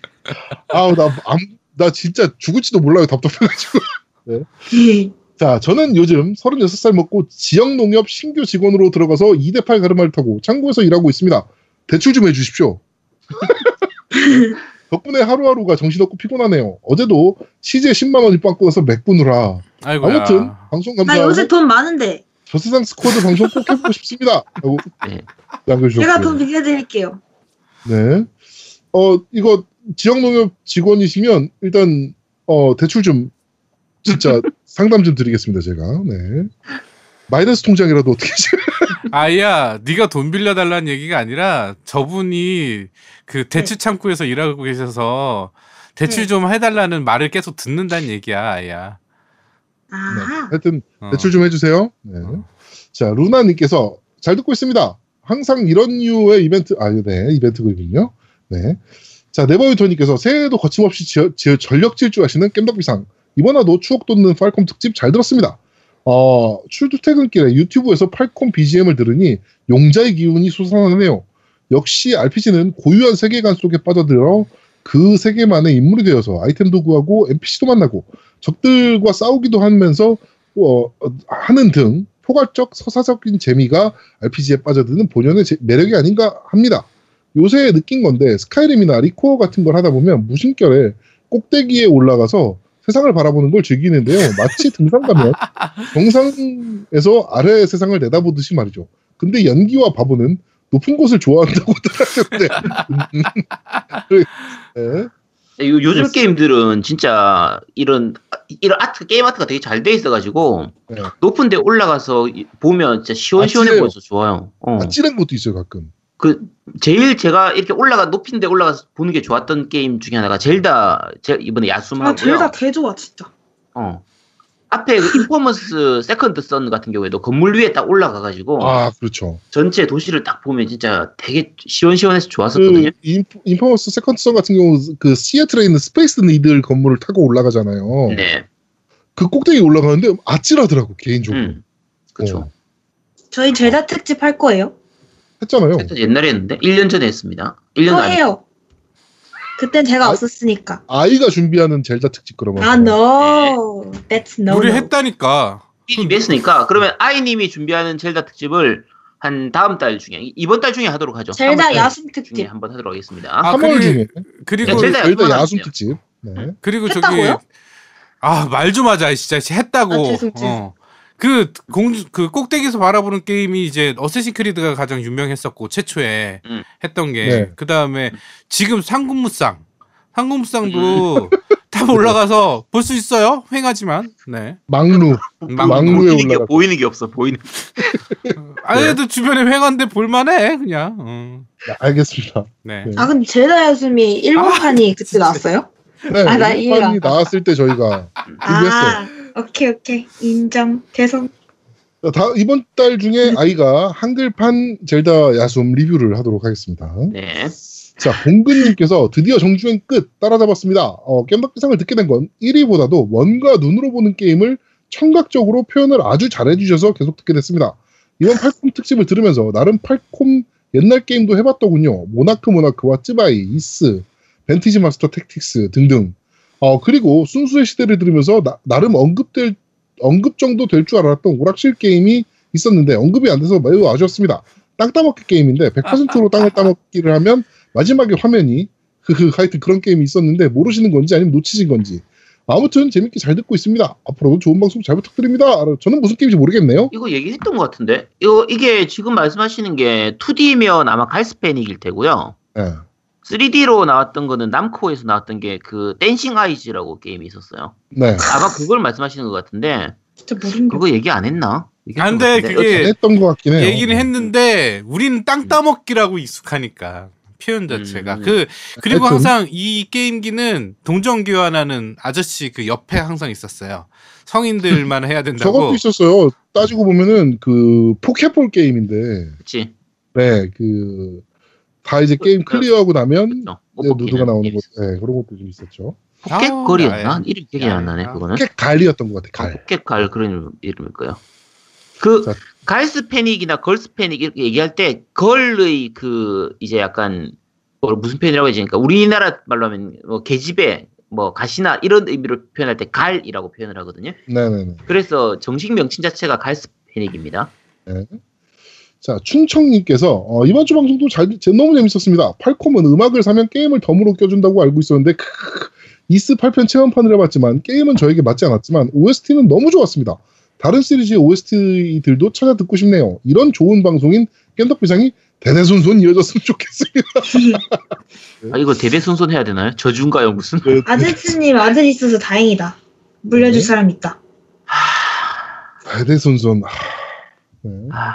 아우, 나, 안, 나 진짜 죽을지도 몰라요. 답답해가지고. [laughs] 자, 저는 요즘 36살 먹고 지역농협 신규 직원으로 들어가서 2대8 가르마를 타고 창고에서 일하고 있습니다. 대출 좀 해주십시오. [laughs] 덕분에 하루하루가 정신없고 피곤하네요. 어제도 시제 10만 원이 빵꾸나서 맥부느라. 아이고야. 아무튼, 방송 나 감사하고 요새 돈 많은데. 저세상 스쿼드 방송 꼭 해보고 싶습니다. 라고 네. 남겨주셨고요. 제가 돈 빌려드릴게요. 네. 어, 이거 지역농협 직원이시면 일단, 어, 대출 좀, 진짜 [laughs] 상담 좀 드리겠습니다, 제가. 네. 마이너스 통장이라도 어떻게 [laughs] 아야, 네가 돈 빌려달라는 얘기가 아니라 저분이 그 대출 창구에서 일하고 계셔서 대출 네. 좀 해달라는 말을 계속 듣는다는 얘기야, 아야. 네. 아, 하여튼, 어. 대출 좀 해주세요. 네. 어. 자, 루나님께서 잘 듣고 있습니다. 항상 이런 류의 이벤트, 아, 네, 이벤트 그림요. 네. 자, 네버유토님께서 새해에도 거침없이 지, 지, 전력 질주하시는 깸덕비상. 이번 화도 추억 돋는 팔콤 특집 잘 들었습니다. 어, 출퇴근길에 유튜브에서 팔콤 BGM을 들으니 용자의 기운이 솟아나네요. 역시 RPG는 고유한 세계관 속에 빠져들어 그 세계만의 인물이 되어서 아이템도 구하고 NPC도 만나고 적들과 싸우기도 하면서 어, 어, 하는 등 포괄적 서사적인 재미가 RPG에 빠져드는 본연의 제- 매력이 아닌가 합니다. 요새 느낀 건데 스카이림이나 리코어 같은 걸 하다 보면 무심결에 꼭대기에 올라가서 세상을 바라보는 걸 즐기는데요. 마치 등산 가면 정상에서 [laughs] 아래 세상을 내다보듯이 말이죠. 근데 연기와 바보는 높은 곳을 좋아한다고 [laughs] 하셨는데 네. 요, 요즘 그렇습니다. 게임들은 진짜 이런 이런 아트 게임 아트가 되게 잘 돼 있어가지고 네. 높은데 올라가서 이- 보면 진짜 시원시원해 아찔해요. 보여서 좋아요. 어. 아찔한 것도 있어요 가끔. 그 제일 제가 이렇게 올라가 높은데 올라가서 보는 게 좋았던 게임 중에 하나가 젤다 제 이번에 야숨하고요. 아, 둘다 개 좋아, 진짜. 어. 앞에 그 Infamous Second Son 같은 경우에도 건물 위에 딱 올라가 가지고 아 그렇죠. 전체 도시를 딱 보면 진짜 되게 시원시원해서 좋았었거든요. 그 인포, Infamous Second Son 같은 경우 그 시애틀에 있는 Space Needle 건물을 타고 올라가잖아요. 네. 그 꼭대기 올라가는데 아찔하더라고 개인적으로. 음. 그쵸. 어, 저희 제자 특집 할 거예요. 했잖아요. 옛날에 했는데 1년 전에 했습니다. 1년 또 안에 해요. 그땐 제가 아, 없었으니까. 아이가 준비하는 젤다 특집 그러면. 아, no. That's no. 우리 no. 했다니까. 이미 했으니까 그러면 아이님이 준비하는 젤다 특집을 한 다음 달 중에 이- 이번 달 중에 하도록 하죠. 젤다 야숨 중에 특집. 한번 하도록 하겠습니다. 아, 3월 그리- 중에 그리고 야, 젤다 젤다 야숨. 특집. 네. 그리고 저기 했다고요? 아 말 좀 하자 진짜 했다고. 아, 죄송, 죄송. 어. 그 공주 그 꼭대기에서 바라보는 게임이 이제 Assassin's Creed가 가장 유명했었고 최초에 음. 했던 게 네. 그 다음에 지금 삼국무쌍 삼국무쌍도 [laughs] 탑 올라가서 볼 수 있어요 횡하지만 네 망루. 망루에 보이는 게, 올라가. 보이는 게 없어 보이는 [laughs] 아래도 주변에 횡한데 볼만해 그냥 음. 네, 알겠습니다. 네 네. 아 근데 젤다 야숨이 일본판이 그때 나왔어요? 네, 아, 가. 나왔을 때 저희가 아 오케이 오케이 인정 개성. 자, 다, 이번 달 중에 아이가 한글판 젤다 야숨 리뷰를 하도록 하겠습니다. 네 자, 봉근님께서 드디어 정주행 끝 따라잡았습니다. 어, 겜덕비상을 듣게 된 건 1위보다도 원과 눈으로 보는 게임을 청각적으로 표현을 아주 잘해주셔서 계속 듣게 됐습니다. 이번 팔콤 특집을 들으면서 나름 팔콤 옛날 게임도 해봤더군요. 모나크 모나크와 쯔바이, 이스, 벤티지 마스터 택틱스 등등. 어, 그리고 순수의 시대를 들으면서 나, 름 언급될, 언급 정도 될 줄 알았던 오락실 게임이 있었는데 언급이 안 돼서 매우 아쉬웠습니다. 땅 따먹기 게임인데 100%로 땅을 따먹기를 하면 마지막에 화면이 흐흐 하여튼 그런 게임이 있었는데 모르시는 건지 아니면 놓치신 건지 아무튼 재밌게 잘 듣고 있습니다. 앞으로도 좋은 방송 잘 부탁드립니다. 저는 무슨 게임인지 모르겠네요. 이거 얘기했던 것 같은데 이거 이게 지금 말씀하시는 게 2D면 아마 갈스패닉일 테고요 네. 3D로 나왔던 거는 남코에서 나왔던 게 그 댄싱 아이즈라고 게임이 있었어요 네. 아마 그걸 말씀하시는 것 같은데. 그거 얘기 안 했나? 얘기했던 안것 돼, 같은데. 그게- 했던 것 같긴 해요. 얘기는 했는데 우리는 땅 따먹기라고 익숙하니까 표현 자체가 음. 그 그리고 하여튼. 항상 이 게임기는 동전 교환하는 아저씨 그 옆에 항상 있었어요. 성인들만 해야 [laughs] 된다고. 저것도 있었어요. 따지고 보면은 그 포켓볼 게임인데 그치 네, 그 다 이제 게임 클리어하고 나면 그쵸. 이제 누드가 나오는 것, 네, 그런 것도 좀 있었죠. Pocket Girl이었나? 아, 이름 기억이 안 나네 야, 그거는 Pocket Gal이었던 것 같아. 아, gal. Pocket Gal 그런 이름- 이름일 거예요 그 자. Gals Panic이나 Girls Panic 이렇게 얘기할 때 girl의 그 이제 약간 뭐 무슨 표현이라고 해야 되니까 우리나라 말로 하면 뭐 계집애 뭐 가시나 이런 의미로 표현할 때 gal이라고 표현을 하거든요 네네네. 그래서 정식 명칭 자체가 Gals Panic입니다 자, 춘청님께서 어, 이번 주 방송도 잘 제- 너무 재밌었습니다. 팔콤은 음악을 사면 게임을 덤으로 껴준다고 알고 있었는데 크으, 이스 8편 체험판을 해봤지만 게임은 저에게 맞지 않았지만 OST는 너무 좋았습니다. 다른 시리즈의 OST들도 찾아 듣고 싶네요. 이런 좋은 방송인 깬덕비상이 대대손손 이어졌으면 좋겠습니다. [laughs] 아 이거 대대손손 해야 되나요? 저주인가요 무슨? 네, 아저씨님 아들 있어서 다행이다. 물려줄 네. 사람 있다. 대대손손. 하, 네. 아,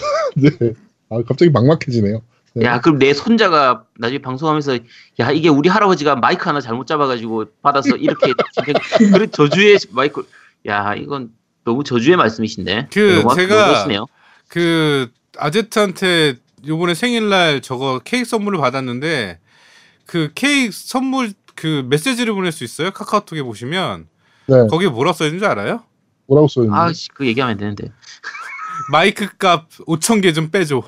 [laughs] 네. 아, 갑자기 막막해지네요. 네. 야 그럼 내 손자가 나중에 방송하면서 야 이게 우리 할아버지가 마이크 하나 잘못 잡아가지고 받아서 이렇게 [laughs] 그런 저주의 마이크 야 이건 너무 저주의 말씀이신데 그 제가 너무하시네요. 그 아제트한테 요번에 생일날 저거 케이크 선물을 받았는데 그 케이크 선물 그 메시지를 보낼 수 있어요? 카카오톡에 보시면 네. 거기에 뭐라 써 있는지 알아요? 뭐라고 써있는지. 아씨 그 얘기하면 안 되는데 마이크 값 5천 개 좀 빼줘.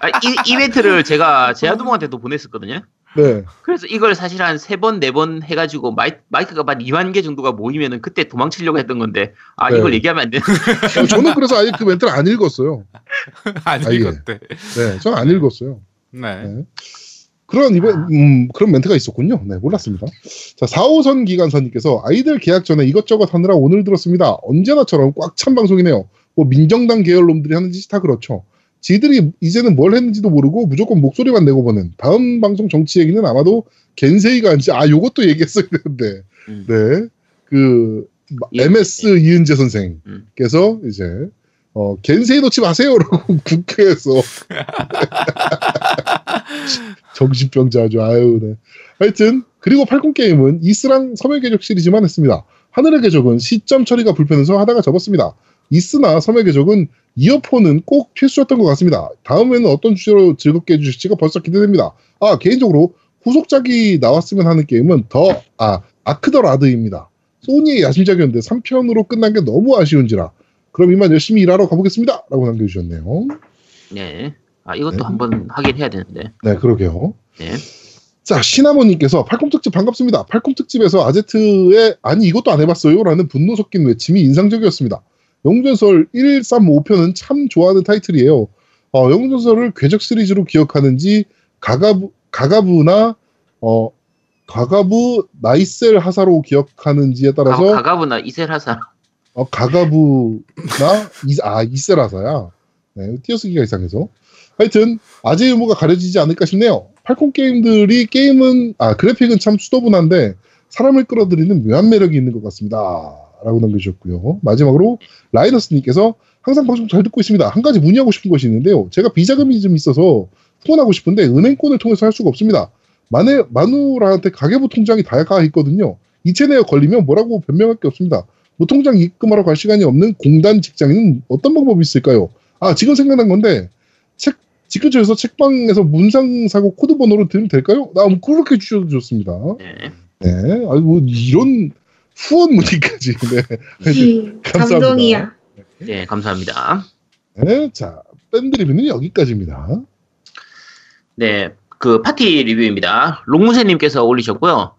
아, 이, 이벤트를 제가 제아두목한테도 보냈었거든요. 네. 그래서 이걸 사실 한 세 번 네 번 해가지고 마이, 마이크가 한 2만 개 정도가 모이면은 그때 도망치려고 했던 건데 아 네. 이걸 얘기하면 안 돼. 어, 저는 그래서 아예 그 멘트를 안 읽었어요. [laughs] 안 아, 예. 읽었대. 네. 저는 안 읽었어요. 네. 네. 그런 이번 음, 그런 멘트가 있었군요. 네, 몰랐습니다. 자, 4호선 기관사님께서 아이들 계약 전에 이것저것 하느라 오늘 들었습니다. 언제나처럼 꽉 찬 방송이네요. 뭐 민정당 계열 놈들이 하는 짓이 다 그렇죠. 지들이 이제는 뭘 했는지도 모르고 무조건 목소리만 내고 보는 다음 방송 정치 얘기는 아마도 겐세이가 한지 아 요것도 얘기했어야 되는데 [laughs] 음. 네. 그 마- 예. MS 이은재 선생께서 이제 어 겐세이 놓지 마세요라고 [laughs] 국회에서 [laughs] 정신병자 아주 아유 네. 하여튼 그리고 팔콘 게임은 이스랑 섬의 궤적 시리즈만 했습니다. 하늘의 궤적은 시점 처리가 불편해서 하다가 접었습니다. 이스나 섬의 궤적은 이어폰은 꼭 필수였던 것 같습니다. 다음에는 어떤 주제로 즐겁게 해주실지가 벌써 기대됩니다. 아 개인적으로 후속작이 나왔으면 하는 게임은 더 아 아크더 라드입니다. 소니의 야심작이었는데 3편으로 끝난 게 너무 아쉬운지라 그럼 이만 열심히 일하러 가보겠습니다. 라고 남겨주셨네요. 네. 아 이것도 네. 한번 하긴 해야 되는데. 네 그러게요. 네. 자, 시나모님께서 팔콤 특집 반갑습니다. 팔콤 특집에서 아제트의 아니 이것도 안 해봤어요 라는 분노 섞인 외침이 인상적이었습니다. 영전설 135편은 참 좋아하는 타이틀이에요. 어, 영전설을 궤적 시리즈로 기억하는지 가가부, 가가부나 어, 가가부 나이셀 하사로 기억하는지에 따라서 가, 가부나 이셀 하사. 어, 가가부나 이, 아 이세라서야. 네, 띄어쓰기가 이상해서. 하여튼 아재 유무가 가려지지 않을까 싶네요. 팔콘 게임들이 게임은 아 그래픽은 참 수더분한데 사람을 끌어들이는 묘한 매력이 있는 것 같습니다. 라고 남겨주셨고요. 마지막으로 라이너스님께서 항상 방송 잘 듣고 있습니다. 한 가지 문의하고 싶은 것이 있는데요. 제가 비자금이 좀 있어서 후원하고 싶은데 은행권을 통해서 할 수가 없습니다. 마네, 마누라한테 가계부 통장이 다가 있거든요. 이체 내역 걸리면 뭐라고 변명할 게 없습니다. 무통장 입금하러 갈 시간이 없는 공단 직장인은 어떤 방법이 있을까요? 아, 지금 생각난 건데, 책, 직근처에서 책방에서 문상 사고 코드 번호로 드리면 될까요? 나 뭐 그렇게 주셔도 좋습니다. 네. 네. 아니, 뭐, 이런 후원 문의까지. 네. 음, 감사합니다. 감동이야. 네, 감사합니다. 네. 자, 밴드 리뷰는 여기까지입니다. 네, 그 파티 리뷰입니다. 롱무새님께서 올리셨고요.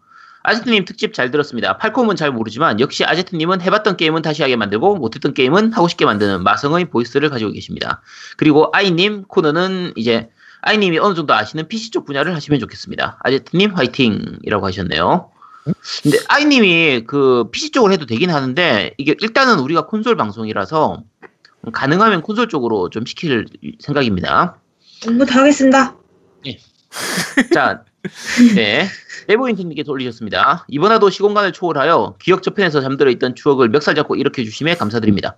아제트님 특집 잘 들었습니다. 팔콤은 잘 모르지만 역시 아제트님은 해봤던 게임은 다시 하게 만들고 못했던 게임은 하고 싶게 만드는 마성의 보이스를 가지고 계십니다. 그리고 아이님 코너는 이제 아이님이 어느 정도 아시는 PC 쪽 분야를 하시면 좋겠습니다. 아제트님 화이팅이라고 하셨네요. 근데 아이님이 그 PC 쪽을 해도 되긴 하는데 이게 일단은 우리가 콘솔 방송이라서 가능하면 콘솔 쪽으로 좀 시킬 생각입니다. 공부 다 하겠습니다. 자, 네. 네버인트님께서 올리셨습니다. 이번화도 시공간을 초월하여 기억 저편에서 잠들어 있던 추억을 멱살 잡고 일으켜 주심에 감사드립니다.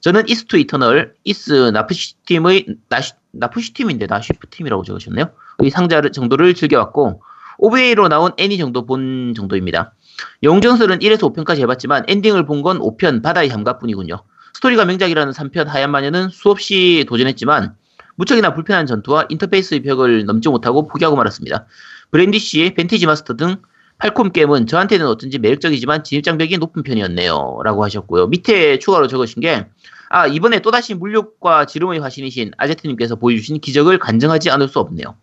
저는 Ys Eternal, Ys 나프시 팀의, 나시, 나프시 팀인데 나시프 팀이라고 적으셨네요. 이 상자 정도를 즐겨왔고, OVA로 나온 애니 정도 본 정도입니다. 영웅전설은 1에서 5편까지 해봤지만 엔딩을 본 건 5편 바다의 함가뿐이군요. 스토리가 명작이라는 3편 하얀 마녀는 수없이 도전했지만 무척이나 불편한 전투와 인터페이스의 벽을 넘지 못하고 포기하고 말았습니다. 브랜디쉬의 벤티지 마스터 등 팔콤 게임은 저한테는 어쩐지 매력적이지만 진입장벽이 높은 편이었네요. 라고 하셨고요. 밑에 추가로 적으신 게, 아, 이번에 또다시 물욕과 지름의 화신이신 아제트님께서 보여주신 기적을 간증하지 않을 수 없네요.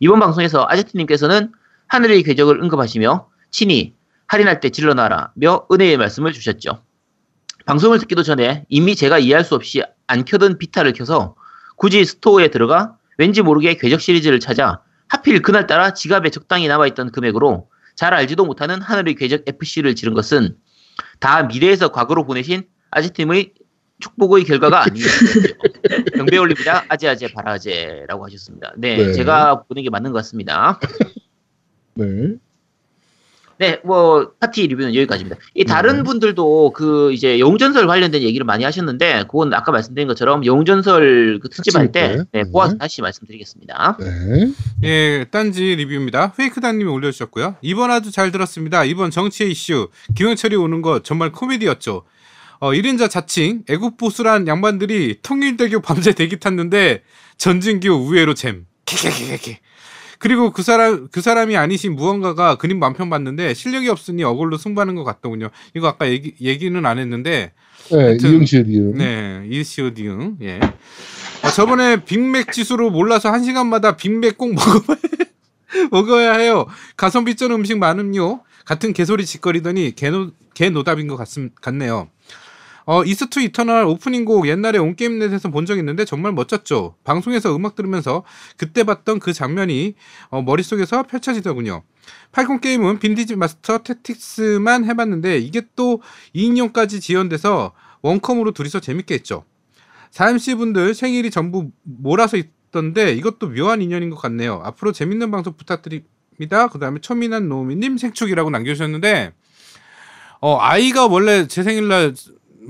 이번 방송에서 아제트님께서는 하늘의 궤적을 언급하시며, 친히 할인할 때 질러놔라 며 은혜의 말씀을 주셨죠. 방송을 듣기도 전에 이미 제가 이해할 수 없이 안 켜던 비타를 켜서 굳이 스토어에 들어가 왠지 모르게 궤적 시리즈를 찾아 하필 그날따라 지갑에 적당히 남아있던 금액으로 잘 알지도 못하는 하늘의 궤적 FC를 지른 것은 다 미래에서 과거로 보내신 아지팀의 축복의 결과가 아니에요. [laughs] 경배 올립니다. 아재아재 바라아재라고 하셨습니다. 네, 네. 제가 보는 게 맞는 것 같습니다. [laughs] 네. 네, 뭐 파티 리뷰는 여기까지입니다. 이 다른 네. 분들도 그 이제 영전설 관련된 얘기를 많이 하셨는데 그건 아까 말씀드린 것처럼 영전설 그 특집할 때 특집할 때. 네, 네. 모아서 다시 말씀드리겠습니다. 네. 예, 딴지 리뷰입니다. 페이크다님이 올려주셨고요. 이번 아주 잘 들었습니다. 이번 정치의 이슈, 김영철이 오는 거 정말 코미디였죠. 어, 1인자 자칭, 애국보수란 양반들이 통일대교 밤새 대기 탔는데 전진기호 우회로 잼. [laughs] 케케케케케. 그리고 그 사람, 그 사람이 아니신 무언가가 그림 만편 봤는데 실력이 없으니 어글로 승부하는 것 같더군요. 이거 아까 얘기, 얘기는 안 했는데, 네, 하여튼, 이응시의 이응. 네, 이시오디응. 예. 어, 저번에 빅맥 지수로 몰라서 한 시간마다 빅맥 꼭 먹어봐야, [laughs] 먹어야 해요. 가성비 쩌는 음식 많음요. 같은 개소리 짓거리더니 개노, 개노답인 것 같, 같네요. 어, 이스트 이터널 오프닝 곡 옛날에 온게임넷에서 본 적 있는데 정말 멋졌죠. 방송에서 음악 들으면서 그때 봤던 그 장면이 어, 머릿속에서 펼쳐지더군요. 팔콘 게임은 빈티지 마스터 택틱스만 해봤는데 이게 또 2인용까지 지연돼서 원컴으로 둘이서 재밌게 했죠. 4MC 분들 생일이 전부 몰아서 있던데 이것도 묘한 인연인 것 같네요. 앞으로 재밌는 방송 부탁드립니다. 그 다음에 초미난 노미님 생축이라고 남겨주셨는데 어 아이가 원래 제 생일날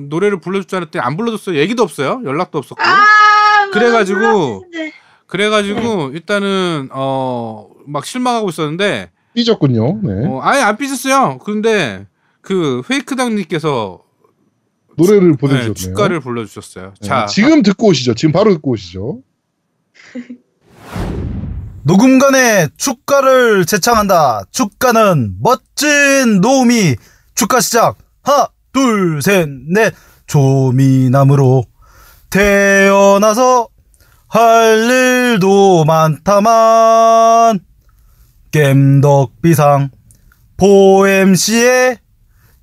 노래를 불러줄 줄 알았더니 안 불러줬어요. 얘기도 없어요. 연락도 없었고. 아, 그래가지고 몰랐는데. 그래가지고 일단은 어 막 실망하고 있었는데 삐졌군요. 네. 어, 아예 안 삐졌어요. 근데 그 페이크당님께서 노래를 네, 보내주셨네요. 축가를 불러주셨어요. 네, 자, 지금 듣고 오시죠. 지금 바로 듣고 오시죠. [laughs] 녹음간에 축가를 제창한다. 축가는 멋진 노음이 축가 시작. 하나, 둘, 셋, 넷. 조미남으로 태어나서 할 일도 많다만 겜덕비상 보엠씨의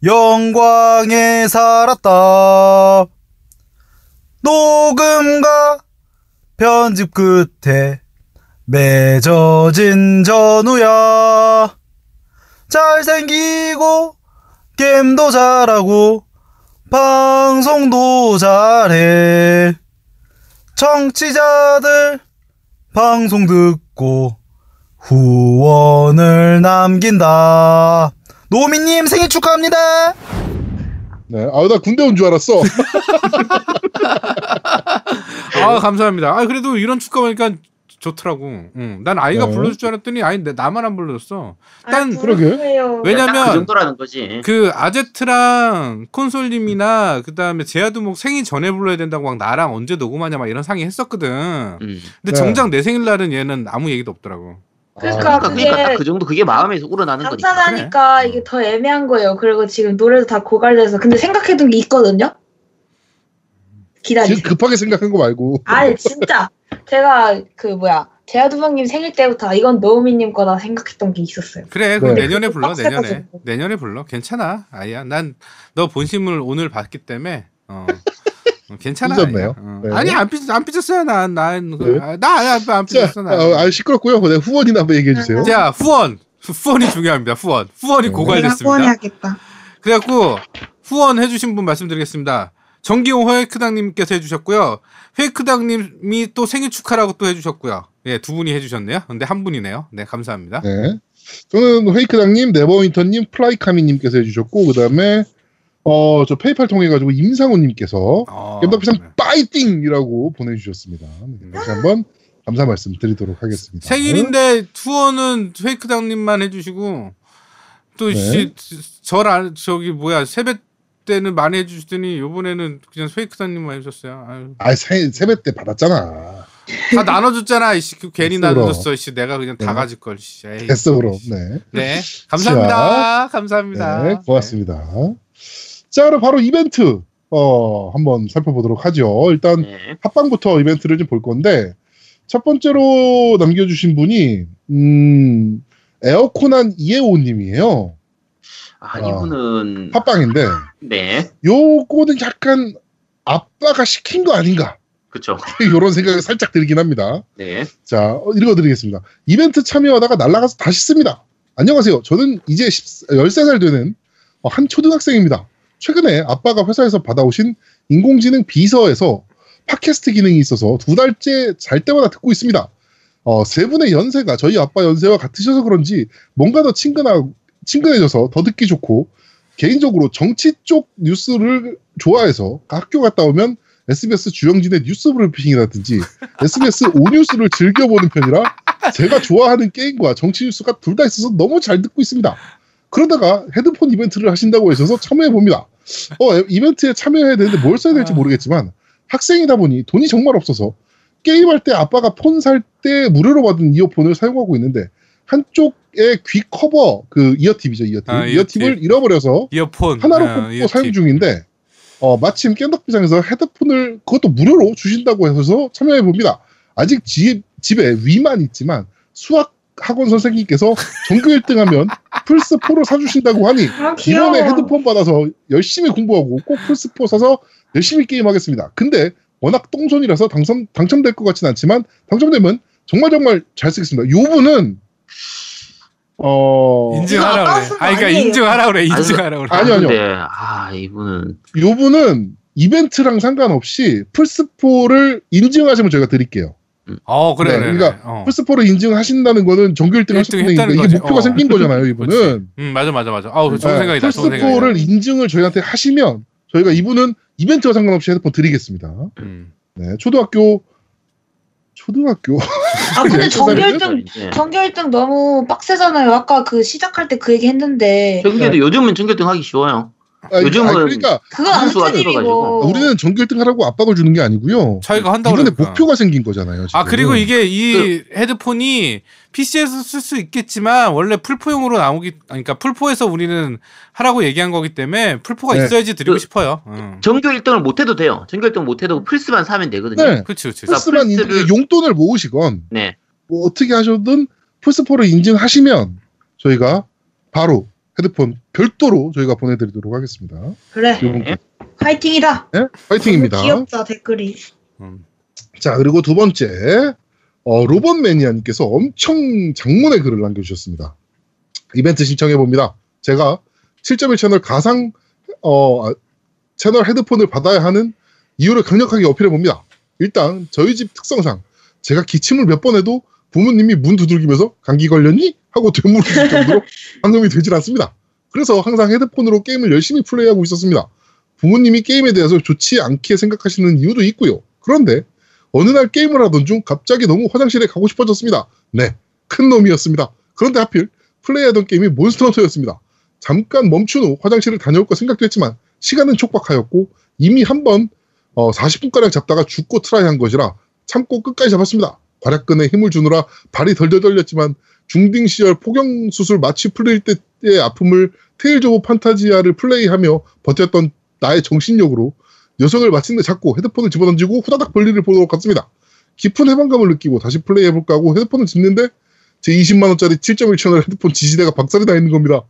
영광에 살았다. 녹음과 편집 끝에 맺어진 전우야 잘생기고 게임도 잘하고 방송도 잘해. 청취자들 방송 듣고 후원을 남긴다. 노미님 생일 축하합니다. 네. 아, 나 군대 온 줄 알았어. [laughs] 아 감사합니다. 아 그래도 이런 축가 보니까 좋더라고. 응. 난 아이가 네. 불러줄 줄 알았더니 내- 나만 안 불러줬어. 난 그러게. 왜요? 왜냐면- 딱그 정도라는 거지. 그 아제트랑 콘솔님이나 그 다음에 제아두목 생일 전에 불러야 된다고 막 나랑 언제 녹음하냐 막 이런 상의 했었거든. 음. 근데 네. 정작 내 생일날은 얘는 아무 얘기도 없더라고. 그러니까 그러니까, 그게 그러니까 딱그 정도 그게 마음에서 우러나는 거니까. 감사하니까 이게 더 애매한 거예요. 그리고 지금 노래도 다 고갈돼서 근데 생각해둔 게 있거든요. 기다리세요. 지금 급하게 생각한 거 말고. 아니 진짜 제가 그 뭐야 제아두방님 생일 때부터 아, 이건 노우미님 거다 생각했던 게 있었어요. 그래, 그럼 네. 내년에 불러, 내년에. 내년에 불러. 괜찮아, 아이야. 난 너 본심을 오늘 봤기 때문에, 어. 어, 괜찮아. 삐졌네요. 어. 네. 아니, 안 삐졌, 안 삐졌어요. 난, 난, 네. 아, 나, 안, 안 자, 삐졌어. 나. 아, 아, 시끄럽고요. 네, 후원이나 한번 얘기해 주세요. 자, 후원. 후원이 중요합니다. 후원. 후원이 네. 고갈됐습니다. 후원해야겠다. 그래갖고 후원해주신 분 말씀드리겠습니다. 정기용 허에크당님께서 해주셨고요. 회크당님이 또 생일 축하라고 또 해주셨고요. 예, 두 분이 해주셨네요. 근데 한 분이네요. 네, 감사합니다. 네. 저는 헤이크당님, 네버윈터님, 플라이카미님께서 해주셨고, 그 다음에, 어, 저 페이팔 통해가지고 임상호님께서 어, 겜덕비상 네. 파이팅이라고 보내주셨습니다. 네, 다시 한번 감사 말씀 드리도록 하겠습니다. 생일인데 투어는 페이크당님만 해주시고 또 네. 씨, 저를 저기 뭐야 세배 때는 많이 해주시더니 요번에는 그냥 페이크당님만 해주셨어요. 아유, 아, 세, 세배 때 받았잖아. 다 나눠줬잖아. 이씨 그 괜히 됐어. 나눠줬어. 이씨 내가 그냥 다 네. 가질 걸. 씨. 에이, 됐어, 그럼. 씨. 네. 네, 감사합니다. 감사합니다. 네, 고맙습니다. 자, 그럼 바로 이벤트, 어, 한번 살펴보도록 하죠. 일단, 네. 합방부터 이벤트를 좀 볼 건데, 첫 번째로 남겨주신 분이, 음, 에어코난 이에오님이에요. 아, 아. 이분은 합방인데, 네. 요거는 약간 아빠가 시킨 거 아닌가. 그렇죠. 이런 생각이 살짝 들긴 합니다. 네. 자, 어, 읽어드리겠습니다. 이벤트 참여하다가 날아가서 다시 씁니다. 안녕하세요. 저는 이제 10, 13살 되는 어, 한 초등학생입니다. 최근에 아빠가 회사에서 받아오신 인공지능 비서에서 팟캐스트 기능이 있어서 두 달째 잘 때마다 듣고 있습니다. 어, 세 분의 연세가 저희 아빠 연세와 같으셔서 그런지 뭔가 더 친근하고, 친근해져서 더 듣기 좋고 개인적으로 정치 쪽 뉴스를 좋아해서 학교 갔다 오면 SBS 주영진의 뉴스 브리핑이라든지 [laughs] SBS 오뉴스를 즐겨보는 편이라 제가 좋아하는 게임과 정치 뉴스가 둘 다 있어서 너무 잘 듣고 있습니다. 그러다가 헤드폰 이벤트를 하신다고 하셔서 참여해봅니다. 어, 에- 이벤트에 참여해야 되는데 뭘 써야 될지 모르겠지만 학생이다 보니 돈이 정말 없어서 게임할 때 아빠가 폰 살 때 무료로 받은 이어폰을 사용하고 있는데 한쪽에 귀 커버 그 이어팁이죠 이어팁 아, 이어팁을 ear tip. 잃어버려서 이어폰 하나로 어, 뽑고 이어팁. 사용 중인데 어, 마침 겜덕비상에서 헤드폰을 그것도 무료로 주신다고 해서 참여해 봅니다. 아직 집, 집에 Wii만 있지만 수학 학원 선생님께서 전교 1등하면 플스 4를 사주신다고 하니 아. 이번에 헤드폰 받아서 열심히 공부하고 꼭 플스 4 사서 열심히 게임하겠습니다. 근데 워낙 똥손이라서 당선 당첨될 것 같진 않지만 당첨되면 정말 정말 잘 쓰겠습니다. 요 분은 어 인증하라 그래. 아, 그러니까 아니에요. 인증하라 그래. 인증하라 그래. 아니요, 아니요. 근데 아, 이분은 요 분은 이벤트랑 상관없이 플스 4를 인증하시면 저희가 드릴게요. 어, 그래, 네, 그래. 그러니까. 어. 플스 4를 인증하신다는 거는 전교 1등 1등 하셨다는 이게 거지. 목표가 어. 생긴 거잖아요, [laughs] 이분은. 음, 맞아, 맞아, 맞아. 아우, 좋은 네, 생각이다. 플스 좋은 생각이다. 4를 인증을 저희한테 하시면 저희가 이분은 이벤트와 상관없이 헤드폰 드리겠습니다. 음. 네, 초등학교 초등학교 [laughs] 아 근데 네, 전교 네. 1등 이제 전교 1등 너무 빡세잖아요. 아까 그 시작할 때 그 얘기 했는데 전교도 요즘은 전교등 하기 쉬워요. 아, 요즘은 그러니까 그건 안 수가 큰 일이고 늘어가지고. 우리는 전교 1등 하라고 압박을 주는 게 아니고요. 자기가 한다고 이번에 그러니까. 목표가 생긴 거잖아요. 지금. 아 그리고 이게 이 헤드폰이 PC에서 쓸 수 있겠지만 원래 풀포용으로 나오기 아니, 그러니까 풀포에서 우리는 하라고 얘기한 거기 때문에 풀포가 네. 있어야지 드리고 그- 싶어요. 응. 전교 1등을 못 해도 돼요. 전교 1등 못 해도 플스만 사면 되거든요. 네. 그렇지, 그렇지. 플스만 인증, 플스를- 용돈을 모으시건 네. 뭐 어떻게 하셔든 플스4를 인증하시면 저희가 바로 헤드폰 별도로 저희가 보내드리도록 하겠습니다. 그래 요번 파이팅이다. 네? 파이팅입니다. 너무 귀엽다 댓글이. 음. 자 그리고 두 번째 어, 로봇 매니아님께서 엄청 장문의 글을 남겨주셨습니다. 이벤트 신청해 봅니다. 제가 7.1 채널 가상 어 아, 채널 헤드폰을 받아야 하는 이유를 강력하게 어필해 봅니다. 일단 저희 집 특성상 제가 기침을 몇 번 해도 부모님이 문 두들기면서 감기 걸렸니? 하고 되물으실 [laughs] 정도로 방송이 되질 않습니다. 그래서 항상 헤드폰으로 게임을 열심히 플레이하고 있었습니다. 부모님이 게임에 대해서 좋지 않게 생각하시는 이유도 있고요. 그런데 어느 날 게임을 하던 중 갑자기 너무 화장실에 가고 싶어졌습니다. 네, 큰 놈이었습니다. 그런데 하필 플레이하던 게임이 Monster Hunter였습니다. 잠깐 멈춘 후 화장실을 다녀올까 생각도 했지만 시간은 촉박하였고 이미 한번 어, 40분가량 잡다가 죽고 try한 것이라 참고 끝까지 잡았습니다. 괄약근에 힘을 주느라 발이 덜덜 떨렸지만 중딩 시절 포경 수술 마취 풀릴 때의 아픔을 Tales of Phantasia를 플레이하며 버텼던 나의 정신력으로 녀석을 마침내 잡고 헤드폰을 집어던지고 후다닥 볼일을 보도록 갔습니다. 깊은 해방감을 느끼고 다시 플레이해볼까 하고 헤드폰을 집는데 제 20만원짜리 7.1 채널 헤드폰 지지대가 박살이 나 있는 겁니다.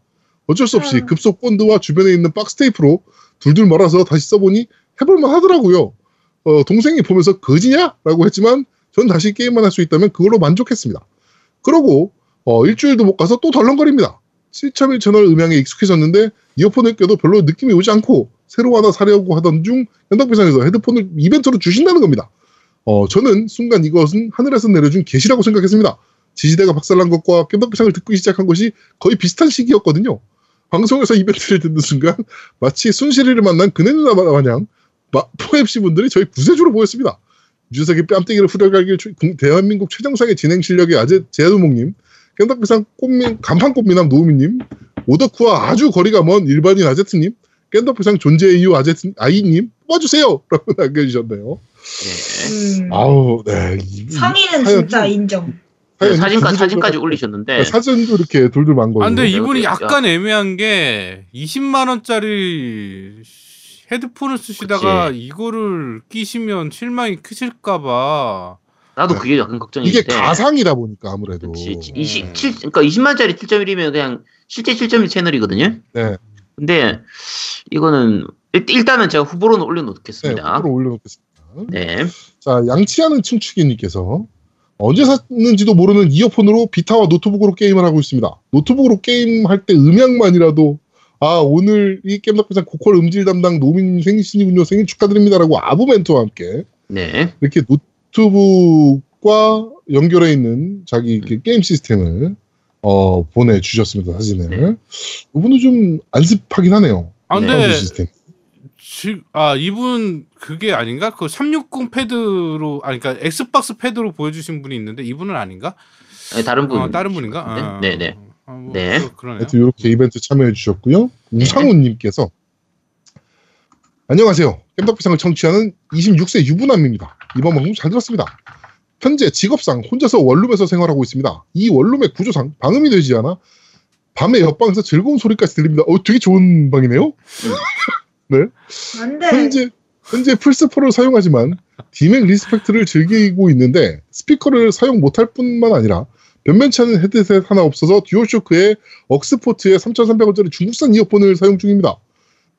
어쩔 수 없이 음. 급속 본드와 주변에 있는 박스 테이프로 둘둘 말아서 다시 써보니 해볼만 하더라고요. 어, 동생이 보면서 거지냐? 라고 했지만 전 다시 게임만 할 수 있다면 그걸로 만족했습니다. 그러고 어, 일주일도 못 가서 또 덜렁거립니다. 7.1 채널 음향에 익숙해졌는데 이어폰을 껴도 별로 느낌이 오지 않고 새로 하나 사려고 하던 중 현덕비상에서 헤드폰을 이벤트로 주신다는 겁니다. 어, 저는 순간 이것은 하늘에서 내려준 계시라고 생각했습니다. 지지대가 박살난 것과 깸덕비상을 듣기 시작한 것이 거의 비슷한 시기였거든요. 방송에서 이벤트를 듣는 순간 마치 순실이를 만난 그네 누나 마냥 마- 포엠씨 분들이 저희 구세주로 보였습니다. 유재석의 뺨때기를 후려갈길 대한민국 최정상의 진행 실력의 아재 제아두목님, 깸덕비상 꽃미, 간판 꽃미남 노우미님, 오덕후와 아주 거리가 먼 일반인 아제트님, 깸덕비상 존재의 이유 아제트 아이님 뽑아주세요! [laughs] 라고 남겨주셨네요. 네. 음. 아우, 네. 이- 상의는 사연- 진짜 인정. 사연 사진까지 구구절절 사진까지. 올리셨는데 사진도 이렇게 돌돌 만 거예요. 아, 근데 이분이 야. 약간 애매한 게 20만 원짜리 헤드폰을 쓰시다가 이거를 끼시면 실망이 크실까봐. 나도 네. 그게 약간 걱정인데. 이게 가상이다 보니까 아무래도. 그치. 20, 7, 그러니까 20만짜리 7.1이면 그냥 실제 7.1 채널이거든요. 네. 근데 이거는 일, 일단은 제가 후보로는 네, 올려놓겠습니다. 후보로 올려놓겠습니다. 네. 자, 양치하는 춤추기님께서 언제 샀는지도 모르는 이어폰으로 Vita와 노트북으로 게임을 하고 있습니다. 노트북으로 게임할 때 음향만이라도 아 오늘 이 겜덕비상 고퀄 음질 담당 노민 생신이군요 생일 축하드립니다라고 아부 멘트와 함께 네. 이렇게 노트북과 연결해 있는 자기 게임 시스템을 어, 보내주셨습니다 사진을. 네. 이분은 좀 안습하긴 하네요. 아, 네. 근데 시스템. 지, 아 이분 그게 아닌가? 그 360 패드로 아니 그러니까 엑스박스 패드로 보여주신 분이 있는데 이분은 아닌가? 아니, 다른 분. 어, 다른 분인가? 아, 네, 네. 아, 뭐 네. 그-. 하여튼 이렇게 이벤트 참여해 주셨고요. 우상훈님께서 안녕하세요. 깸덕비상을 청취하는 26세 유부남입니다. 이번 방송 잘 들었습니다. 현재 직업상 혼자서 원룸에서 생활하고 있습니다. 이 원룸의 구조상 방음이 되지 않아 밤에 옆방에서 즐거운 소리까지 들립니다. 어, 되게 좋은 방이네요. [laughs] 안 돼. 현재 현재 플스4를 사용하지만 디맥 리스펙트를 즐기고 있는데 스피커를 사용 못할 뿐만 아니라 변변치 않은 헤드셋 하나 없어서 듀얼쇼크의 AUX 포트의 3,300원짜리 중국산 이어폰을 사용 중입니다.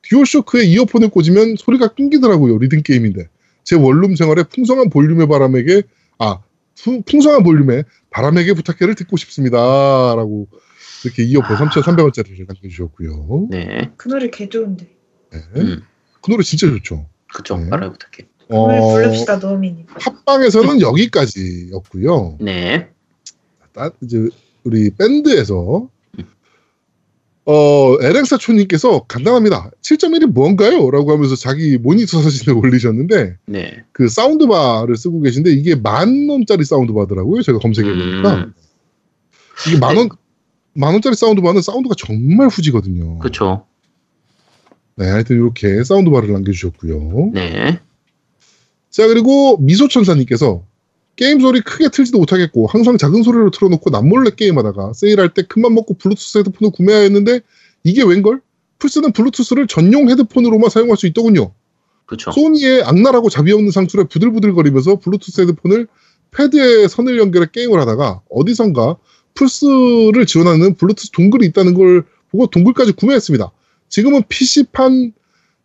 듀얼쇼크에 이어폰을 꽂으면 소리가 끊기더라고요. 리듬 게임인데 제 원룸 생활에 풍성한 볼륨의 바람에게 아 푸- 풍성한 볼륨의 바람에게 부탁해를 듣고 싶습니다라고 이렇게 이어폰 3,300원짜리를 남겨주셨고요. 네. 그 노래 개 좋은데. 네. 음. 그 노래 진짜 좋죠. 그쵸. 네. 말아 부탁해. 그 노래 어, 부릅시다 노미님. 팟빵에서는 여기까지였고요. 네. 따- 이제 우리 밴드에서 어 에렉사촌님께서 간단합니다. 7.1이 뭔가요? 라고 하면서 자기 모니터 사진을 [laughs] 올리셨는데 네. 그 사운드바를 쓰고 계신데 이게 만 원짜리 사운드바더라고요. 제가 검색해 보니까 음. 이게 만 원, 만 원짜리 사운드바는 사운드가 정말 후지거든요. 그쵸. 네, 하여튼 이렇게 사운드바를 남겨주셨고요. 네. 자 그리고 미소천사님께서 게임 소리 크게 틀지도 못하겠고 항상 작은 소리로 틀어놓고 남몰래 게임하다가 세일할 때 큰맘 먹고 블루투스 헤드폰을 구매하였는데 이게 웬걸? 플스는 블루투스를 전용 헤드폰으로만 사용할 수 있더군요. 그쵸. 소니의 악랄하고 자비 없는 상술에 부들부들거리면서 블루투스 헤드폰을 패드에 선을 연결해 게임을 하다가 어디선가 플스를 지원하는 블루투스 동글이 있다는 걸 보고 동글까지 구매했습니다. 지금은 PC판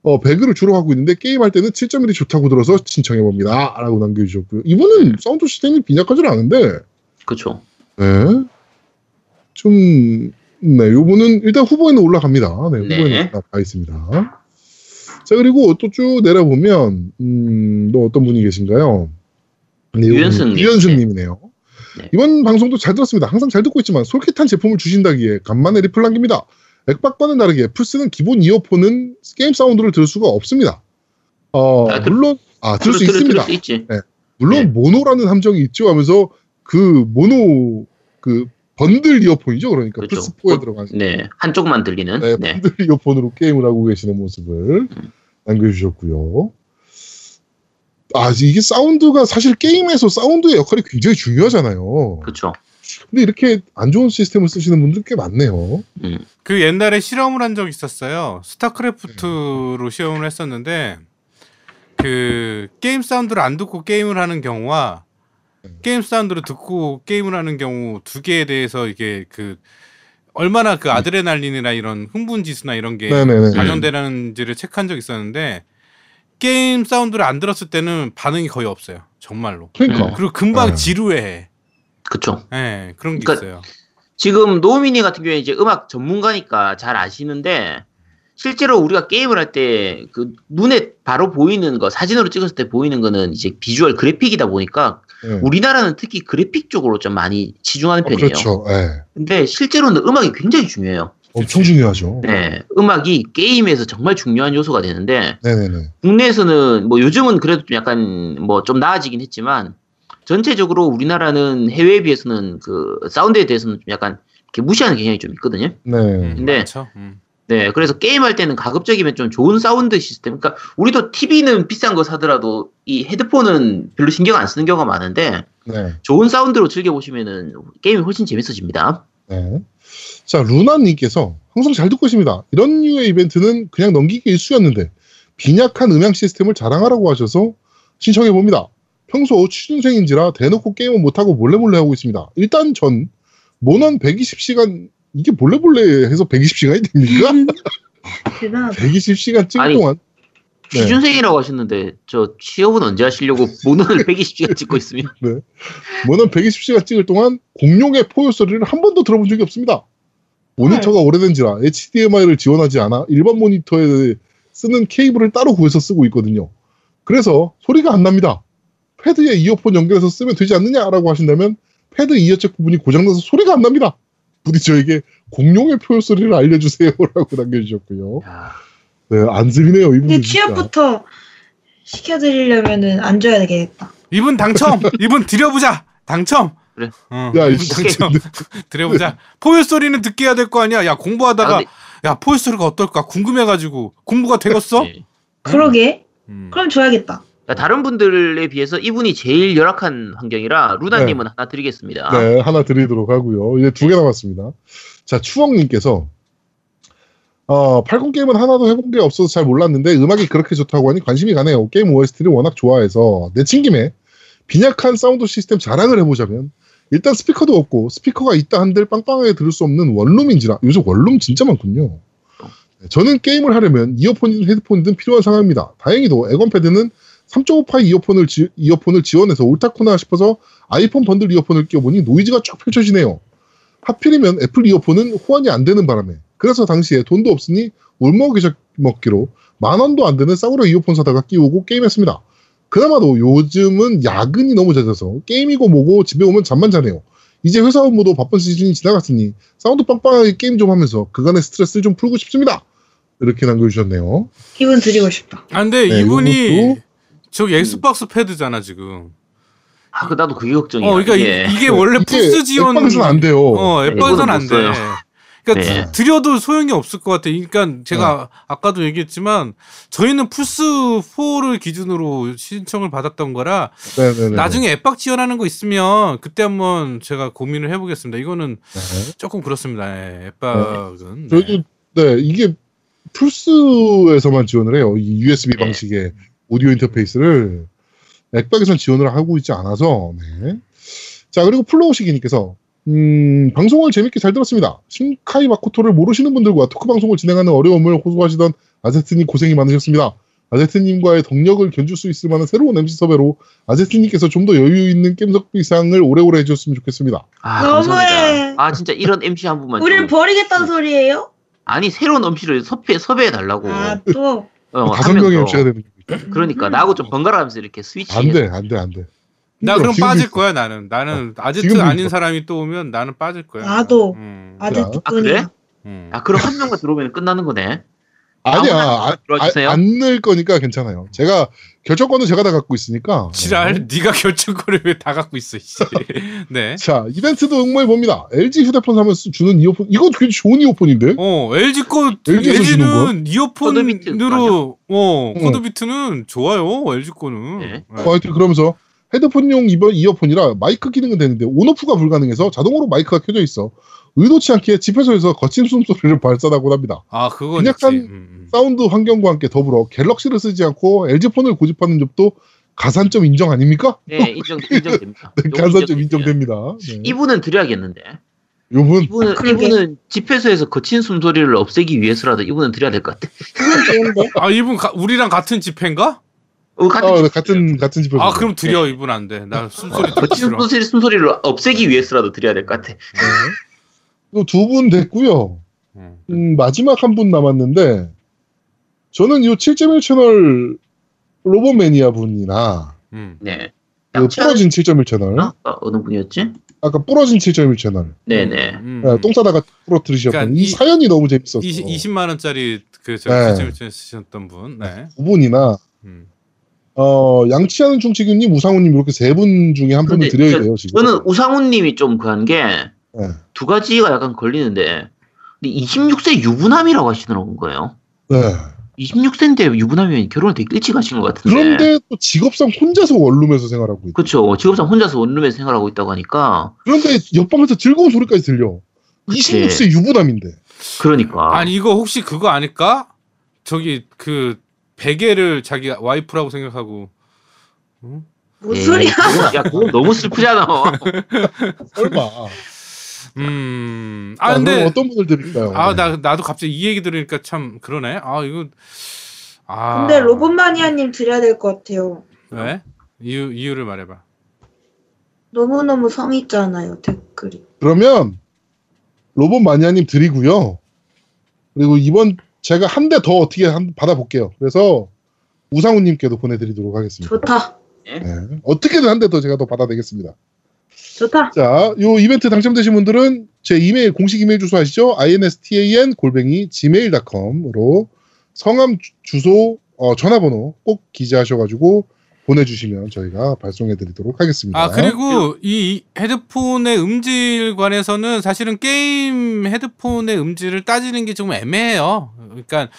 어, 배그를 주로 하고 있는데 게임할 때는 7.1이 좋다고 들어서 신청해 봅니다. 라고 남겨주셨고요. 이분은 사운드 시스템이 빈약하지 않은데 그쵸. 네. 좀, 네, 요거는 일단 후보에는 올라갑니다. 네, 네. 후보에는 올라가 있습니다. 자 그리고 또 쭉 내려보면 음, 또 어떤 분이 계신가요? 네, 유현승님. 유현승님이네요. 네. 이번 방송도 잘 들었습니다. 항상 잘 듣고 있지만 솔깃한 제품을 주신다기에 간만에 리플 남깁니다. 액박과는 다르게 플스는 기본 이어폰은 게임 사운드를 들을 수가 없습니다. 어, 아, 그- 물론 아 들을 수 들을- 들을 있습니다. 수 있지. 물론 네. 모노라는 함정이 있죠 하면서 그 모노 그 번들 이어폰이죠 그러니까 그렇죠. 플스 4에 어, 들어간 네, 한쪽만 들리는. 네, 네. 번들 이어폰으로 게임을 하고 계시는 모습을 음. 남겨주셨고요. 아 이게 사운드가 사실 게임에서 사운드의 역할이 굉장히 중요하잖아요. 그렇죠. 근데 이렇게 안 좋은 시스템을 쓰시는 분들 꽤 많네요. 그 옛날에 실험을 한 적 있었어요. 스타크래프트로 시험을 했었는데 그 게임 사운드를 안 듣고 게임을 하는 경우와 게임 사운드를 듣고 게임을 하는 경우 두 개에 대해서 이게 그 얼마나 그 아드레날린이나 이런 흥분 지수나 이런 게. 반영되는지를 체크한 적 있었는데 게임 사운드를 안 들었을 때는 반응이 거의 없어요. 정말로. 그러니까 그리고 금방 네. 지루해. 그렇죠. 예, 그런 게 그러니까 있어요. 지금 노미니 같은 경우에 이제 음악 전문가니까 잘 아시는데 실제로 우리가 게임을 할 때 그 눈에 바로 보이는 거 사진으로 찍었을 때 보이는 거는 이제 비주얼 그래픽이다 보니까 네. 우리나라는 특히 그래픽 쪽으로 좀 많이 치중하는 어, 편이에요. 그렇죠. 예. 근데 실제로는 음악이 굉장히 중요해요. 엄청 중요하죠. 네, 음악이 게임에서 정말 중요한 요소가 되는데 네네네. 국내에서는 뭐 요즘은 그래도 좀 약간 뭐 좀 나아지긴 했지만 전체적으로 우리나라는 해외에 비해서는 그 사운드에 대해서는 좀 약간 이렇게 무시하는 경향이 좀 있거든요. 네. 음, 근데-. 음. 네, 그래서 게임할 때는 가급적이면 좀 좋은 사운드 시스템. 그러니까 우리도 TV는 비싼 거 사더라도 이 헤드폰은 별로 신경 안 쓰는 경우가 많은데 네. 좋은 사운드로 즐겨 보시면은 게임이 훨씬 재밌어집니다. 네. 자, 루나님께서 항상 잘 듣고 있습니다. 이런 류의 이벤트는 그냥 넘기기 일쑤였는데 빈약한 음향 시스템을 자랑하라고 하셔서 신청해 봅니다. 평소 취준생인지라 대놓고 게임을 못하고 몰래몰래 하고 있습니다. 일단 전 모넌 120시간 이게 몰래몰래 해서 120시간이 됩니까? [laughs] 대단하다. 120시간 찍을 아니, 동안 네. 취준생이라고 하셨는데 저 취업은 언제 하시려고 모논을 120시간 [laughs] 찍고 있으면 모넌 120시간 찍을 동안 공룡의 포효 소리를 한 번도 들어본 적이 없습니다. 모니터가 오래된지라 HDMI를 지원하지 않아 일반 모니터에 쓰는 케이블을 따로 구해서 쓰고 있거든요. 그래서 소리가 안 납니다. 패드에 이어폰 연결해서 쓰면 되지 않느냐라고 하신다면 패드 이어잭 부분이 고장나서 소리가 안 납니다. 부디 저에게 공룡의 포효 소리를 알려주세요라고 [laughs] 남겨주셨고요. 야, 네, 안습이네요 이분. 근데 취업부터 시켜드리려면은 안 줘야 되겠다. 이분 당첨. 이분 드려보자. 당첨. 그래. 어, 야, 이 이분 당첨. [laughs] 드려보자. 포효 소리는 듣게 해야 될 거 아니야. 야 공부하다가 아, 근데- 야 포효 소리가 어떨까 궁금해가지고 공부가 [laughs] 되겠어? 네. 그러게. 음. 그럼 줘야겠다. 그러니까 다른 분들에 비해서 이분이 제일 열악한 환경이라 루나님은 하나 드리겠습니다. 네, 하나 드리도록 하고요. 이제 두 개 남았습니다. 자, 추억님께서 어, 80 게임은 하나도 해본 게 없어서 잘 몰랐는데 음악이 그렇게 좋다고 하니 관심이 가네요. 게임 OST를 워낙 좋아해서 내친 김에 빈약한 사운드 시스템 자랑을 해보자면 일단 스피커도 없고 스피커가 있다 한들 빵빵하게 들을 수 없는 원룸인지라 요즘 원룸 진짜 많군요. 네, 저는 게임을 하려면 이어폰이든 헤드폰이든 필요한 상황입니다. 다행히도 엑원 패드는 3.5파이 이어폰을, 지, 이어폰을 지원해서 옳다구나 싶어서 아이폰 번들 이어폰을 끼워보니 노이즈가 쫙 펼쳐지네요. 하필이면 애플 이어폰은 호환이 안 되는 바람에 그래서 당시에 돈도 없으니 울며 겨자 먹기로 만 원도 안 되는 싸구려 이어폰 사다가 끼우고 게임했습니다. 그나마도 요즘은 야근이 너무 잦아서 게임이고 뭐고 집에 오면 잠만 자네요. 이제 회사 업무도 바쁜 시즌이 지나갔으니 사운드 빵빵하게 게임 좀 하면서 그간의 스트레스를 좀 풀고 싶습니다. 이렇게 남겨주셨네요. 기분 드리고 싶다. 아 근데 네, 이분이 이것도- 저기 엑스박스 패드잖아 지금. 아, 그 나도 그게 걱정이야. 어, 그러니까 예. 이, 게 원래 플스 지원. 엑박에서는 안 돼요. 어, 엑박에서는 이거는 안못 돼. 그러니까 네. 드려도 소용이 없을 것 같아. 그러니까 제가 아까도 얘기했지만 저희는 플스 4를 기준으로 신청을 받았던 거라 네네네. 나중에 앱박 지원하는 거 있으면 그때 한번 제가 고민을 해보겠습니다. 이거는 네. 조금 그렇습니다. 예, 앱박은. 네. 저희도 네 이게 플스에서만 지원을 해요. 이 USB 네. 방식의 오디오 인터페이스를 액박에선 지원을 하고 있지 않아서. 네. 자 그리고 플로우시기님께서 음, 방송을 재밌게 잘 들었습니다. 신카이 마코토를 모르시는 분들과 토크 방송을 진행하는 어려움을 호소하시던 아제트님 고생이 많으셨습니다. 아제트님과의 덕력을 견줄 수 있을 만한 새로운 MC 섭외로 아제트님께서 좀 더 여유 있는 겜석비상을 오래오래 해주셨으면 좋겠습니다. 아, 너무해. 감사합니다. 아, 진짜 이런 MC 한 분만. 우리를 좀- 버리겠다는 소리예요? 아니, 새로운 MC를 섭외, 섭외해 달라고. 아 또. 어, 다섯 더. MC가 되는 게 그러니까 나하고 좀 번갈아가면서 이렇게 스위치. 안 돼, 안 돼, 안 돼. 나 그럼 빠질 있어. 거야 나는. 나는 아지트 지금도 아닌 있어. 사람이 또 오면 나는 빠질 거야. 나도. 음. 야. 아, 그래? 음. 아 그럼 한 명만 들어오면 끝나는 거네. 아니야, 아무나 안, 들어와주세요. 안 넣을 거니까 괜찮아요. 제가 결정권은 제가 다 갖고 있으니까. 지랄, 네 가 결정권을 왜 다 갖고 있어, 씨. [laughs] 네. 자, 이벤트도 응모해 봅니다. LG 휴대폰 사면 쓰- 주는 이어폰, 이거 되게 좋은 이어폰인데? 어, LG 거, LG 에서 주는 LG는 이어폰으로, 어, 응. 코드비트는 좋아요, LG 거는. 네. 네. 어, 하여튼 그러면서 헤드폰용 이번 이어폰이라 마이크 기능은 되는데 온오프가 불가능해서 자동으로 마이크가 켜져 있어. 의도치 않게 집회소에서 거친 숨소리를 발산하고 합니다. 아, 그건 약간 있지. 음, 음. 사운드 환경과 함께 더불어 갤럭시를 쓰지 않고 LG 폰을 고집하는 점도 가산점 인정 아닙니까? 네 인정 인정됩니다. [laughs] 네, 가산점 인정됩니다. 인정됩니다. 네. 이분은 드려야겠는데. 요분 이분은 그러게. 이분은 집회소에서 거친 숨소리를 없애기 위해서라도 이분은 드려야 될 것 같아. [laughs] 아, 이분 가- 우리랑 같은 집회인가? 어, 같은 어, 집회소요. 같은 같은 집회. 아, 그럼 드려, 이분 안 돼. 나 숨소리 듣기 거친. 숨소리 숨소리를 없애기 위해서라도 드려야 될 것 같아. 두 분 됐고요. 음. 음, 마지막 한 분 남았는데 저는 이 7.1 채널 로봇매니아 분이나 음. 네. 그 부러진 7.1 채널 아, 어느 분이었지? 아까 부러진 7.1 채널 네네. 음, 네, 음. 똥 싸다가 부러뜨리셨던 그러니까 이, 이- 사연이 너무 재밌었어. 20, 20만 원짜리 그 네. 저기 네. 쓰셨던 분. 네. 두 분이나 음. 어, 양치하는 충치균님, 우상우님 이렇게 세 분 중에 한 분을 드려야 저- 돼요 지금. 저는 우상훈님이 좀 그한 게 두 네. 가지가 약간 걸리는데 근데 26세 유부남이라고 하시는 거예요. 네. 26세인데 유부남이면 결혼을 되게 일찍 하신 것 같은데. 그런데 또 직업상 혼자서 원룸에서 생활하고 있고. 그렇죠. 직업상 혼자서 원룸에서 생활하고 있다고 하니까 그런데 옆방에서 즐거운 소리까지 들려. 그치. 26세 유부남인데. 그러니까 아니 이거 혹시 그거 아닐까? 저기 그 베개를 자기 와이프라고 생각하고 응? 무슨 에이, 소리야? 야 그건 너무 슬프잖아. [laughs] 설마. 음. 아, 아 근데 어떤 분을 드릴까요? 아 네. 나 나도 갑자기 이 얘기 들으니까 참 그러네. 아 이거 아 근데 로봇마니아님 드려야 될 것 같아요. 왜? 이유 이유를 말해봐. 너무 너무 성 있잖아요, 댓글이. 그러면 로봇 마니아님 드리고요. 그리고 이번 제가 한 대 더 어떻게 한, 받아볼게요. 그래서 우상우님께도 보내드리도록 하겠습니다. 좋다. 네. 어떻게든 한 대 더 제가 더 받아내겠습니다. 좋다. 자, 요 이벤트 당첨되신 분들은 제 이메일 공식 이메일 주소 아시죠? instan 골뱅이 gmail.com으로 성함 주- 주소 어, 전화번호 꼭 기재하셔가지고 보내주시면 저희가 발송해드리도록 하겠습니다. 아 그리고 이 헤드폰의 음질 관해서는 사실은 게임 헤드폰의 음질을 따지는 게 좀 애매해요. 그러니까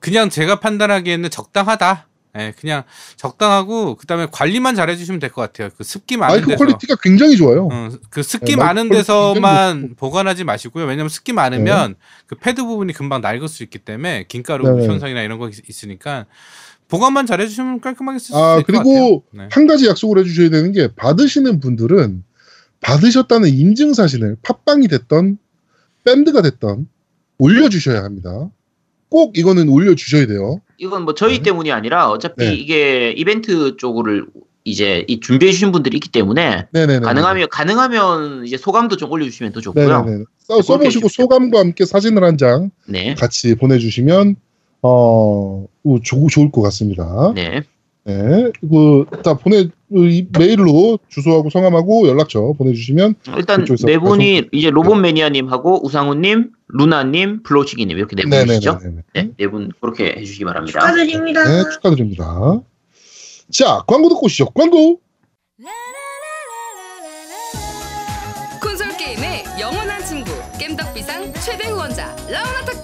그냥 제가 판단하기에는 적당하다. 예, 그냥 적당하고 그다음에 관리만 잘해 주시면 될 것 같아요. 그 습기 많은 마이크 데서. 퀄리티가 굉장히 좋아요. 어, 그 습기 네, 많은 데서만 보관하지 마시고요. 왜냐면 습기 많으면 그 패드 부분이 금방 낡을 수 있기 때문에 김가루 네, 네. 현상이나 이런 거 있- 있으니까 보관만 잘해 주시면 깔끔하게 쓸수 아 있을 것 같아요. 그리고 네. 한 가지 약속을 해 주셔야 되는 게 받으시는 분들은 받으셨다는 인증 사진을 팟빵이 됐던 밴드가 됐던 올려 주셔야 합니다. 꼭 이거는 올려 주셔야 돼요. 이건 뭐 저희 네. 때문이 아니라 어차피 네. 이게 이벤트 쪽을 이제 이 준비해 주신 분들이 있기 때문에 네네네. 가능하면 가능하면 이제 소감도 좀 올려주시면 더 좋고요. 네네네. 써, 써보시고. 소감과 함께 사진을 한장 네, 같이 보내주시면 어 어, 좋, 좋을 것 같습니다. 네, 네, 그다 보내 이 메일로 주소하고 성함하고 연락처 보내주시면 일단 네 분이 이제 로봇 매니아님하고 우상우님, 루나님, 블로치기님 이렇게 네 분이시죠? 네네네. 네, 네분 그렇게 해주시기 바랍니다. 축하드립니다. 네, 축하드립니다. 자, 광고 듣고 오시죠. 광고. 콘솔 게임의 영원한 친구 겜덕비상 최대 후원자 게